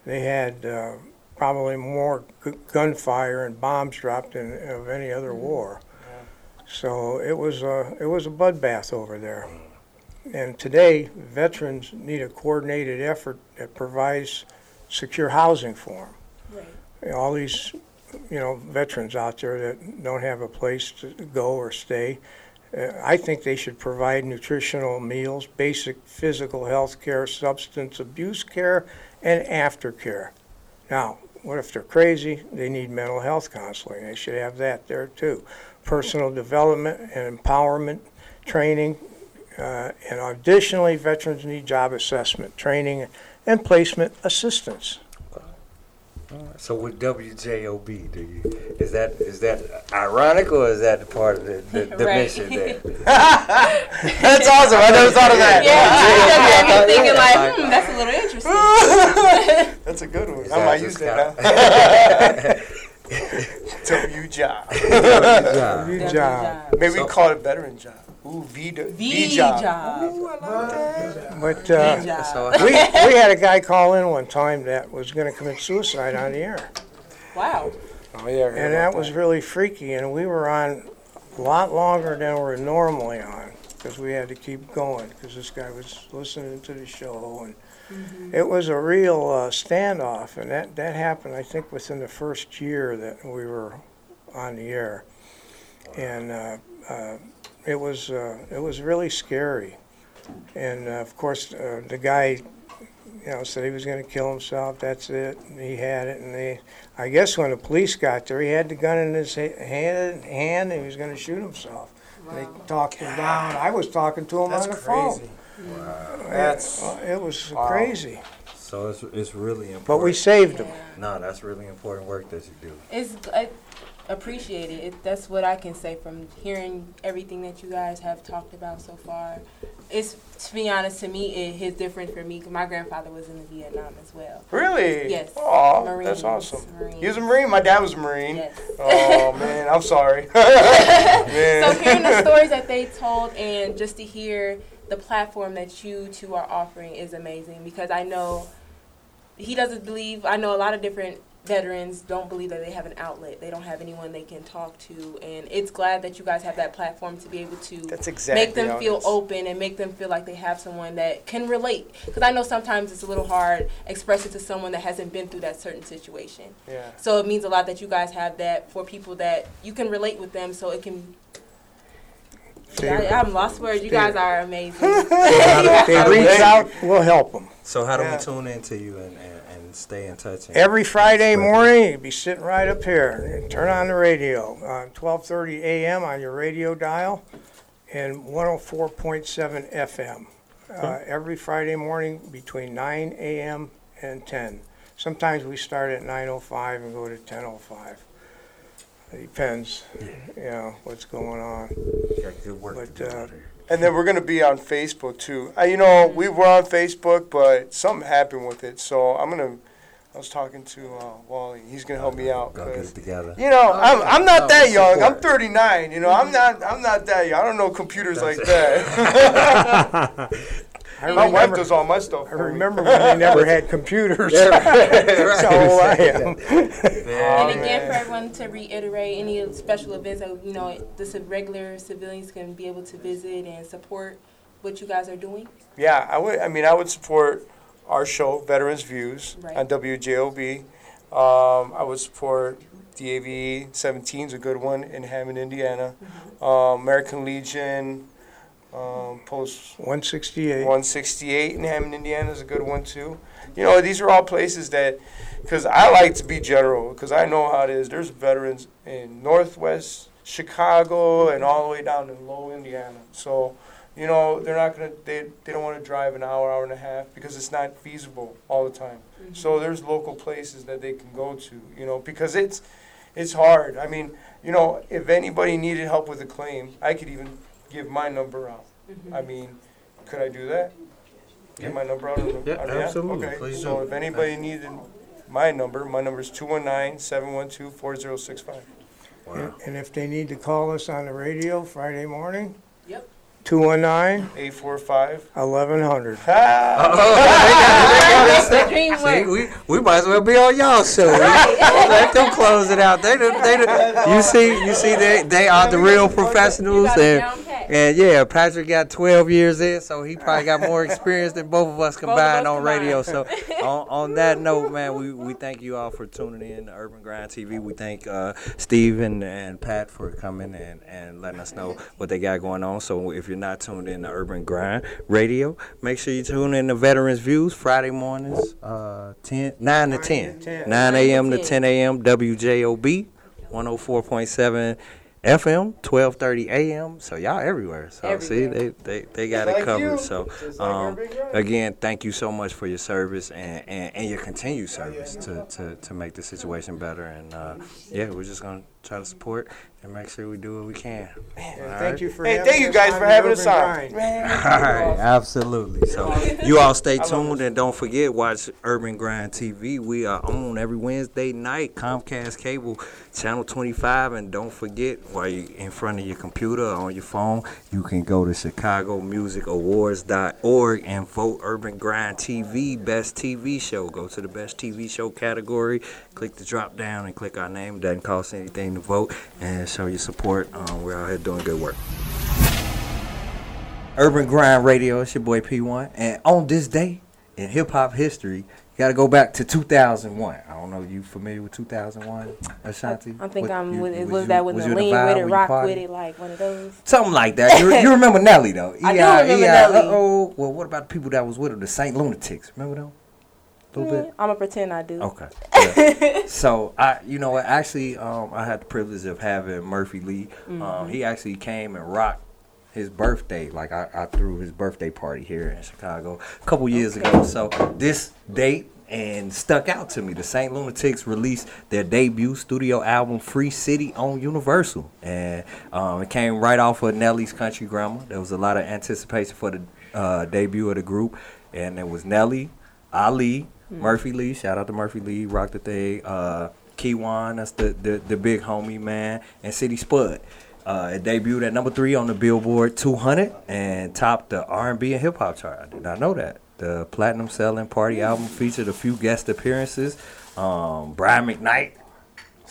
they had uh, probably more gu- gunfire and bombs dropped than of any other war. So it was a it was a bloodbath over there. And today, veterans need a coordinated effort that provides secure housing for them Right. all these, you know, veterans out there that don't have a place to go or stay. I think they should provide nutritional meals, basic physical health care, substance abuse care, and aftercare. Now, what if they're crazy? They need mental health counseling. They should have that there too. Personal development and empowerment training. Uh, and additionally, veterans need job assessment, training, and placement assistance. So with WJOB, do you is that is that ironic or is that the part of the, the, the Right. mission there? That's awesome. I never thought of that. Yeah, you thinking yeah, like, like- hmm, that's a little interesting. That's a good one. Is I might use that. Huh? W job. Yeah. Good Definitely job. Maybe So- we call it veteran job. Ooh, V, V v job. job. But uh, V job. So we, we had a guy call in one time that was going to commit suicide on the air. Wow. Oh yeah. And about that was really freaky. And we were on a lot longer than we're normally on because we had to keep going because this guy was listening to the show. And it was a real uh, standoff. And that, that happened, I think, within the first year that we were on the air. And uh, uh, it, was, uh, it was really scary. And uh, of course, uh, the guy, you know, said he was going to kill himself. That's it. And he had it, and they, I guess, when the police got there, he had the gun in his ha- hand, hand, and he was going to shoot himself. And They talked him down. I was talking to him That's on the crazy. phone. That's Uh, it was Wow. crazy, So it's it's really important. but we saved him. no, that's really important work that you do. It's I appreciate it. it. That's what I can say from hearing everything that you guys have talked about so far. It's to be honest, to me, it hits different for me. my grandfather was in the Vietnam as well. really. Yes. Oh, that's awesome. He was a Marine. My dad was a Marine. Yes. Oh man, I'm sorry. So hearing the stories that they told and just to hear the platform that you two are offering is amazing because I know he doesn't believe I know a lot of different veterans don't believe that they have an outlet. They don't have anyone they can talk to, and it's glad that you guys have that platform to be able to That's exactly make them feel open and make them feel like they have someone that can relate. Because I know sometimes it's a little hard expressing to someone that hasn't been through that certain situation. Yeah. So it means a lot that you guys have that for people that you can relate with them, so it can. I, I'm lost words. You guys are amazing. If they reach out, we'll help them. So how do Yeah. we tune into you and, and, and stay in touch? and- Every Friday morning, you'd be sitting right up here. Turn on the radio, uh, 12:30 a.m. on your radio dial, and 104.7 FM. Uh, every Friday morning between 9 a.m. and 10. Sometimes we start at 9:05 and go to 10:05. It depends, you know, what's going on. Got good work to But, do uh, out here. And then we're gonna be on Facebook too. Uh, you know, we were on Facebook, but something happened with it. So I'm gonna. I was talking to uh, Wally. He's gonna help me out. Go get 'cause, it together. You know, I'm, I'm not that young. I'm 39. You know, I'm not I'm not that young. I don't know computers like that. I My wife does all my stuff. I remember when they never had computers. That's how old I am. And again, for everyone to reiterate, any special events that you know the regular civilians can be able to visit and support what you guys are doing. Yeah, I would. I mean, I would support our show, Veterans Views, Right. on WJOB. Um, I would support DAV 17 is a good one in Hammond, Indiana. Um, American Legion, um, Post 168. 168 in Hammond, Indiana is a good one too. You know, these are all places that, because I like to be general, because I know how it is. There's veterans in Northwest Chicago and all the way down in Low Indiana. So, you know, they're not gonna, they, they don't want to drive an hour, hour and a half because it's not feasible all the time. So there's local places that they can go to, you know, because it's, it's hard. I mean, you know, if anybody needed help with a claim, I could even give my number out. Mm-hmm. I mean, could I do that? Give my number out on the, Yeah, on the app? absolutely. Okay, Please so do. if anybody needed my number, my number is 219-712-4065. Wow. And if they need to call us on the radio Friday morning, Yep. 219 845. 1100. The dream See, work. we, we might as well be on y'all show. Let them close it out. They, done- they, done- you see, you see, they, they are the real professionals, got it and down pat. and yeah, Patrick got 12 years in, so he probably got more experience than both of us of us combined on combined. radio. So on, on that note, man, we, we thank you all for tuning in to Urban Grind TV. We thank uh, Steve and, and Pat for coming and, and letting us know what they got going on. So if you're not tuned in to Urban Grind Radio, make sure you tune in to Veterans Views Friday mornings, uh, 10, 9 to 10. 10. 9 a.m. to 10. 10 a.m. WJOB 104.7 FM 12:30 a.m. So y'all everywhere. So see they they, they got Just it like covered. you. So like um, Grind. again, thank you so much for your service and, and, and your continued service to, to, to make the situation better. And uh, yeah, we're just gonna try to support and make sure we do what we can. And thank you for Hey, having thank you us guys on for having us on. Man, All right, absolutely. So you all stay tuned and don't forget watch Urban Grind TV. We are on every Wednesday night, Comcast cable, channel 25, and don't forget while you're in front of your computer or on your phone, you can go to ChicagoMusicAwards.org and vote Urban Grind TV best TV show. Go to the best TV show category, click the drop down and click our name. It doesn't cost anything to vote and show your support. Um, we're out here doing good work. Urban Grind Radio. It's your boy P1. And on this day in hip hop history, you got to go back to 2001. I don't know, you familiar with 2001, Ashanti? I think What- I'm you- with it. was Was you- that with the lean with it, rock with it, like one of those? Something like that. You, you remember Nelly, though? I do remember Nelly. Uh-oh. Well, what about the people that was with him? The Saint Lunatics. Remember them? A little bit? I'm gonna pretend I do. Okay. Yeah. so I, you know what? Actually, um, I had the privilege of having Murphy Lee. Um, he actually came and rocked his birthday. Like I, I threw his birthday party here in Chicago a couple years ago. So this date and stuck out to me. The Saint Lunatics released their debut studio album "Free City" on Universal, and um, it came right off of Nelly's Country Grammar. There was a lot of anticipation for the uh, debut of the group, and it was Nelly, Ali, Murphy Lee. Shout out to Murphy Lee, rocked the thing. Uh, Kyjuan, that's the, the the big homie man, and City Spud. Uh, it debuted at number three on the Billboard 200 and topped the R&B and hip hop chart. I did not know that. The platinum selling party album featured a few guest appearances um, Brian McKnight.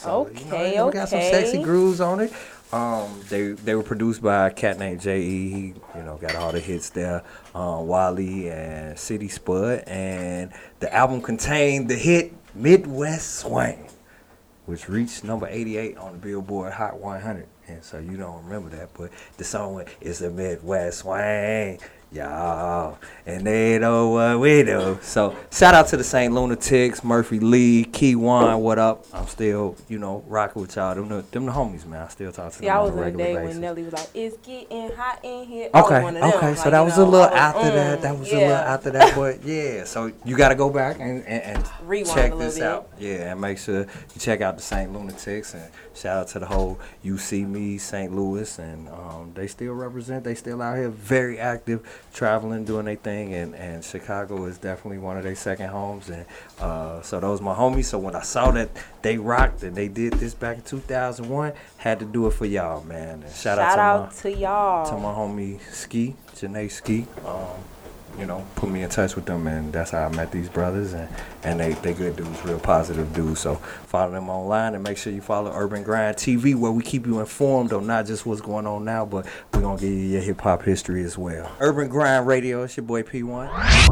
Okay, you know, we got some sexy grooves on it. Um, they they were produced by a cat named J.E. He, you know, got all the hits there. Um, Wally and City Spud, and the album contained the hit Midwest Swing, which reached number 88 on the Billboard Hot 100. And so you don't remember that, but the song went, "It's the Midwest Swing." Y'all, and they know what we do. So shout out to the St. Lunatics, Murphy Lee, Kyjuan. What up? I'm still, you know, rocking with y'all. Them the, them the homies, man. I still talk to them See, I on was a in the regular day basis. when Nelly was like, "It's getting hot in here." Okay, okay, so Like, that was know, a little after that. mm, That was a little after that, but yeah. So you got to go back and, and, and Rewind check a this bit. out. Yeah, and make sure you check out the St. Lunatics and shout out to the whole UC Me St. Louis and um, they still represent. They still out here, very active, traveling, doing their thing, and and Chicago is definitely one of their second homes. And uh, so those my homies. So when I saw that they rocked and they did this back in 2001, had to do it for y'all, man. And shout, Shout out to out my to y'all. to my homie Ski, Janae Ski. Um, you know, put me in touch with them, and that's how I met these brothers. And, and they, they good dudes, real positive dudes. So follow them online and make sure you follow Urban Grind TV, where we keep you informed on not just what's going on now, but we're going to give you your hip hop history as well. Urban Grind Radio, it's your boy P1.